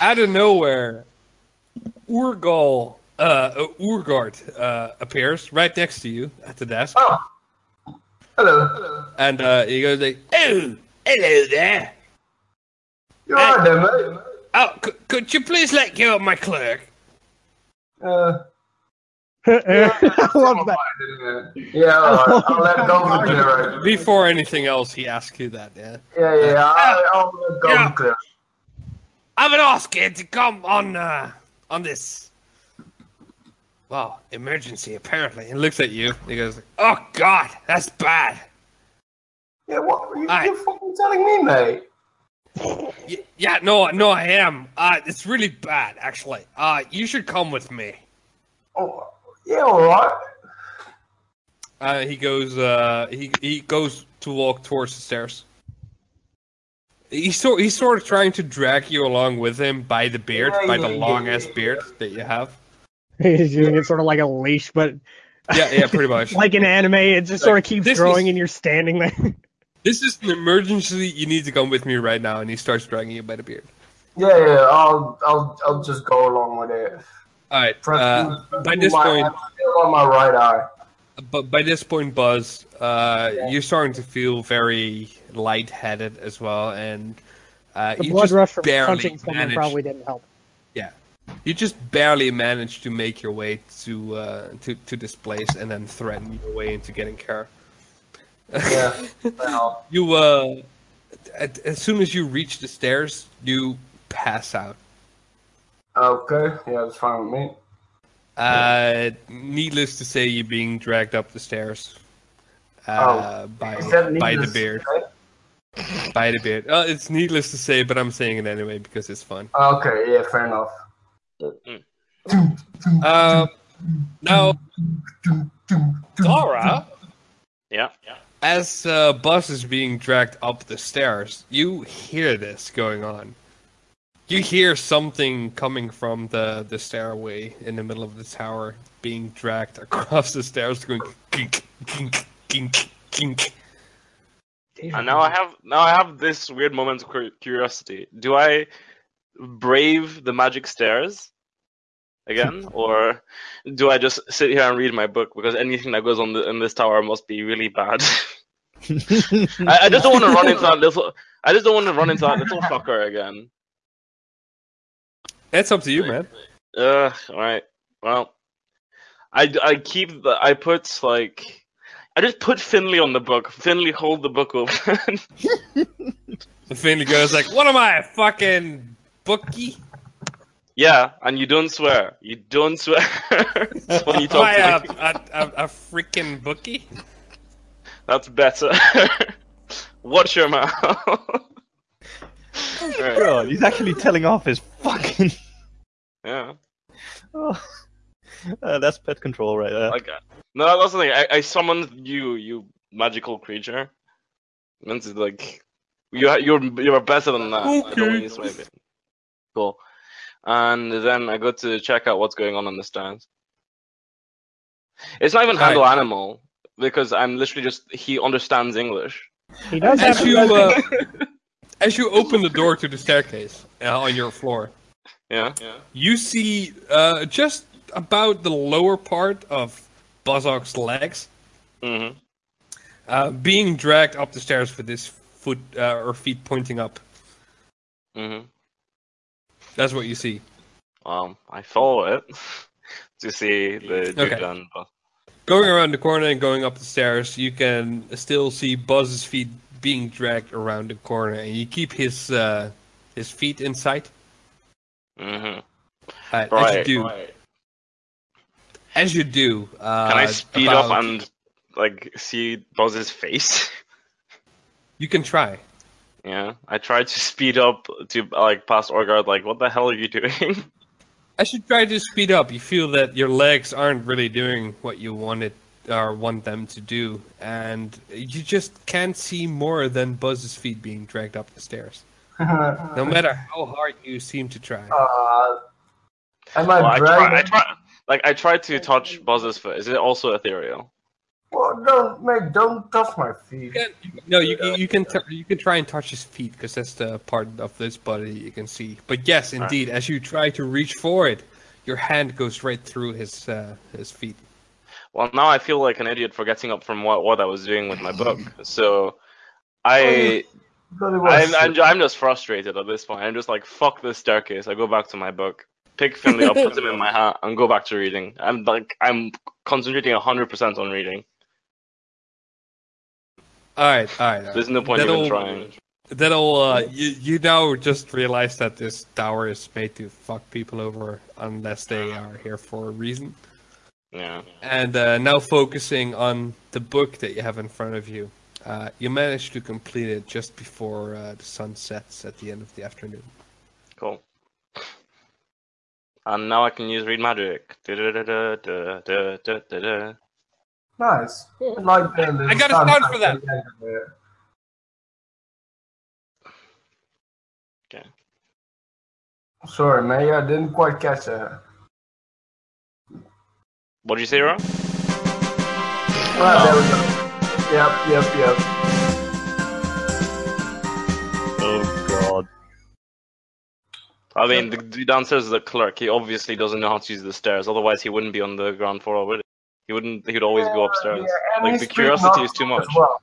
out of nowhere, Urgal, uh, Urgard uh, appears right next to you at the desk, Oh. Hello. Hello. and uh, he goes like, "Oh, hello there." You're right there, mate. Oh, c- could you please let go of my clerk? Uh, (laughs) I love that. yeah, alright. I'll let (laughs) go of the clear. Before anything else, he asks you that, yeah. Yeah, yeah, I'll, I'll let go Yeah. clear. I've been asked you to come on uh, on this. Well, emergency apparently. He looks at you. He goes, Oh God, that's bad. Yeah, what? You, Aye. you're fucking telling me, mate. Y- yeah, no, no, I am. Uh, it's really bad, actually. Uh, you should come with me. Oh, yeah, alright. uh, he goes, uh, he he goes to walk towards the stairs. He's sort he's sort of trying to drag you along with him by the beard, Yeah, by yeah, the yeah, long ass yeah. beard that you have. (laughs) He's doing it sort of like a leash, but Yeah, yeah, pretty much. (laughs) like in anime, it just sort of keeps growing, is- and you're standing there. (laughs) This is an emergency. You need to come with me right now, and he starts dragging you by the beard. Yeah, yeah, I'll, I'll, I'll just go along with it. All right. Press Uh, two- by this my- point, on my right eye. But by this point, Buzz, uh, you're starting to feel very lightheaded as well, and uh, The you blood just rush from punching someone managed- probably didn't help. Yeah, you just barely managed to make your way to uh, to to this place, and then threaten your way into getting care. Yeah. well, You uh, at, as soon as you reach the stairs, you pass out. okay, yeah, that's fine with me. Uh, needless to say, you're being dragged up the stairs. Uh, by Is by the needless to beard. say? By the beard. Uh, it's needless to say, but I'm saying it anyway because it's fun. Okay, yeah, fair enough. Uh, now, Dora, Yeah. Yeah. As uh, Buzz is being dragged up the stairs, you hear this going on. You hear something coming from the, the stairway in the middle of the tower, being dragged across the stairs, going kink, kink, kink, kink. And now I have now I have this weird moment of curiosity. Do I brave the magic stairs again, (laughs) or do I just sit here and read my book? Because anything that goes on the, in this tower must be really bad. (laughs) I, I just don't want to run into that little. I just don't want to run into that little fucker again. That's up to you, man. Uh, all right. Well, I, I keep the I put like I just put Finley on the book. Finley, hold the book open. (laughs) Finley goes like, "What am I, a fucking bookie? Yeah, and you don't swear. You don't swear (laughs) when you Am talk I to a, me. a, a, a freaking bookie?" That's better. (laughs) Watch your mouth. (laughs) Right. God, he's actually telling off his fucking. Yeah. Oh. Uh, that's pet control right there. Like, uh, no, that's the thing. I, I summoned you, you magical creature. Meant to like, you are- you're you're better than that. I don't want you to. Cool. And then I go to check out what's going on on the stairs. It's not even handle animal because I'm literally just he understands English. He does As you uh, (laughs) as you open the door to the staircase uh, on your floor, Yeah. Yeah. you see uh, just about the lower part of Buzzog's legs Mm-hmm. uh, being dragged up the stairs with his foot uh, or feet pointing up. Mm-hmm. That's what you see. Um, I follow it (laughs) to see the dude Okay. done. But Going around the corner and going up the stairs, you can still see Buzz's feet being dragged around the corner, and you keep his uh, his feet in sight. mm-hmm. Uh, as you do, right. as you do. Uh, Can I speed about- up and like see Buzz's face? (laughs) You can try. Yeah, I tried to (laughs) speed up to like past Orgard. Like, what the hell are you doing? (laughs) I should try to speed up, you feel that your legs aren't really doing what you wanted or want them to do, and you just can't see more than Buzz's feet being dragged up the stairs. (laughs) No matter how hard you seem to try. Uh, am I Well, I try, I try, like I tried to touch Buzz's foot. Is it also ethereal? Well, don't, mate, don't touch my feet. No, you you, you can t- you can try and touch his feet because that's the part of this body you can see. But yes, indeed, as you try to reach for it, your hand goes right through his uh, his feet. Well, now I feel like an idiot for getting up from what what I was doing with my book. So, I. I'm. I'm, I'm just frustrated at this point. I'm just like, fuck this staircase. I go back to my book, pick Finley up, put him in my (laughs) hat, and go back to reading. I'm like, I'm concentrating 100% on reading. All right, all right. all right. There's no point That'll- even trying. That'll uh, you you now just realize that this tower is made to fuck people over unless they are here for a reason. Yeah. And uh, now focusing on the book that you have in front of you, uh, you managed to complete it just before uh, the sun sets at the end of the afternoon. Cool. And now I can use read magic. Da-da-da-da-da-da-da-da. Nice. I like the, the I got a sound sound for that. at the end of it. Okay. Sorry, May, I didn't quite catch that. What did you say, Ron? Ah, there we go. Yep, yep, yep. Oh god. I mean, the, the downstairs is the clerk. He obviously doesn't know how to use the stairs. Otherwise, he wouldn't be on the ground floor already. He wouldn't. He'd always go upstairs. Yeah, like the curiosity is too much. well.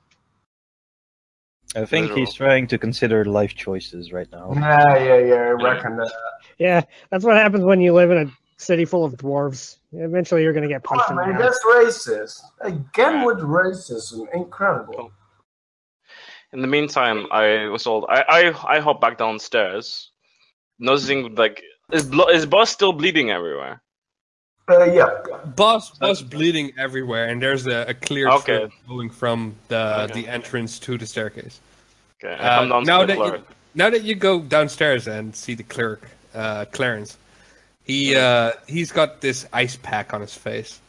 I think he's trying to consider life choices right now. Yeah, yeah, yeah, I reckon that. Yeah, that's what happens when you live in a city full of dwarves. Eventually, you're gonna get punched Oh, in the man, mouth. that's racist. Again with racism. Incredible. In the meantime, I was told I I, I hop back downstairs, noticing like is blo- is Buzz still bleeding everywhere? Uh, yeah. Buzz was bleeding everywhere, and there's a, a clear Okay. trail going from the Okay. the entrance to the staircase. Okay, Uh, now that you now that you go downstairs and see the clerk, uh, Clarence, he uh, he's got this ice pack on his face,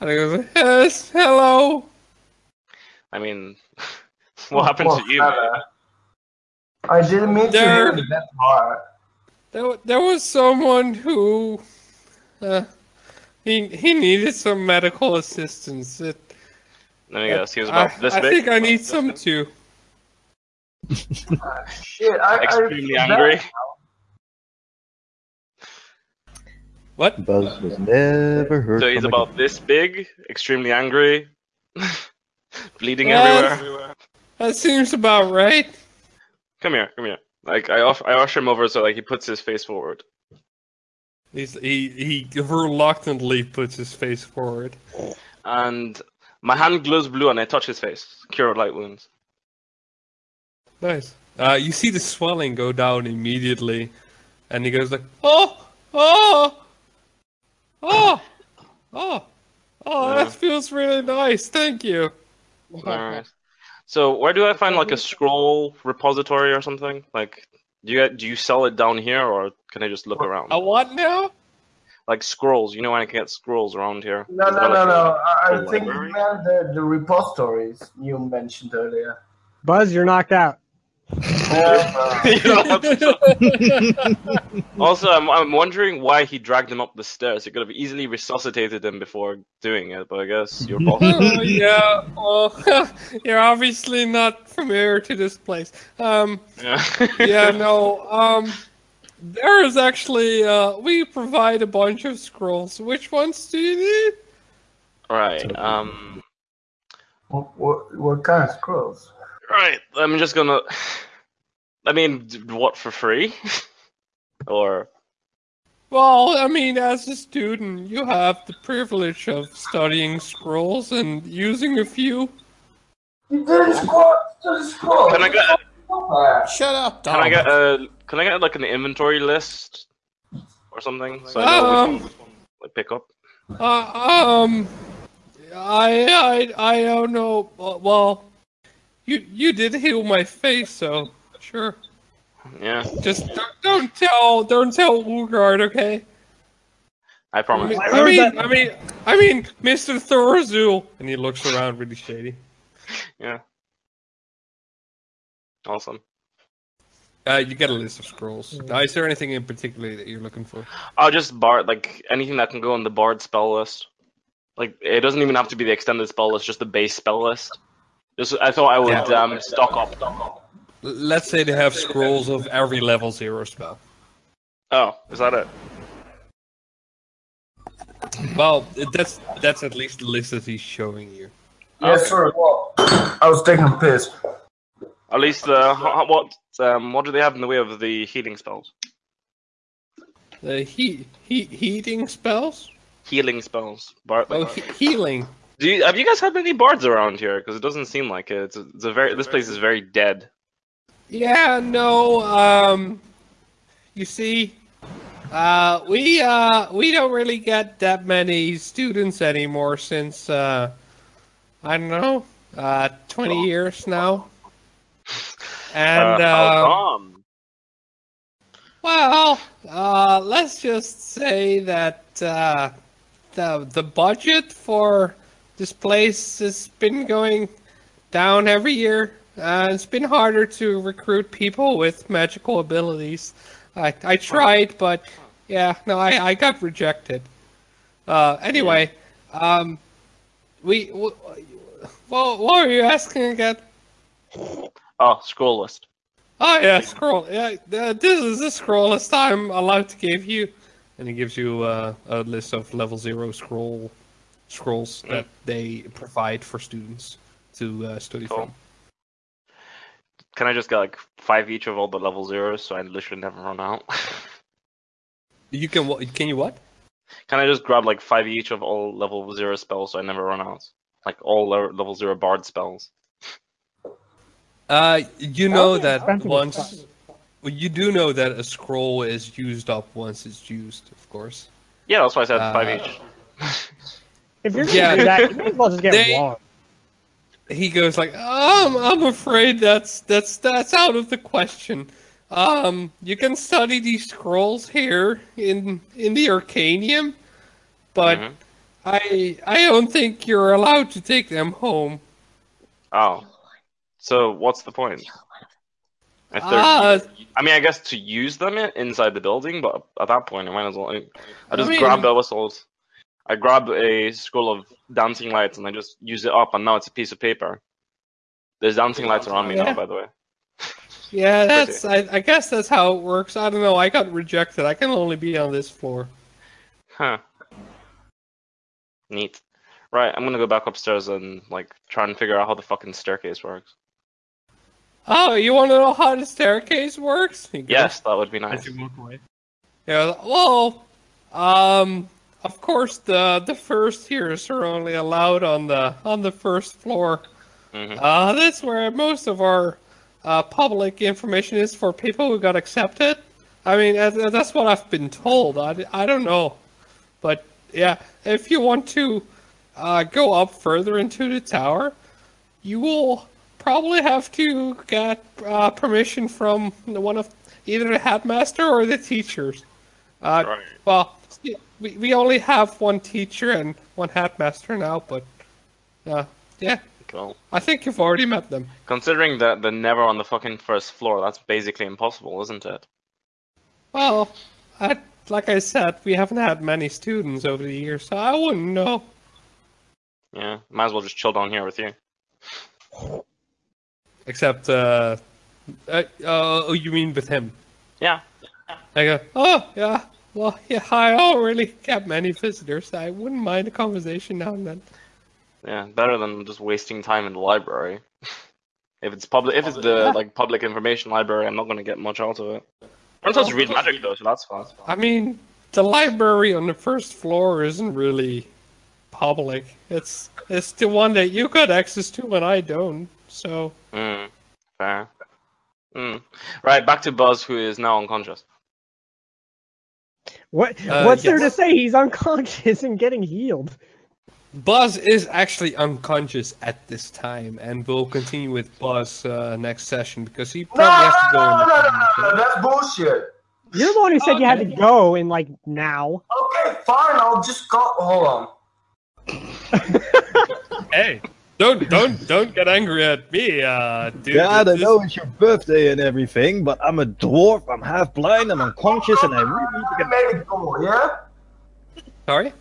and he goes, "Yes, hello." I mean, (laughs) what happened to you? Uh, I didn't mean to There- hit it that hard. There, there was someone who, uh, he he needed some medical assistance. It, Let me guess. He was I, about this I big. I think I need some too. Shit, I, Extremely I, angry. (laughs) What? Buzz was never heard So he's from about this big, extremely angry, (laughs) bleeding Yes. everywhere. That seems about right. Come here, come here. Like I, off, I usher him over so like he puts his face forward. He's, he he reluctantly puts his face forward. and my hand glows blue and I touch his face. Cure light wounds. Nice. Uh, you see the swelling go down immediately, and he goes like, "Oh, oh, oh, oh, oh, Yeah. that feels really nice. Thank you." Alright. So where do I find like a scroll repository or something? Like, do you do you sell it down here or can I just look around? A what now? Like scrolls. You know when I can get scrolls around here. No, Is no, no, like, no. a- I, I a think you meant the, the repositories you mentioned earlier. Buzz, you're knocked out. (laughs) (laughs) also, I'm, I'm wondering why he dragged him up the stairs. He could have easily resuscitated him before doing it, but I guess you're boss. (laughs) oh, yeah. Well, you're obviously not familiar to this place. Um, yeah. yeah, no. Um, there is actually uh, we provide a bunch of scrolls. Which ones do you need? Right. Um. What, what, what kind of scrolls? Right. I'm just gonna. I mean, what for free? (laughs) or Well, I mean, as a student, you have the privilege of studying scrolls and using a few. You didn't scroll to the scroll. can I get? Shut up, Can I get a? Can I get like an inventory list or something so I know Um, which one like pick up? Uh, um, I, I, I don't know. Uh, Well, you, you did heal my face, so sure. Yeah, Just don't, don't tell, don't tell Ugard, okay? I I promise. mean, I mean, I mean, I mean, Mr. Thorazul, and he looks around really shady. (laughs) Yeah. Awesome. Uh, you get a list of scrolls. Now, is there anything in particular that you're looking for? I'll just bard like anything that can go on the bard spell list. Like it doesn't even have to be the extended spell list, just the base spell list. Just I thought I would Yeah. um, stock up. L- Let's say they have scrolls of every level zero spell. Oh, is that it? Well, that's that's at least the list that he's showing you. Yes, sir. Well, I was taking a piss. At least uh, ho- ho- what um, what do they have in the way of the healing spells? The heat, heat, heating spells. Healing spells. Bard. Oh, he- healing. Do you, have you guys had many bards around here? Because it doesn't seem like it. It's a, it's a very. This place is very dead. Yeah, no. Um, you see, uh, we uh we don't really get that many students anymore since uh, I don't know, uh, twenty years now. And uh, how uh? Well, uh, let's just say that uh, the the budget for this place has been going down every year. Uh, it's been harder to recruit people with magical abilities. I I tried, but yeah, no, I, I got rejected. Uh, anyway, um, we well, what were you asking again? Oh, scroll list. Oh yeah, scroll. Yeah, this is the scroll list I'm allowed to give you, and he gives you uh, a list of level zero scroll scrolls that they provide for students to uh, study Cool. from. Can I just get like five each of all the level zeros so I literally never run out? (laughs) You can what? Can you what? Can I just grab like five each of all level zero spells so I never run out? Like all level zero bard spells. Uh, you know Okay, that once. Well, you do know that a scroll is used up once it's used, of course. Yeah, that's why I said Uh, five each. (laughs) If you're Yeah, gonna do that, you might as well just get they- one. he goes like, um, I'm afraid that's that's that's out of the question. Um, you can study these scrolls here in in the Arcanium, but Mhm. I I don't think you're allowed to take them home. Oh. So what's the point? If they're, Ah. I mean, I guess to use them inside the building, but at that point, I might as well. I just I mean- grab bell whistles. I grab a scroll of dancing lights and I just use it up, and now it's a piece of paper. There's dancing lights around me now, by the way. Yeah, (laughs) that's. I, I guess that's how it works. I don't know. I got rejected. I can only be on this floor. Huh. Neat. Right, I'm gonna go back upstairs and like try and figure out how the fucking staircase works. Oh, you want to know how the staircase works? You. Yes, that would be As nice. you walk away. Yeah. Well, um, of course the the first tiers are only allowed on the on the first floor. Mhm. Uh, that's where most of our uh, public information is for people who got accepted. I mean, that's what I've been told. I, I don't know. But yeah, if you want to uh, go up further into the tower, you will probably have to get uh, permission from the one of either the headmaster or the teachers. Uh, Right. Well, we, we only have one teacher and one headmaster now, but uh, yeah, Cool. I think you've already met them. Considering that they're never on the fucking first floor, that's basically impossible, isn't it? Well, I, like I said, we haven't had many students over the years, so I wouldn't know. Yeah, might as well just chill down here with you. Except, uh, uh, uh oh, you mean with him? Yeah. I go, oh, yeah, well, yeah, I don't really get many visitors. I wouldn't mind a conversation now and then. Yeah, better than just wasting time in the library. (laughs) if it's public, if it's the like public information library, I'm not gonna get much out of it. I'm supposed to read magic though, so that's fun. I mean, the library on the first floor isn't really public. It's it's the one that you got access to and I don't. So Mm, fair. Mm. Right, back to Buzz, who is now unconscious. What? Uh, what's there to say? He's unconscious and getting healed. Buzz is actually unconscious at this time, and we'll continue with Buzz uh, next session because he No, probably has to go. no, in no, no, no, that's bullshit. You're the one who said you had to go in like now. Okay, fine, I'll just go. Hold on. (laughs) Hey, don't don't don't get angry at me, uh, dude. God, I This- know it's your birthday and everything, but I'm a dwarf, I'm half blind, I'm unconscious, and I really need to get. Make a call, yeah? Sorry.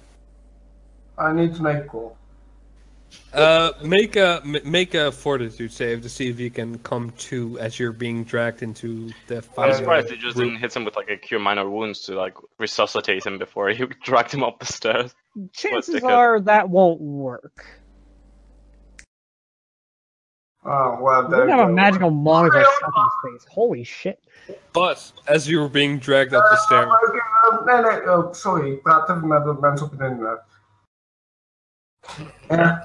I need to make a call. Uh, make a m- make a fortitude save to see if you can come to as you're being dragged into the fire. I'm surprised they just didn't hit him with like a cure minor wounds to like resuscitate him before he (laughs) dragged him up the stairs. Chances are that won't work. Oh, well, You there don't you have a magical monitor stuck in his face. Holy shit. But as you were being dragged up the stairs, Oké, eh, nee, nee, oh, sorry. Ik praat even met de mensen op het internet. Ja.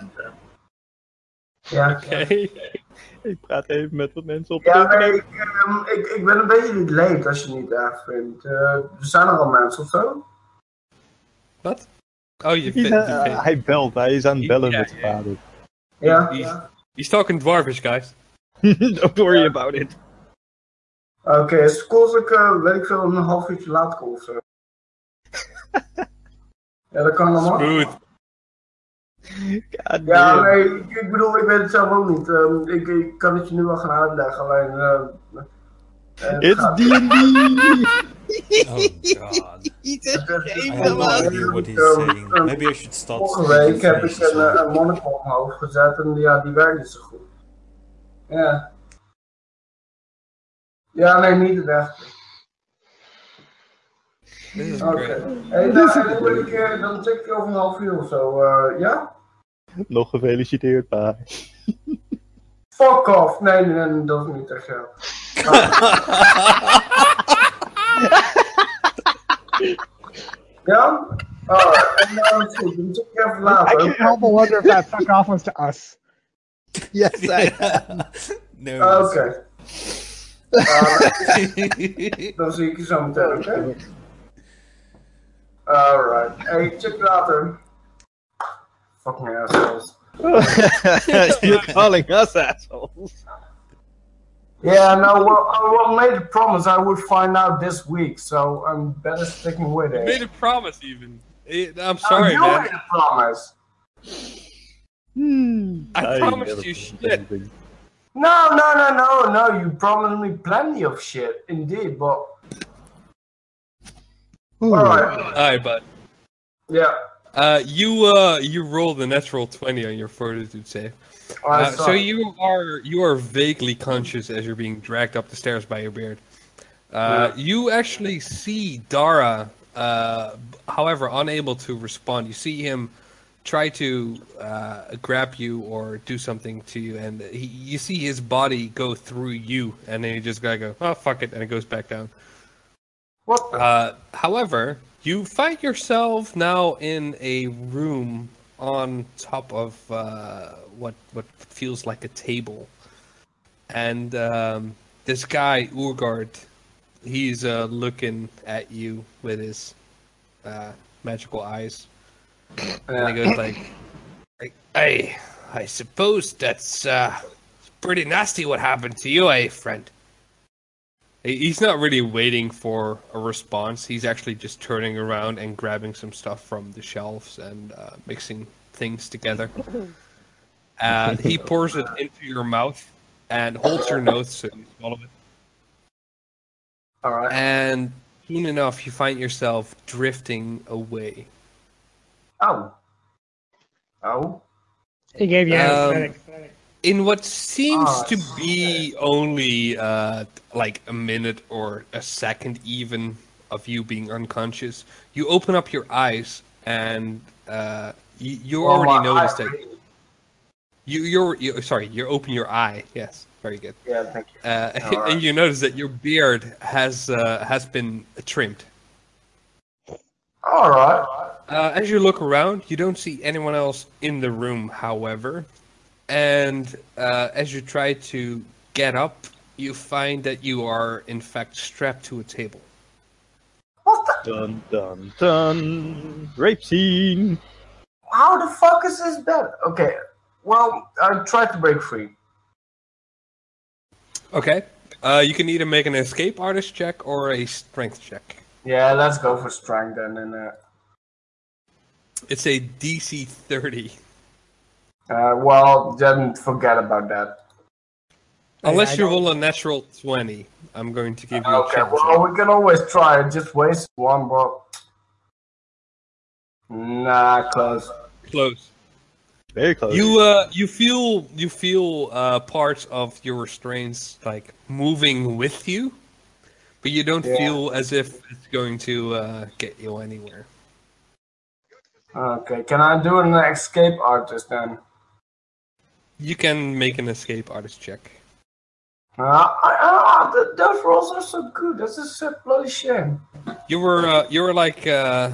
Ja. okay. (laughs) Ik praat even met wat mensen op Ja, nee, ik, ehm, ik, ik ben een beetje late als je het niet erg vindt. Eh, er zijn er al mensen of zo? Wat? Oh, je fit, uh, hij belt, hij is aan het bellen Ja, met zijn ja. vader. Ja. He's, talking dwarvish, guys. (laughs) Don't worry about it. Oké, is het cool als ik, eh, weet ik veel, een half uurtje laat of zo? (laughs) ja, dat kan allemaal. Smooth. God Ja, nee, ik, ik bedoel, ik weet het zelf ook niet. Ehm, ik, ik kan het je nu wel gaan uitleggen, alleen... eh, It's gaat- D&D! (laughs) Oh god. I what he's saying. Maybe I should start Vorige week heb ik een, eh, een monnik op mijn hoofd gezet en ja, die werkt niet zo goed. Ja. Ja, nee, niet. This is Oké. great. Hey, nou, dan, ik, eh, dan check ik je over een half uur of zo, eh, ja? Nog gefeliciteerd, pa. Fuck off! Nee, nee, nee, dat is niet echt zo. Ja? Alright, en dan is goed, dan check I can't help but wonder if that fuck off was to us. Yes, I no. Oké. Ah, dan zie ik je zo meteen, oké? Alright. Hey, check je later. Fucking assholes. (laughs) You're calling us assholes. Yeah, no, well, I well, made a promise I would find out this week, so I'm better sticking with You it. made a promise, even. I'm sorry, you man. made a promise. Hmm. I I promised you shit. anything. No, no, no, no, no. You promised me plenty of shit, indeed. But all right, All right, bud. yeah. Uh, you uh, you rolled a natural twenty on your fortitude save. I Uh, so you are you are vaguely conscious as you're being dragged up the stairs by your beard. Uh, You actually see Dara, uh, however, unable to respond. You see him try to uh, grab you or do something to you, and he, you see his body go through you, and then he just gotta go, oh fuck it, and it goes back down. What the? Uh, however, you find yourself now in a room on top of uh, what what feels like a table, and um, this guy Urgard, he's uh, looking at you with his uh, magical eyes, and he goes like, like, "Hey, I suppose that's uh, pretty nasty what happened to you, eh, friend?" He- He's not really waiting for a response. He's actually just turning around and grabbing some stuff from the shelves and uh, mixing things together. (laughs) Uh, he pours it into your mouth and holds your nose so you swallow it. All right. And soon enough, you find yourself drifting away. Oh. Oh. He gave you Um, anesthetic. In what seems Ah, to be only uh, like a minute or a second even of you being unconscious, you open up your eyes and uh, you, you Well, already noticed that you you're you, sorry you open your eye yes very good Yeah, thank you. uh, (laughs) right. and you notice that your beard has uh, has been trimmed. All right. Uh, as you look around, you don't see anyone else in the room, however. And uh, as you try to get up, you find that you are, in fact, strapped to a table. What the? Dun dun dun. Rape scene. How the fuck is this bed? Okay. Well, I tried to break free. Okay. Uh, you can either make an escape artist check or a strength check. Yeah, let's go for strength then. And uh, It's a DC 30. Uh, well, then forget about that. Unless I you roll a natural 20, I'm going to give you a Okay. chance. Well, we can always try. Just waste one, but nah, close. Close. Very close. You uh, you feel you feel uh, parts of your restraints like moving with you, but you don't Yeah. feel as if it's going to uh, get you anywhere. Okay. Can I do an escape artist then? You can make an escape artist check. Uh, I, those rolls are so good. This is a bloody shame. You were uh, you were like uh,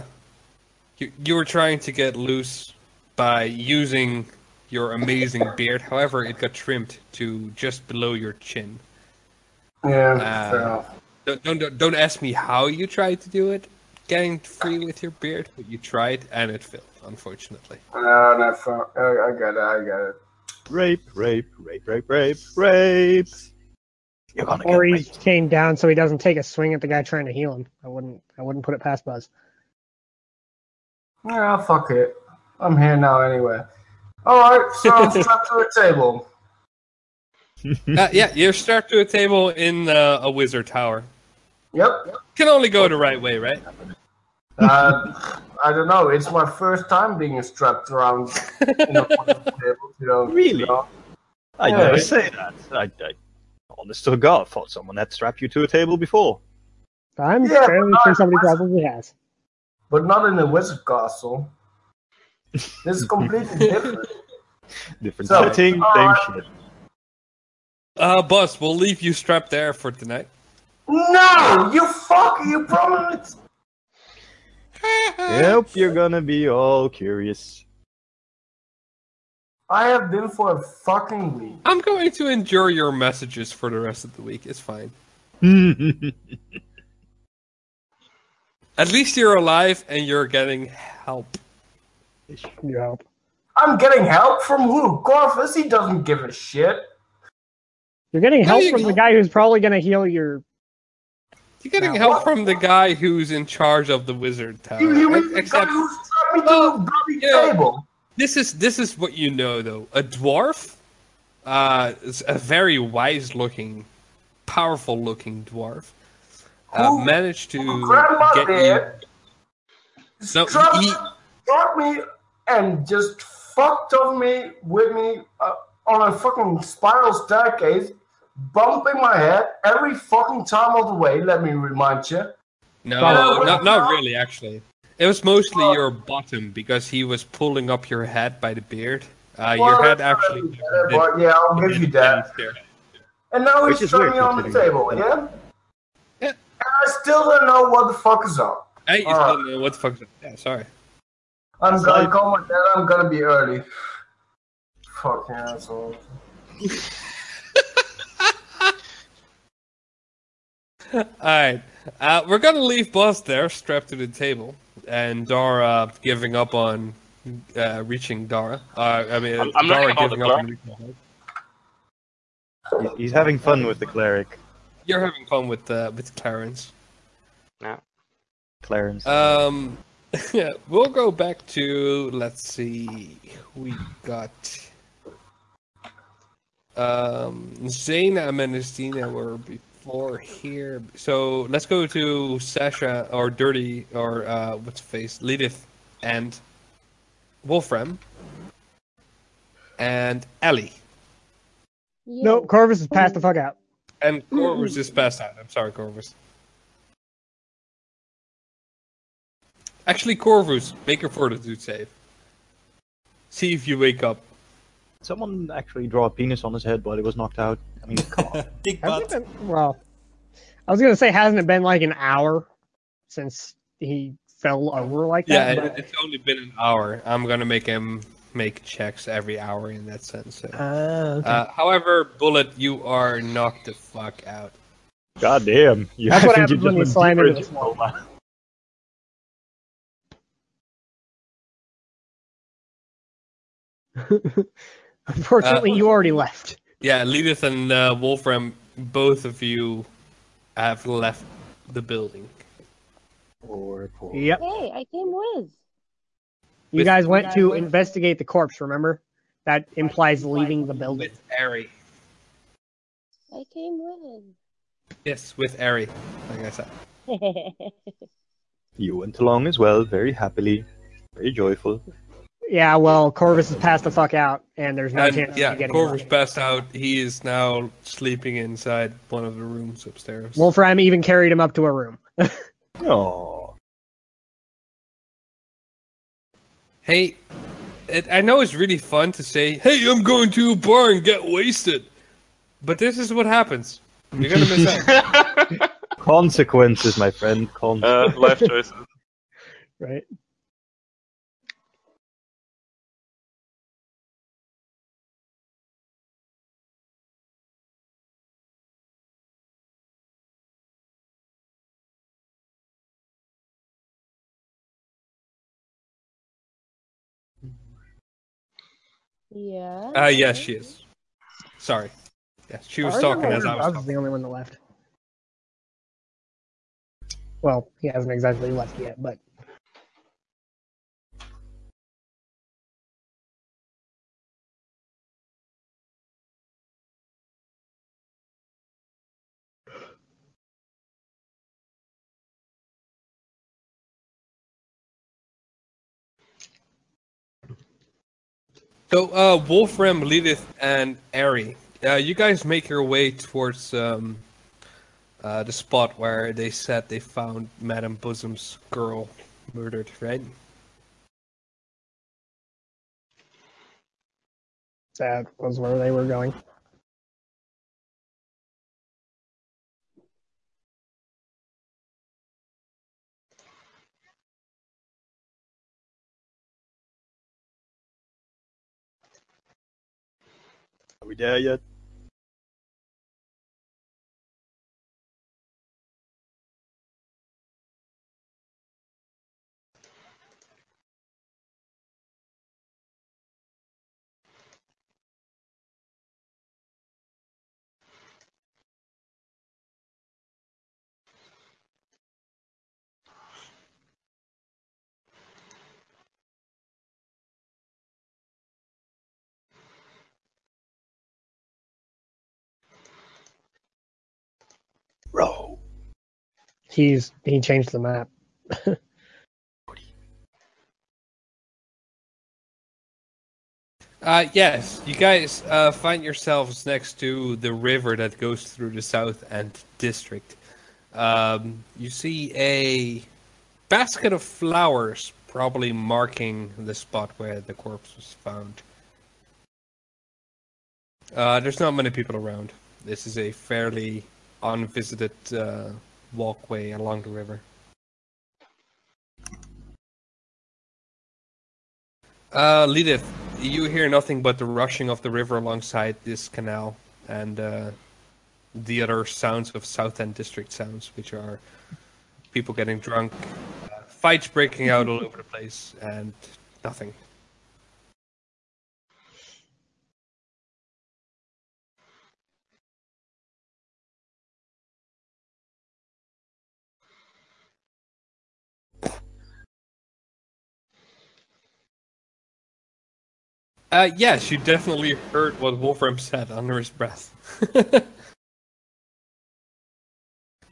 you you were trying to get loose by using your amazing beard. However, it got trimmed to just below your chin. Yeah. Uh. Don't, don't don't ask me how you tried to do it, getting free with your beard, but you tried and it failed, unfortunately. Uh, no, I, I get it. I got it. Rape, rape, rape, rape, rape, rape. You're gonna Or get he's raped. chained down so he doesn't take a swing at the guy trying to heal him. I wouldn't. I wouldn't put it past Buzz. Yeah, fuck it. I'm here now anyway. Alright, so (laughs) I'm strapped to a table. Uh, yeah, you're strapped to a table in uh, a wizard tower. Yep. Can only go the right way, right? Uh, I don't know. It's my first time being strapped around in a table. You know, Really? you know. I Yeah. never say that. I, I, honest to God, thought someone had strapped you to a table before. I'm Yeah, fairly sure not- somebody probably has. But not in a wizard castle. This is completely (laughs) different. Different So, setting, same alright. shit. Uh, boss, we'll leave you strapped there for tonight. No, you fuck! You promised. Yep, you're gonna be all curious. I have been for a fucking week. I'm going to endure your messages for the rest of the week. It's fine. (laughs) At least you're alive and you're getting help. You hope. I'm getting help from who? Corvus? He doesn't give a shit. You're getting help you from go. the guy who's probably going to heal your. You're getting Now, help what- from the guy who's in charge of the wizard tower. You, you mean the guy Except who strapped me Well, a bloody yeah. table? this is this is what you know though. A dwarf uh, is a very wise-looking, powerful-looking dwarf, uh, Who- managed to get you. Struck, he, struck me and just fucked on me with me uh, on a fucking spiral staircase, bumping my head every fucking time of the way. Let me remind you. no, Yeah, not not really. Actually, it was mostly Oh. your bottom because he was pulling up your head by the beard. Uh, Well, your head actually. better, but yeah, I'll give you that. And now Which he's is throwing me on the table, yeah? Yeah. And I still don't know what the fuck is up. Hey, you Alright. still know what the fuck? is up? Yeah, sorry. I'm It's gonna like- call my dad, I'm gonna be early. Fucking asshole. (laughs) (laughs) Alright, uh, we're gonna leave Buzz there, strapped to the table, and Dara giving up on uh, reaching Dara. Uh, I mean, I'm- I'm Dara learning how to giving up on reaching Dara. He's, he's having fun with the cleric, You're having fun with uh, with Clarence. Yeah. Clarence. Um, yeah, (laughs) we'll go back to let's see, we got um Zaina and Manastina were before here, so let's go to Sasha or Dirty or uh what's her face Lidith and Wolfram and Ellie Nope, Corvus is passed the fuck out. and Corvus is passed out. I'm sorry, Corvus. Actually, Corvus, make your fortitude save. See if you wake up. Someone actually draw a penis on his head while he was knocked out. I mean, come on. (laughs) Big butt. been, well, I was gonna say, hasn't it been like an hour since he fell over like Yeah, that? it, it's only been an hour. I'm gonna make him make checks every hour in that sense. So. Uh, okay. Uh, however, Bullet, you are knocked the fuck out. God damn. You, That's what happens when you slam into the small. coma. (laughs) Unfortunately, uh, you already left. Yeah, Lidith and uh, Wolfram, both of you have left the building. Poor, poor. Yep. Hey, I came with. You With- guys went to investigate the corpse. Remember? That implies leaving the building. With Ari. I came with. Yes, with Ari, like I said. (laughs) You went along as well, very happily, very joyful. Yeah, well, Corvus is passed the fuck out, and there's no And, chance yeah, of getting Corvus out. passed out. He is now sleeping inside one of the rooms upstairs. Wolfram even carried him up to a room. (laughs) Oh, Hey, it, I know it's really fun to say, "Hey, I'm going to a bar and get wasted," but this is what happens. You're gonna miss out. (laughs) consequences, my friend. uh, Consequences. life choices. right? Yeah. Uh, yes, she is. Sorry. Yes, she was I talking remember as I was Buzz is talking. the only one that left. Well, he hasn't exactly left yet, but So, uh, Wolfram, Lilith, and Ari, uh, you guys make your way towards um, uh, the spot where they said they found Madame Bosom's girl murdered, right? that was where they were going. We there yet? He's he changed the map. (laughs) Uh, yes, you guys uh, find yourselves next to the river that goes through the South End district. Um, you see a basket of flowers, probably marking the spot where the corpse was found. Uh, there's not many people around. This is a fairly unvisited uh, walkway along the river. Uh, Lidith, you hear nothing but the rushing of the river alongside this canal and uh, the other sounds of South End District sounds, which are people getting drunk, uh, fights breaking out all over the place, and nothing. Uh, yes, you definitely heard what Wolfram said under his breath. (laughs)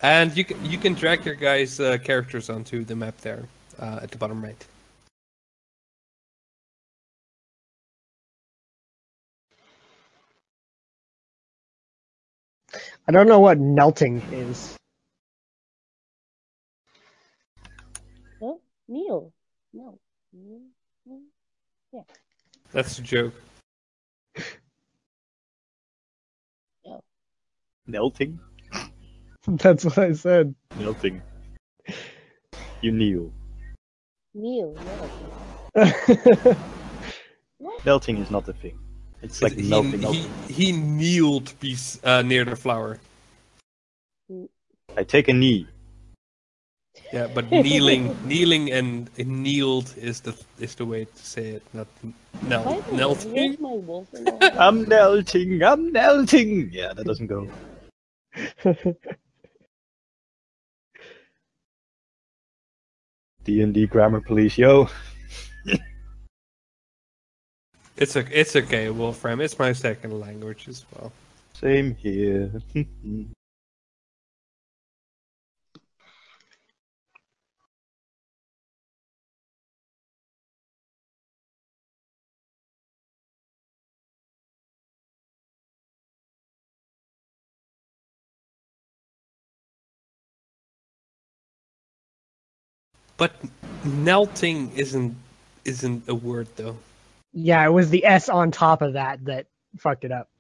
and you can, you can drag your guys' uh, characters onto the map there uh, at the bottom right. I don't know what melting is. No, Neil. No. Neil. Neil. Yeah. That's a joke. No. (laughs) Melting? (laughs) That's what I said. Melting. You kneel. Neil. No. (laughs) Melting is not a thing. It's like he, melting. he, melting. he kneeled bes- uh, near the flower. I take a knee. Yeah, but (laughs) kneeling, kneeling, and kneeled is the is the way to say it. Not By no, knelt. where's my wolf I'm melting. I'm melting. Yeah, that doesn't go. (laughs) D and D grammar police, yo. It's a, it's okay, Wolfram. It's my second language as well. Same here. (laughs) But knelting isn't isn't a word though. yeah, it was the S on top of that that fucked it up.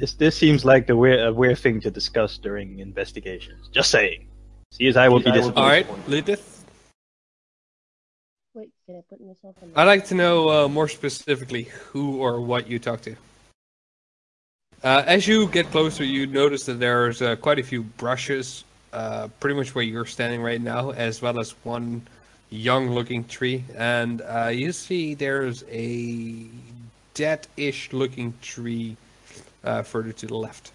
this this seems like the weird a weird thing to discuss during investigations. Just saying. CSI will be disappointed. All right, Lilith. Wait, can I put myself on? I'd like to know uh, more specifically who or what you talk to. Uh, as you get closer, you notice that there's uh, quite a few brushes, uh, pretty much where you're standing right now, as well as one young-looking tree, and uh, you see there's a dead-ish looking tree uh, further to the left.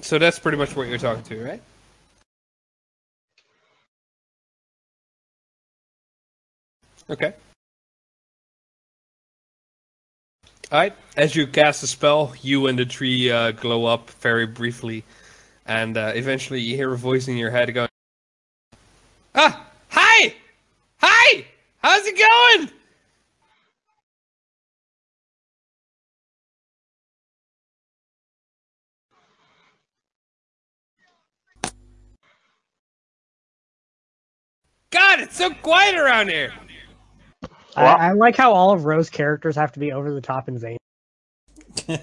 So that's pretty much what you're talking to, right? Okay. Alright, as you cast a spell, you and the tree uh, glow up very briefly, and uh, eventually you hear a voice in your head going, Ah! Hi! Hi! How's it going? God, it's so quiet around here! I, I like how all of Rose's characters have to be over the top and zany. (laughs)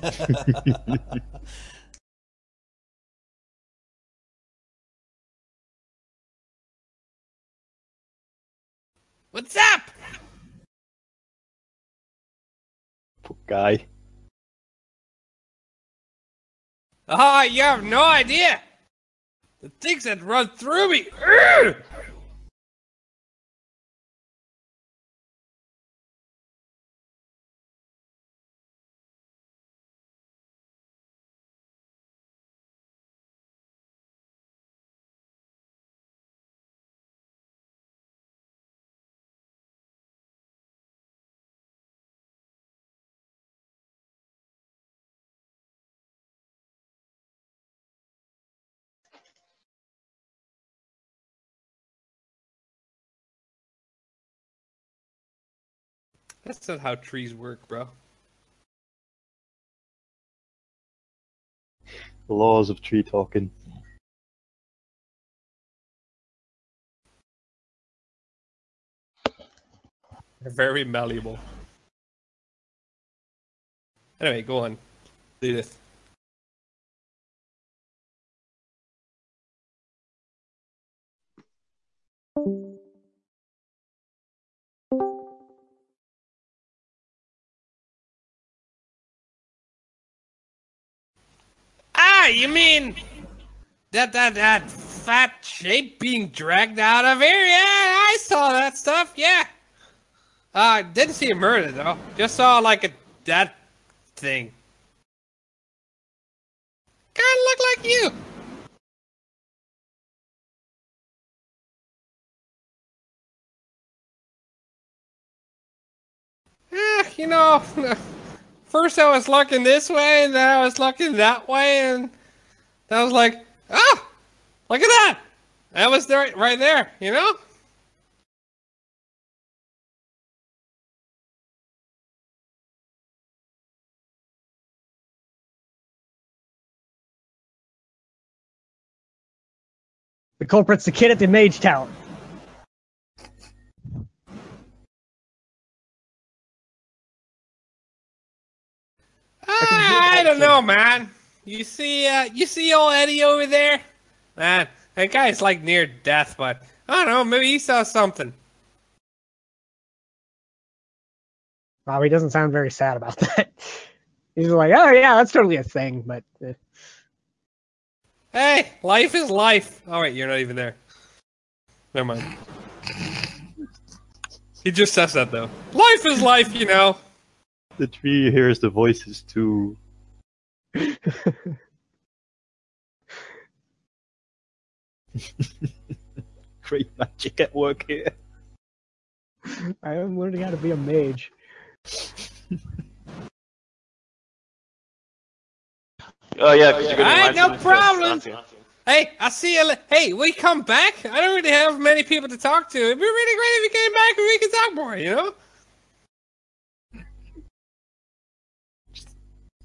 What's up? Poor guy. Ah, you have no idea! The things that run through me! That's not how trees work, bro. The laws of tree talking. They're very malleable. Anyway, go on. Do this. Ah, you mean that that that fat shape being dragged out of here? Yeah, I saw that stuff. Yeah. Uh, didn't see a murder though. Just saw like a that thing. Kind of look like you. Yeah, you know, (laughs) first I was looking this way, and then I was looking that way, and I was like, oh, look at that. That was there, right there, you know? The culprit's the kid at the mage tower. Ah, I don't know, man. You see, uh, you see old Eddie over there? Man, that guy's like near death, but I don't know, maybe he saw something. Wow, he doesn't sound very sad about (laughs) that. He's like, oh yeah, that's totally a thing, but uh, Hey, life is life. All right, you're not even there. Never mind. He just says that though. Life is life, you know. The tree hears the voices too. (laughs) Great magic at work here. I am learning how to be a mage. Oh yeah, because oh, you're gonna All right, imagine no problem. Hey, I see you. li- Hey, we come back. I don't really have many people to talk to. It'd be really great if you came back and we could talk more. You know?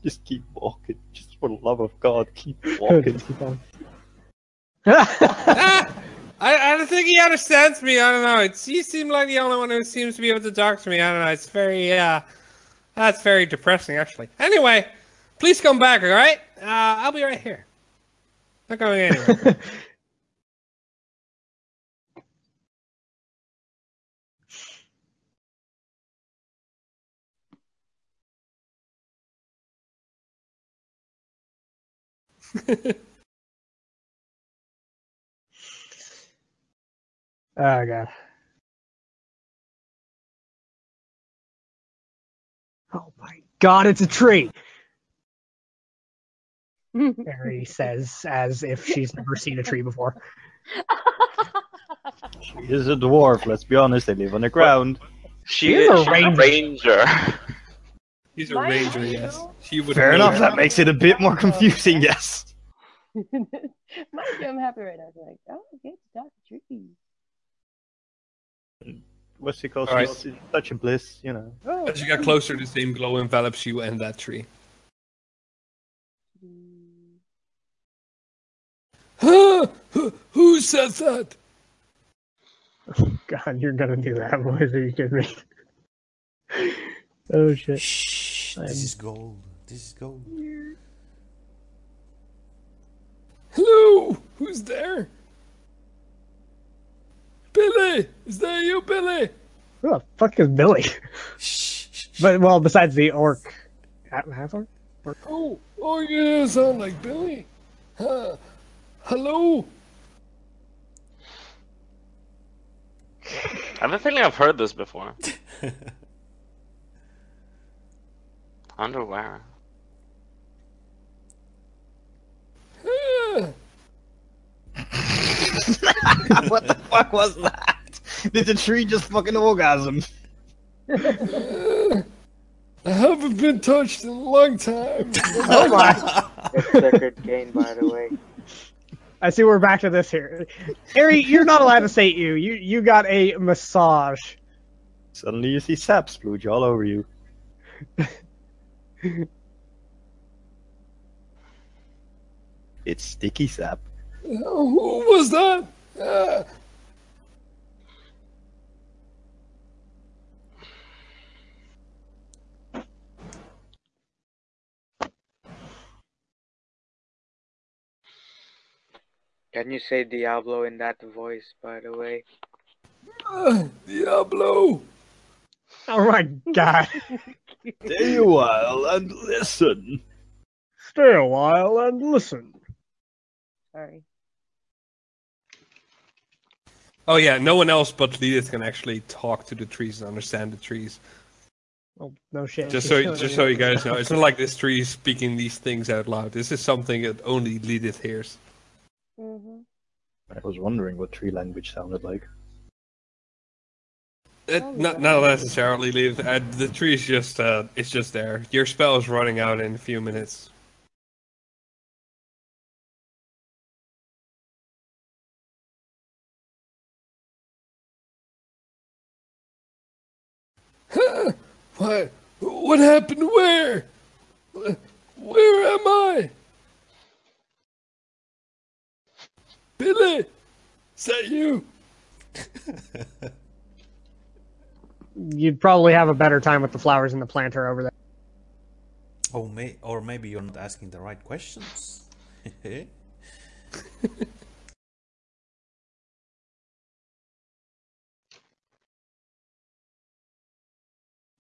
Just keep walking. Just for the love of God, keep walking. (laughs) ah, (laughs) I, I don't think he understands me. I don't know. It's you seem like the only one who seems to be able to talk to me. I don't know. It's very uh, that's very depressing actually. Anyway, please come back. All right? Uh, I'll be right here. Not going anywhere. (laughs) (laughs) Oh god. Oh my god, it's a tree! (laughs) Mary says as if she's never seen a tree before. (laughs) She is a dwarf, let's be honest, they live on the ground. She She's is a she's a ranger. Ranger. He's a Mind ranger, you- yes. She would Fair enough, that makes it a bit more (laughs) confusing, yes. (laughs) Mind you, I'm happy right now. It's like, oh, I get to talk. What's it called? Alright. Such a bliss, you know. Oh, As you get closer, the same glow envelops you and that tree. (gasps) Who said that? Oh, (laughs) God, you're gonna do that, boys. Are you kidding me? Oh shit. Shh, I'm- this is gold. This is gold. Hello, who's there? Billy, is that you, Billy? Who the fuck is Billy? but well, besides the orc, half half orc. Oh, oh, you sound like Billy. Huh. Hello. I have a feeling I've heard this before. (laughs) Underwear. (laughs) what the fuck was that? Did the tree just fucking orgasm? I haven't been touched in a long time. (laughs) Oh my! That's record gain, by the way. I see we're back to this here. Harry, you're not allowed to say you. You you got a massage. Suddenly you see sap splooge all over you. (laughs) it's sticky sap. Who was that? Uh, Can you say Diablo in that voice, by the way? uh, Diablo. (laughs) Oh my god. Stay a while and listen. Stay a while and listen. Sorry. Oh yeah, no one else but Lilith can actually talk to the trees and understand the trees. Oh no shit. Just so just so you guys know, it's not like this tree is speaking these things out loud. This is something that only Lilith hears. Mm-hmm. I was wondering what tree language sounded like. It, Oh, not not necessarily leave. Uh, the tree is just uh, it's just there. Your spell is running out in a few minutes. Huh? (laughs) what? What happened? Where? Where am I? Billy, is that you? (laughs) You'd probably have a better time with the flowers in the planter over there. Oh, may or maybe you're not asking the right questions. (laughs)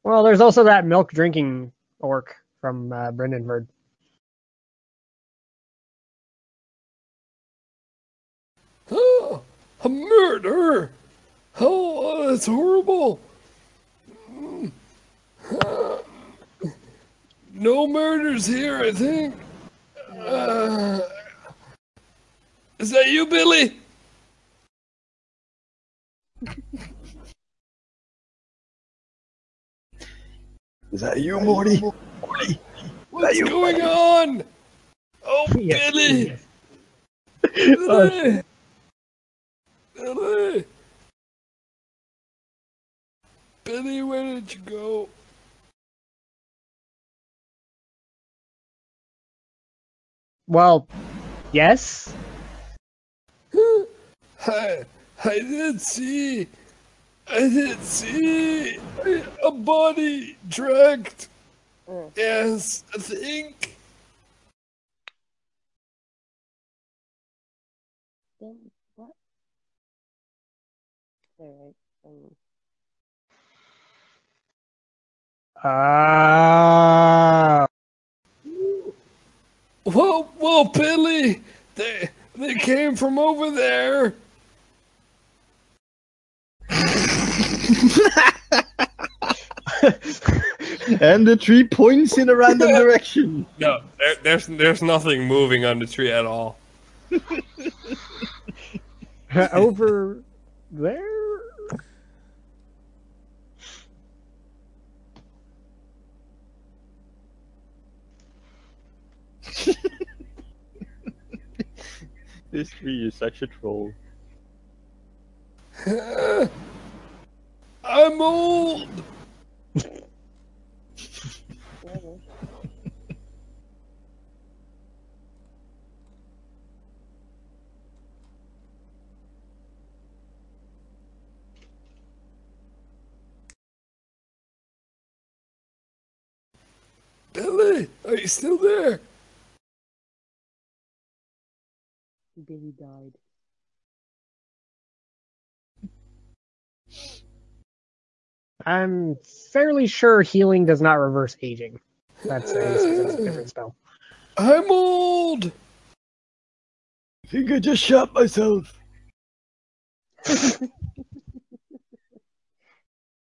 Well, there's also that milk drinking orc from uh, Brendanford. Oh, (gasps) a murder! Oh, that's horrible. No murders here, I think. Uh, is that you, Billy? (laughs) Is that you, Morty? What's you? going on? Oh, (laughs) Yes, Billy! yes. Billy! Billy! Billy, where did you go? Well, yes. (laughs) I, I didn't see, I didn't see a body dragged. Mm. Yes, I think. Then what? Alright. Um, Ah. Whoa, whoa, Billy! They, they came from over there. (laughs) and the tree points in a random direction. No, there, there's there's nothing moving on the tree at all. (laughs) over there. This tree is such a troll. (laughs) I'm old. Billy, are you still there? Billy died. I'm fairly sure healing does not reverse aging. That's a, that's a different spell. I'm old. I think I just shot myself. (laughs)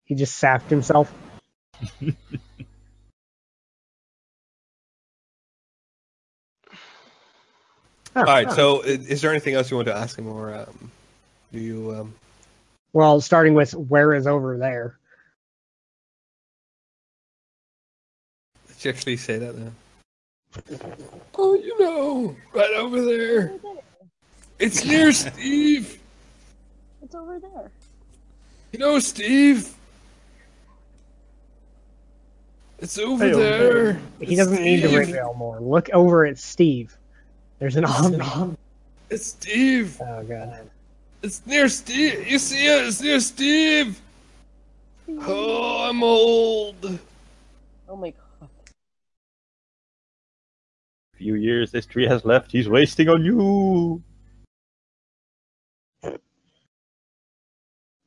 He just sapped himself. (laughs) (laughs) All right. oh. So, is there anything else you want to ask him, or um, do you? Um, Well, starting with where is over there. let's actually say that now. Oh, you know, right over there. Over there. It's near Steve. It's over there. You know Steve. It's over Hey, there. He doesn't need to ring more. Look over at Steve. There's an omni. It's Steve. Oh god. It's near Steve. You see it? It's near Steve. Oh, I'm old. Oh my god. Few years this tree has left, he's wasting on you.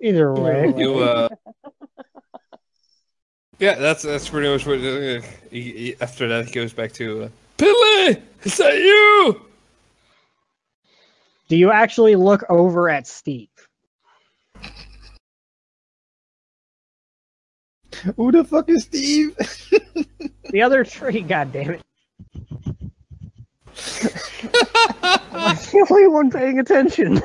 Either way. You uh. (laughs) Yeah, that's that's pretty much what. Uh, he, he, after that, he goes back to uh, Billy. Is that you? Do you actually look over at Steve? Who the fuck is Steve? (laughs) The other tree, god damn it. I'm (laughs) the only one paying attention.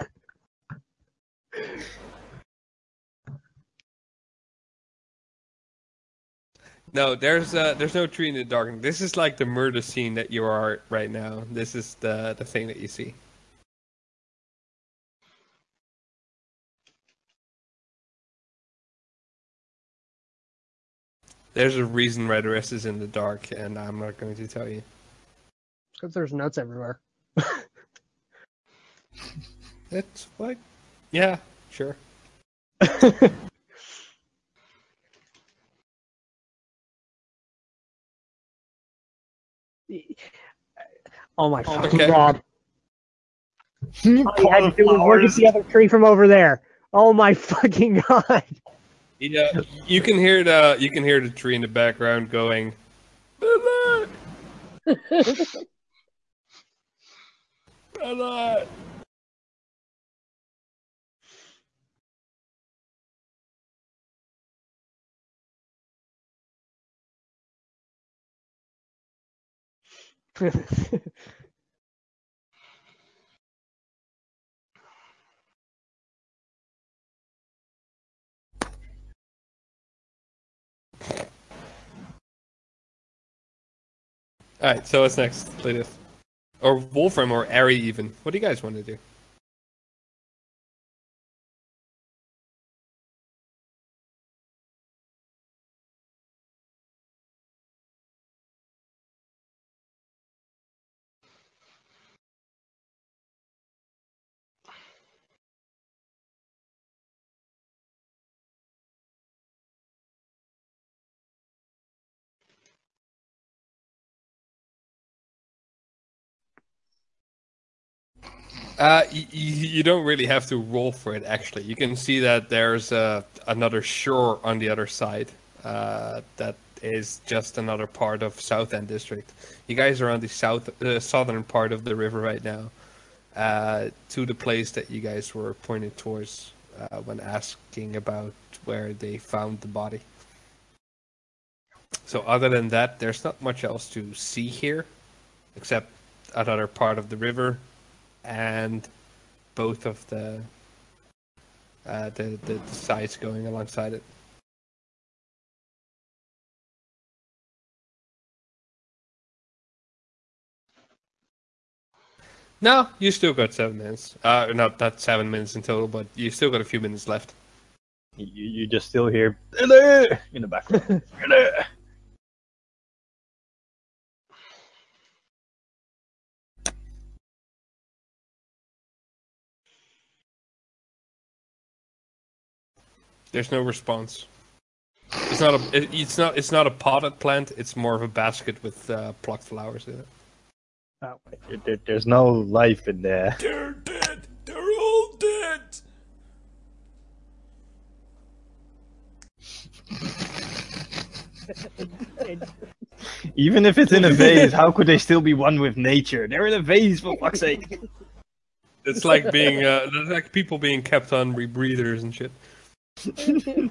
No, there's uh, there's no tree in the dark. This is like the murder scene that you are right now. This is the the thing that you see. There's a reason Red Rest is in the dark, and I'm not going to tell you. Because there's nuts everywhere. (laughs) It's what? Yeah, sure. (laughs) Oh my oh, fucking Okay. god. All you had to do was look at the other tree from over there. Oh my (laughs) fucking god. Yeah, you can hear the you can hear the tree in the background going. Bella, (laughs) Bella. All right, so what's next, Lilith? Or Wolfram or Ari even? What do you guys want to do? Uh, y- y- you don't really have to roll for it. Actually, you can see that there's uh, another shore on the other side. Uh, that is just another part of South End District. You guys are on the south, uh, southern part of the river right now, uh, to the place that you guys were pointed towards when asking about where they found the body. So, other than that, there's not much else to see here, except another part of the river and both of the uh, the, the the sides going alongside it. No, you still got seven minutes. Uh, not not seven minutes in total, but you still got a few minutes left. You, you just still hear Billy in the background. There's no response. It's not a it, it's not it's not a potted plant. It's more of a basket with uh, plucked flowers in it. Oh, There- there- there's no life in there. They're dead. They're all dead. Even if it's in a vase, how could they still be one with nature? They're in a vase, for fuck's sake. It's like being uh, it's like people being kept on rebreathers and shit. (laughs) They're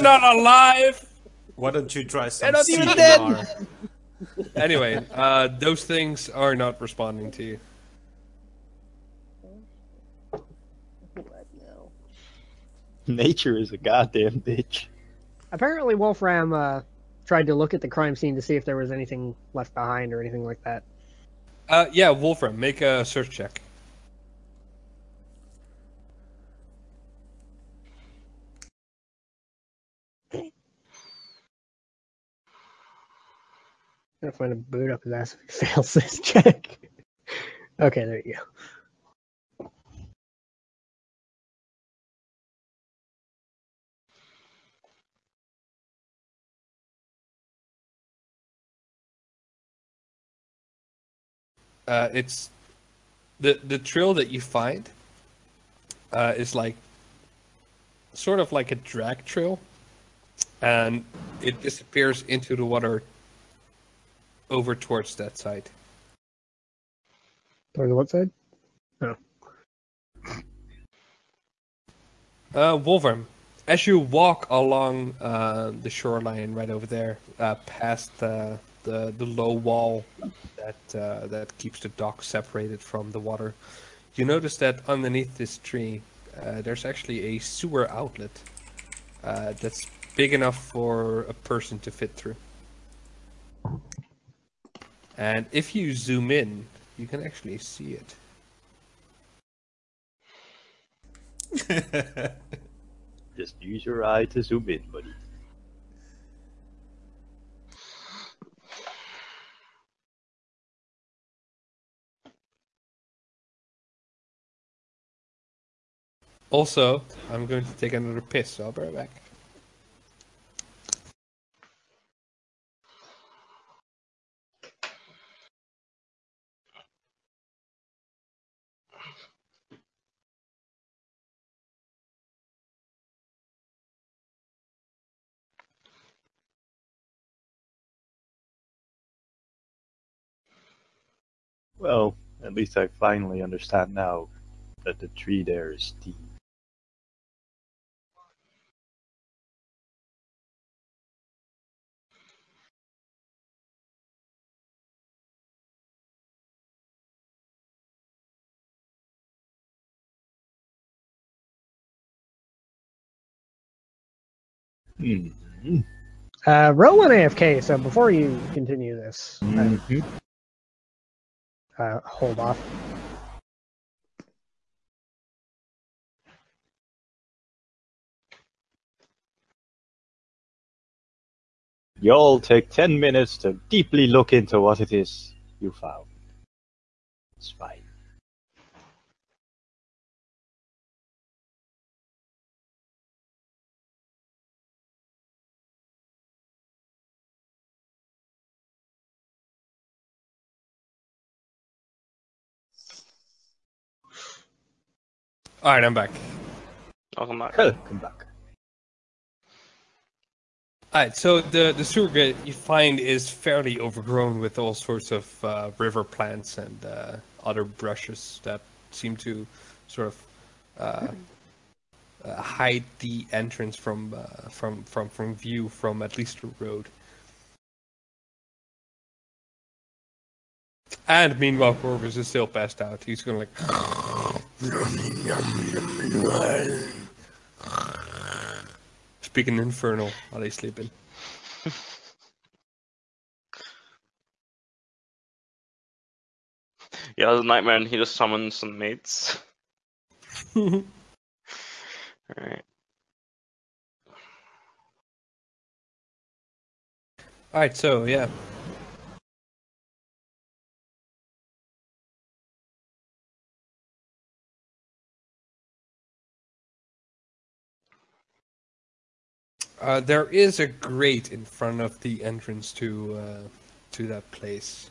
not alive. Why don't you try some not even CPR? (laughs) Anyway, uh, those things are not responding to you. What now? Nature is a goddamn bitch. Apparently, Wolfram uh, tried to look at the crime scene to see if there was anything left behind or anything like that. Uh, yeah, Wolfram, make a search check. Gotta find a boot up his ass if he (laughs) fails this check. okay, there you go. Uh, it's the the trail that you find uh, is like sort of like a drag trail, and it disappears into the water over towards that side. Towards what side? Oh. Uh, Wolverine, as you walk along uh, the shoreline right over there, uh, past the, the the low wall that uh, that keeps the dock separated from the water, you notice that underneath this tree, uh, there's actually a sewer outlet uh, that's big enough for a person to fit through. And if you zoom in, you can actually see it. (laughs) Just use your eye to zoom in, buddy. Also, I'm going to take another piss, so I'll be right back. Well, at least I finally understand now that the tree there is Steve. Hmm. Uh, roll an AFK. So before you continue this, Mhm. Uh, hold off. You'll take 10 minutes to deeply look into what it is you found. It's fine. All right, I'm back. Welcome back. Welcome back. All right, so the the sewer gate you find is fairly overgrown with all sorts of uh, river plants and uh, other brushes that seem to sort of uh, uh, hide the entrance from uh, from from from view from at least the road. And meanwhile, Corvus is still passed out. He's gonna like. Speaking infernal while he's sleeping. (laughs) Yeah, a nightmare, and he just summons some mates. (laughs) Alright. Alright, so yeah. Uh, there is a grate in front of the entrance to uh, to that place.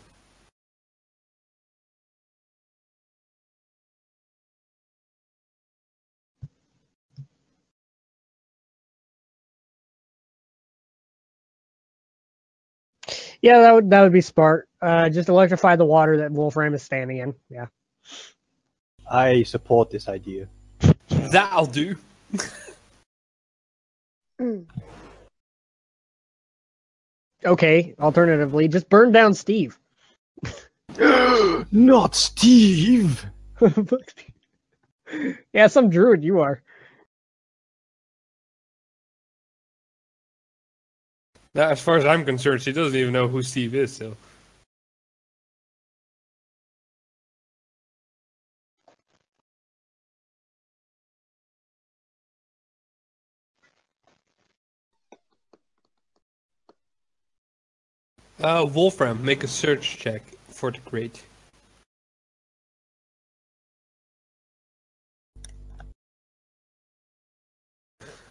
Yeah, that would that would be smart. Uh, just electrify the water that Wolfram is standing in. Yeah. I support this idea. That'll do. (laughs) Mm. Okay. Alternatively, just burn down Steve. (gasps) Not Steve! (laughs) yeah, some druid you are. Now, as far as I'm concerned, she doesn't even know who Steve is. So Uh, Wolfram, make a search check for the crate.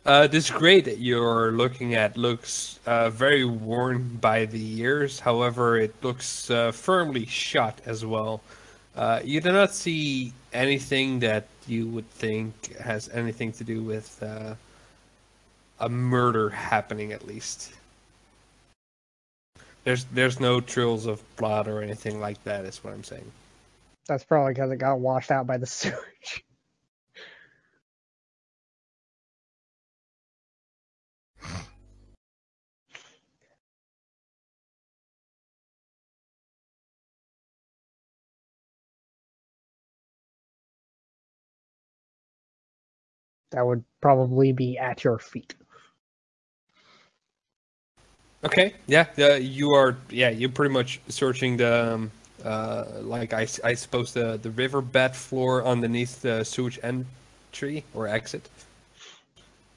Uh, this grate that you're looking at looks uh, very worn by the years. However, it looks uh, firmly shut as well. Uh, you do not see anything that you would think has anything to do with uh, a murder happening, at least. There's there's no trails of blood or anything like that. Is what I'm saying. That's probably because it got washed out by the (laughs) sewage. that would probably be at your feet. Okay, yeah, uh, you are. Yeah, you're pretty much searching the, um, uh, like I, I suppose the the riverbed floor underneath the sewage entry or exit.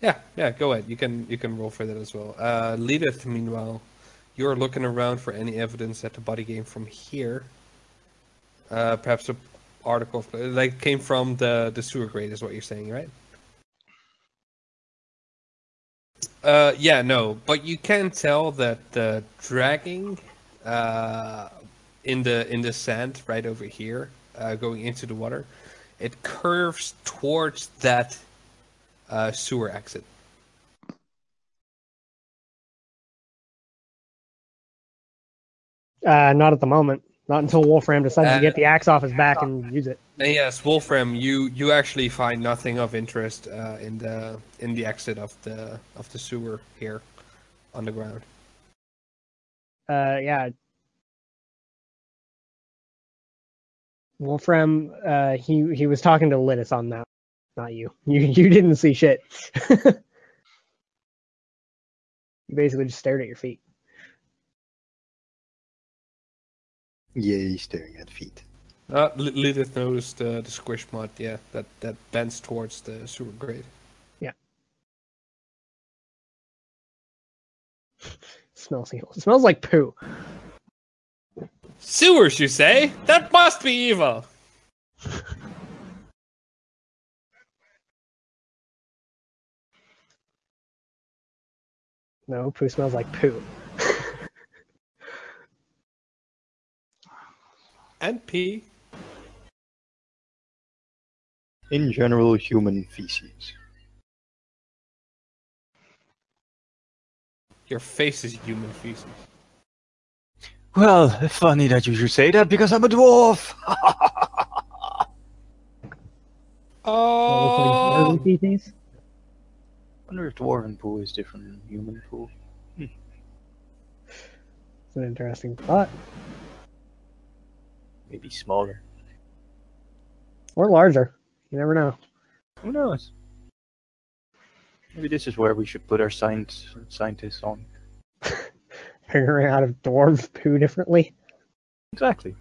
Yeah, yeah, go ahead. You can you can roll for that as well. Uh, Lilith, meanwhile, you're looking around for any evidence that the body came from here. Uh, perhaps a article like came from the the sewer grate is what you're saying, right? Uh, yeah, no, but you can tell that the dragging uh, in the in the sand right over here, uh, going into the water, it curves towards that uh, sewer exit. Uh, not at the moment. Not until Wolfram decides to get the axe off his back and use it. And yes, Wolfram, you you actually find nothing of interest uh, in the in the exit of the of the sewer here, underground. Uh, yeah. Wolfram, uh, he he was talking to Linus on that, not you. (laughs) You you didn't see shit. (laughs) you basically just stared at your feet. Yay, staring at feet. Uh, L- Lilith noticed uh, the squish mud, yeah, that, that bends towards the sewer grate. Yeah. (laughs) smells evil. It smells like poo. Sewers, you say? That must be evil. (laughs) No, poo smells like poo. And pee. In general, human feces. Your face is human feces. Well, funny that you should say that because I'm a dwarf. (laughs) oh. feces. wonder if dwarven poo is different than human poo. Hmm. It's an interesting thought. Maybe smaller. Or larger. You never know. Who knows? Maybe this is where we should put our science scientists on. (laughs) Figuring out if dwarves poo differently. Exactly.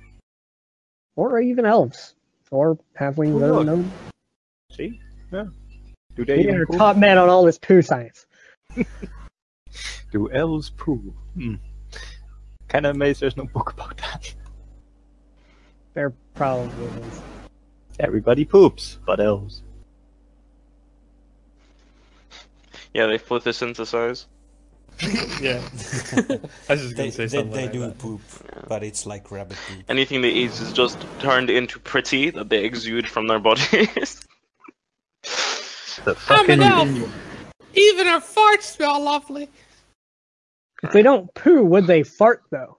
Or even elves. Or halflings. I don't know. See? Yeah. Do they We even are poo? top men on all this poo science. (laughs) Do elves poo? Hmm. Kinda amazed there's no book about that. There probably is. Everybody poops, but elves. Yeah, they photosynthesize. (laughs) yeah. (laughs) I was just They, gonna say they, something they like do that. poop, but it's like rabbit poop. Anything they eat is just turned into pretty that they exude from their bodies. The I'm an elf. Even our farts smell lovely. If they don't poo, would they fart though?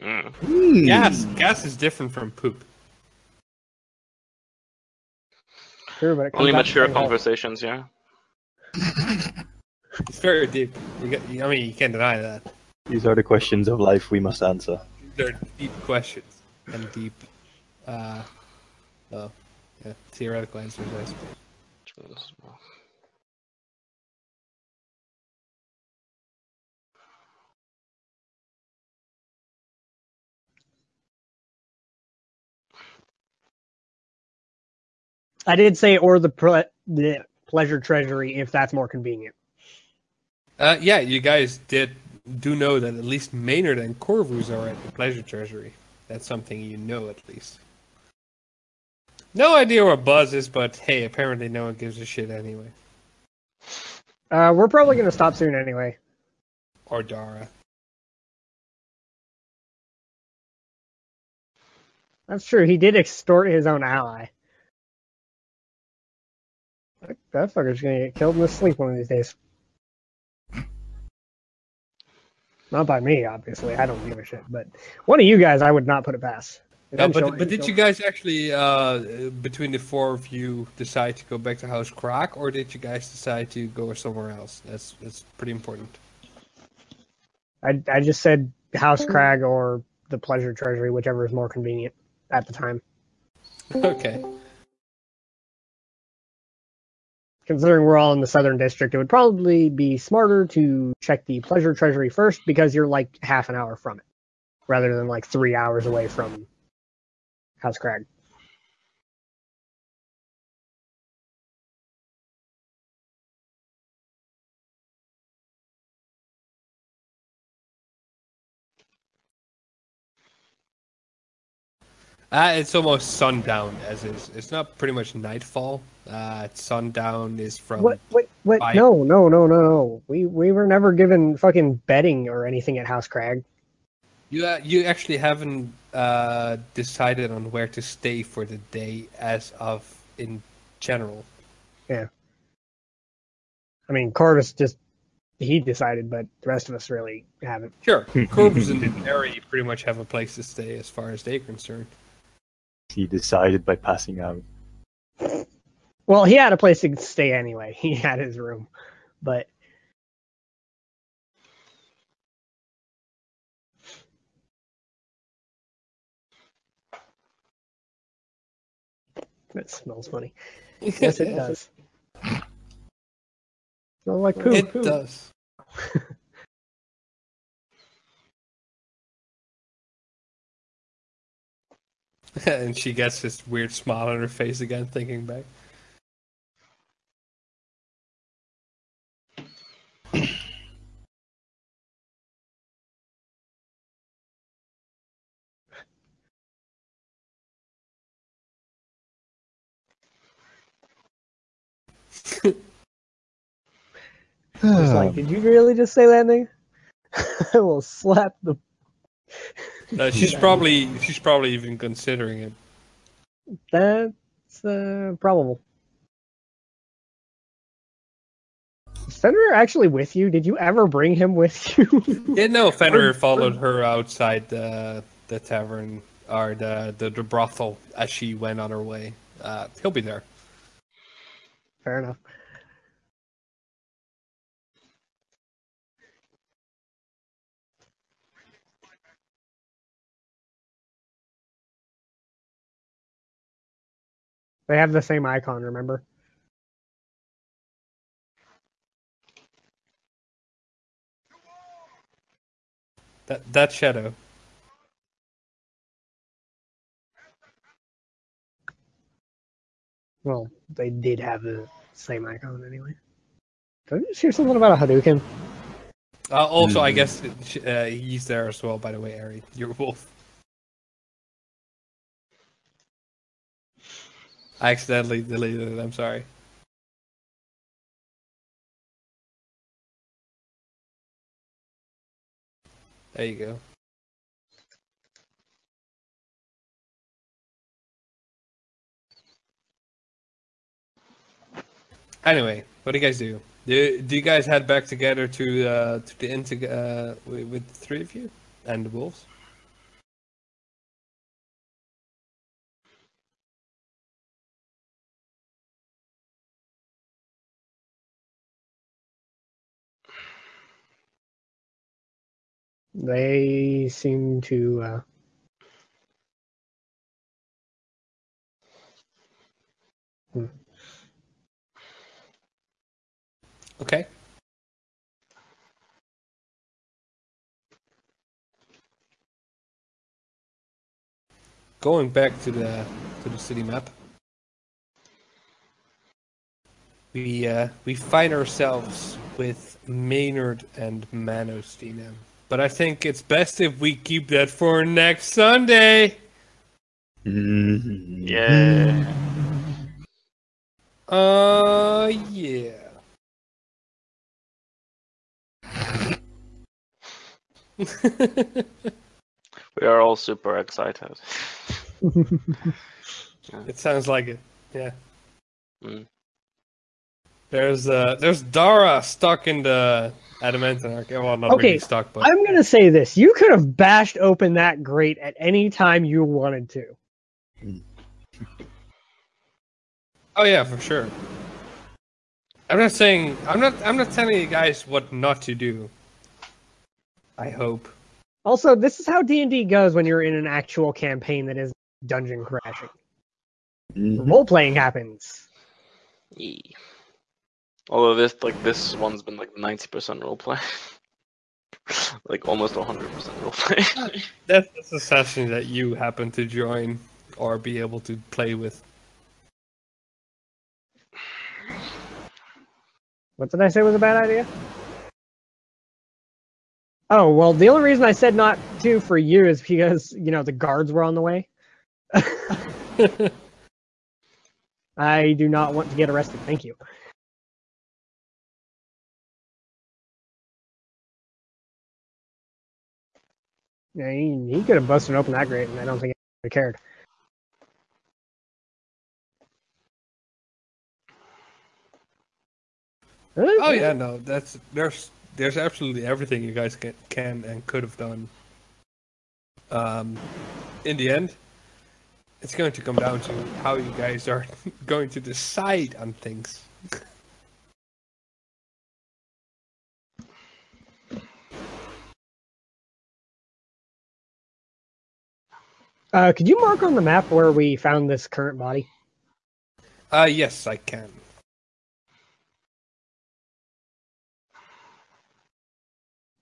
Mm. Gas, gas is different from poop. True, but Only mature the same conversations, yeah. (laughs) It's very deep. You get, I mean, you can't deny that. These are the questions of life we must answer. They're deep questions and deep, uh, well, yeah, theoretical answers, I suppose. I did say or the, ple- the pleasure treasury if that's more convenient. Uh, yeah, you guys did do know that at least Maynard and Corvus are at the Pleasure Treasury. That's something you know at least. No idea where Buzz is, but hey, apparently no one gives a shit anyway. Uh, we're probably gonna stop soon anyway. Or Dara. That's true. He did extort his own ally. That, that fucker's gonna get killed in his sleep one of these days. Not by me, obviously. I don't give a shit. But one of you guys, I would not put it past. Yeah, but, but did you guys actually, uh, between the four of you, decide to go back to House Croc, or did you guys decide to go somewhere else? That's that's pretty important. I I just said House Crag or the Pleasure Treasury, whichever is more convenient at the time. (laughs) Okay. Considering we're all in the Southern District, it would probably be smarter to check the Pleasure Treasury first because you're like half an hour from it, rather than like three hours away from House Crag. Uh, it's almost sundown as is. It's not pretty much nightfall. Uh, sundown is from. What? What? What? five- No, no, no, no, no. We we were never given fucking bedding or anything at House Crag. You uh, you actually haven't uh, decided on where to stay for the day as of in general. Yeah. I mean, Corvus just he decided, but the rest of us really haven't. Sure, (laughs) Corvus and Mary pretty much have a place to stay as far as they're concerned. He decided by passing out. Well, he had a place to stay anyway. (laughs) He had his room, but it smells funny. Yes, it (laughs) does. Smells like poo. it poo. does. (laughs) (laughs) and she gets this weird smile on her face again, thinking back. Like, did you really just say that thing? (laughs) I will slap the. Uh, she's probably she's probably even considering it. That's uh, probable. Is Fenrir actually with you? Did you ever bring him with (laughs) you? Yeah, no, Fenrir (laughs) followed her outside the the tavern or the, the the brothel as she went on her way. Uh, he'll be there. Fair enough. They have the same icon, remember? That that shadow. Well, they did have the same icon anyway. Did I just hear something about a Hadouken? Uh, also, I guess uh, he's there as well. By the way, Ari, your wolf. I accidentally deleted it. I'm sorry. There you go. Anyway, what do you guys do? Do, do you guys head back together to uh, to the to, uh, with, with the three of you and the wolves? They seem to. Uh... Hmm. Okay. Going back to the to the city map. we uh, we find ourselves with Maynard and Manastina. But I think it's best if we keep that for next Sunday. Mm-hmm. Yeah. Uh, yeah. (laughs) We are all super excited. (laughs) It sounds like it. Yeah. Mm. There's uh there's Dara stuck in the adamantine arc. Well, not Okay, really stuck, but I'm gonna say this: you could have bashed open that grate at any time you wanted to. (laughs) oh yeah, for sure. I'm not saying I'm not I'm not telling you guys what not to do. I hope. Also, this is how D and D goes when you're in an actual campaign that is dungeon crashing. Mhm. Role playing happens. Yeah. Although this like this one's been like ninety percent roleplay. (laughs) like almost hundred percent roleplay. (laughs) That's, that's a session that you happen to join or be able to play with. What did I say was a bad idea? Oh well, the only reason I said not to for you is because you know the guards were on the way. (laughs) I do not want to get arrested. Thank you. Yeah, he, he could have busted open that grate, and I don't think he cared. Oh yeah, no, that's there's there's absolutely everything you guys can can and could have done. Um, in the end, it's going to come down to how you guys are (laughs) going to decide on things. (laughs) Uh, could you mark on the map where we found this current body? Uh, yes, I can.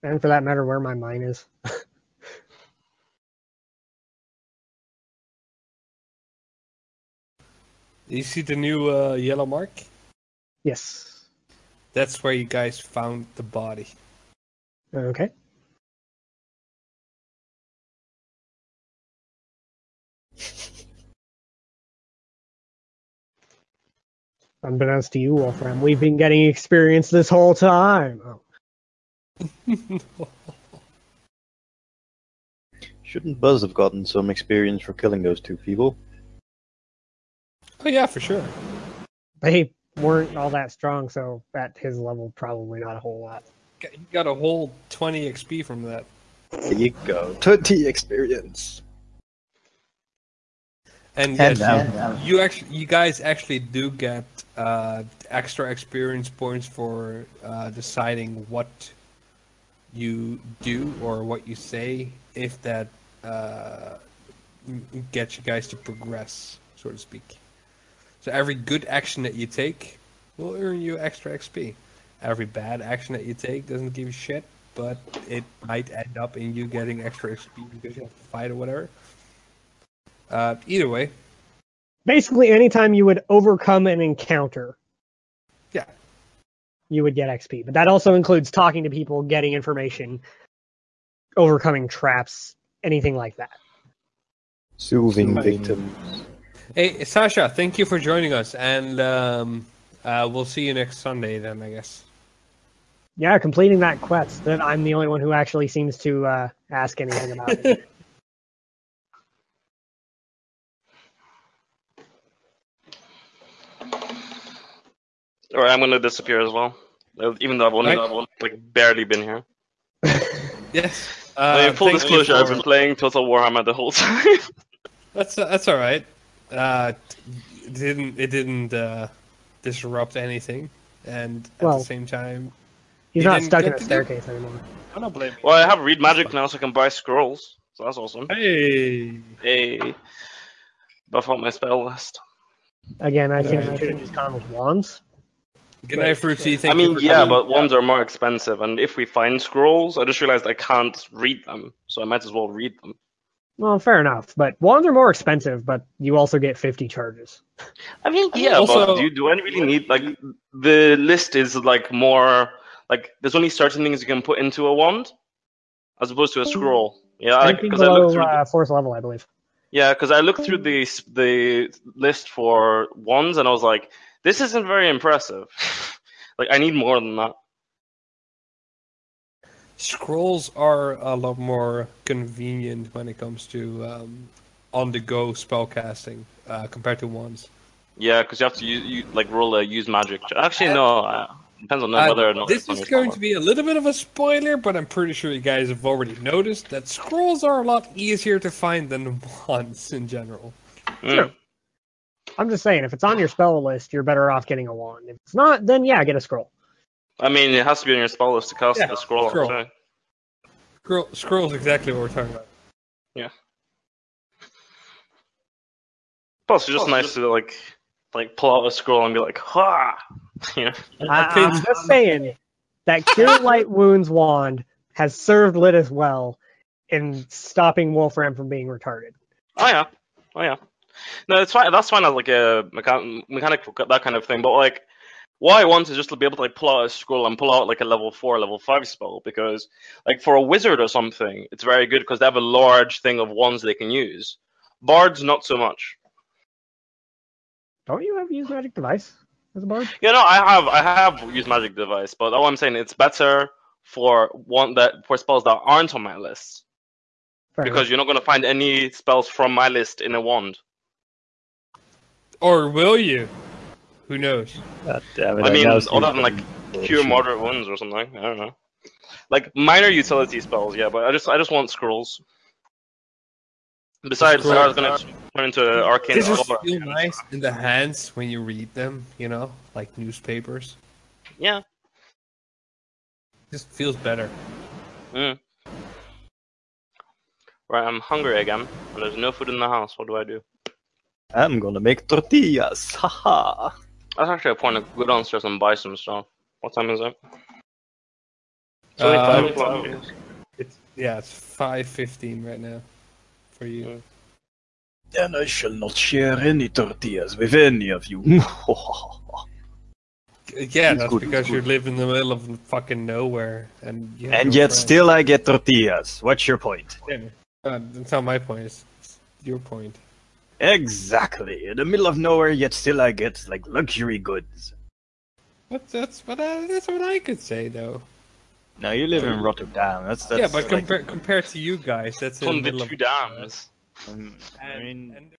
And for that matter, where my mine is. (laughs) You see the new uh, yellow mark? Yes. That's where you guys found the body. Okay. Unbeknownst to you, Wolfram, we've been getting experience this whole time. Oh. (laughs) Shouldn't Buzz have gotten some experience for killing those two people? Oh yeah, for sure. They weren't all that strong, so at his level, probably not a whole lot. You got a whole 20 XP from that. There you go. 20 experience. And yes, down. you, you actually, you guys actually do get uh, extra experience points for uh, deciding what you do or what you say, if that uh, gets you guys to progress, so to speak. So every good action that you take will earn you extra XP. Every bad action that you take doesn't give you shit, but it might end up in you getting extra XP because you have to fight or whatever. Uh, either way, Basically, anytime you would overcome an encounter, yeah, you would get XP. But that also includes talking to people, getting information, overcoming traps, anything like that. Soothing Soothing. victims. Hey, Sasha, thank you for joining us, and um, uh, we'll see you next Sunday then, I guess. Yeah, completing that quest. That I'm the only one who actually seems to uh, ask anything about it. (laughs) Or I'm gonna disappear as well. Even though I've only Right. like barely been here. (laughs) Yes. I Uh, mean, full thank you disclosure, I've been playing Total Warhammer the whole (laughs) time. That's that's all right. Uh, it didn't it didn't uh, disrupt anything, and at Well, the same time, He's you not stuck in get a to do- staircase anymore. I don't blaming. well, I have read magic now, so I can buy scrolls. So that's awesome. Hey. Hey. Buff out my spell list. Again, I think we should have just gone with wands. Good night, Fruity. Thank I mean, you yeah, coming. but ones are more expensive, and if we find scrolls, I just realized I can't read them, so I might as well read them. Well, fair enough, but wands are more expensive, but you also get 50 charges. I mean, yeah, Also- but do, do I really need like the list is like more like there's only certain things you can put into a wand as opposed to a scroll. Yeah, like Anything because I below looked through. uh, fourth level, I believe. Yeah, because I looked through the the list for wands and I was like, this isn't very impressive. (laughs) like I need more than that. Scrolls are a lot more convenient when it comes to um, on-the-go spellcasting uh, compared to wands. Yeah, because you have to use you, like roll a use magic. Actually, no. Uh, depends on Uh, whether or not this is going spell to be a little bit of a spoiler, but I'm pretty sure you guys have already noticed that scrolls are a lot easier to find than (laughs) wands in general. Mm. Sure. I'm just saying, if it's on your spell list, you're better off getting a wand. If it's not, then yeah, get a scroll. I mean, it has to be on your spell list to cast Yeah, the scroll. scroll. actually. Scroll, scroll is exactly what we're talking about. Yeah. Plus, it's just nice to like like pull out a scroll and be like, ha! (laughs) You know? I, I'm just um, saying that Cure (laughs) Light Wounds wand has served Lidus well in stopping Wolfram from being retarded. Oh yeah, oh yeah. No, that's fine. That's fine as like a mechan- mechanical that kind of thing. But like, what I want is just to be able to like pull out a scroll and pull out like a level four, level five spell because like for a wizard or something, it's very good because they have a large thing of wands they can use. Bards, not so much. Don't you have use magic device as a bard? Yeah, no, I have I have used magic device, but all I'm saying it's better for one that for spells that aren't on my list Fair because you're not going to find any spells from my list in a wand. Or will you? Who knows? God damn it! I mean, now other see than like cure moderate wounds or something. I don't know. Like minor utility spells, yeah, but I just I just want scrolls. Besides, I was gonna turn into arcane. They just Scholar. feel nice in the hands when you read them, you know, like newspapers. Yeah. Just feels better. Mm. Right, I'm hungry again, and there's no food in the house. What do I do? I'm gonna make tortillas. Haha. That's actually a point to go downstairs and buy some stuff. What time is it? It's only Uh, five it's- o'clock. It's yeah, it's five fifteen right now for you. Then I shall not share any tortillas with any of you. (laughs) Yeah, It's that's good, because you live in the middle of fucking nowhere, and you and no yet friends. still I get tortillas. What's your point? Yeah. Uh, that's not my point. It's, it's your point. Exactly. In the middle of nowhere, yet still I get like luxury goods. That's that's what I, that's what I could say though. Now you live in Rotterdam. That's that's yeah, but like, compared compared to you guys, that's in the From the middle two of dams. um, I mean,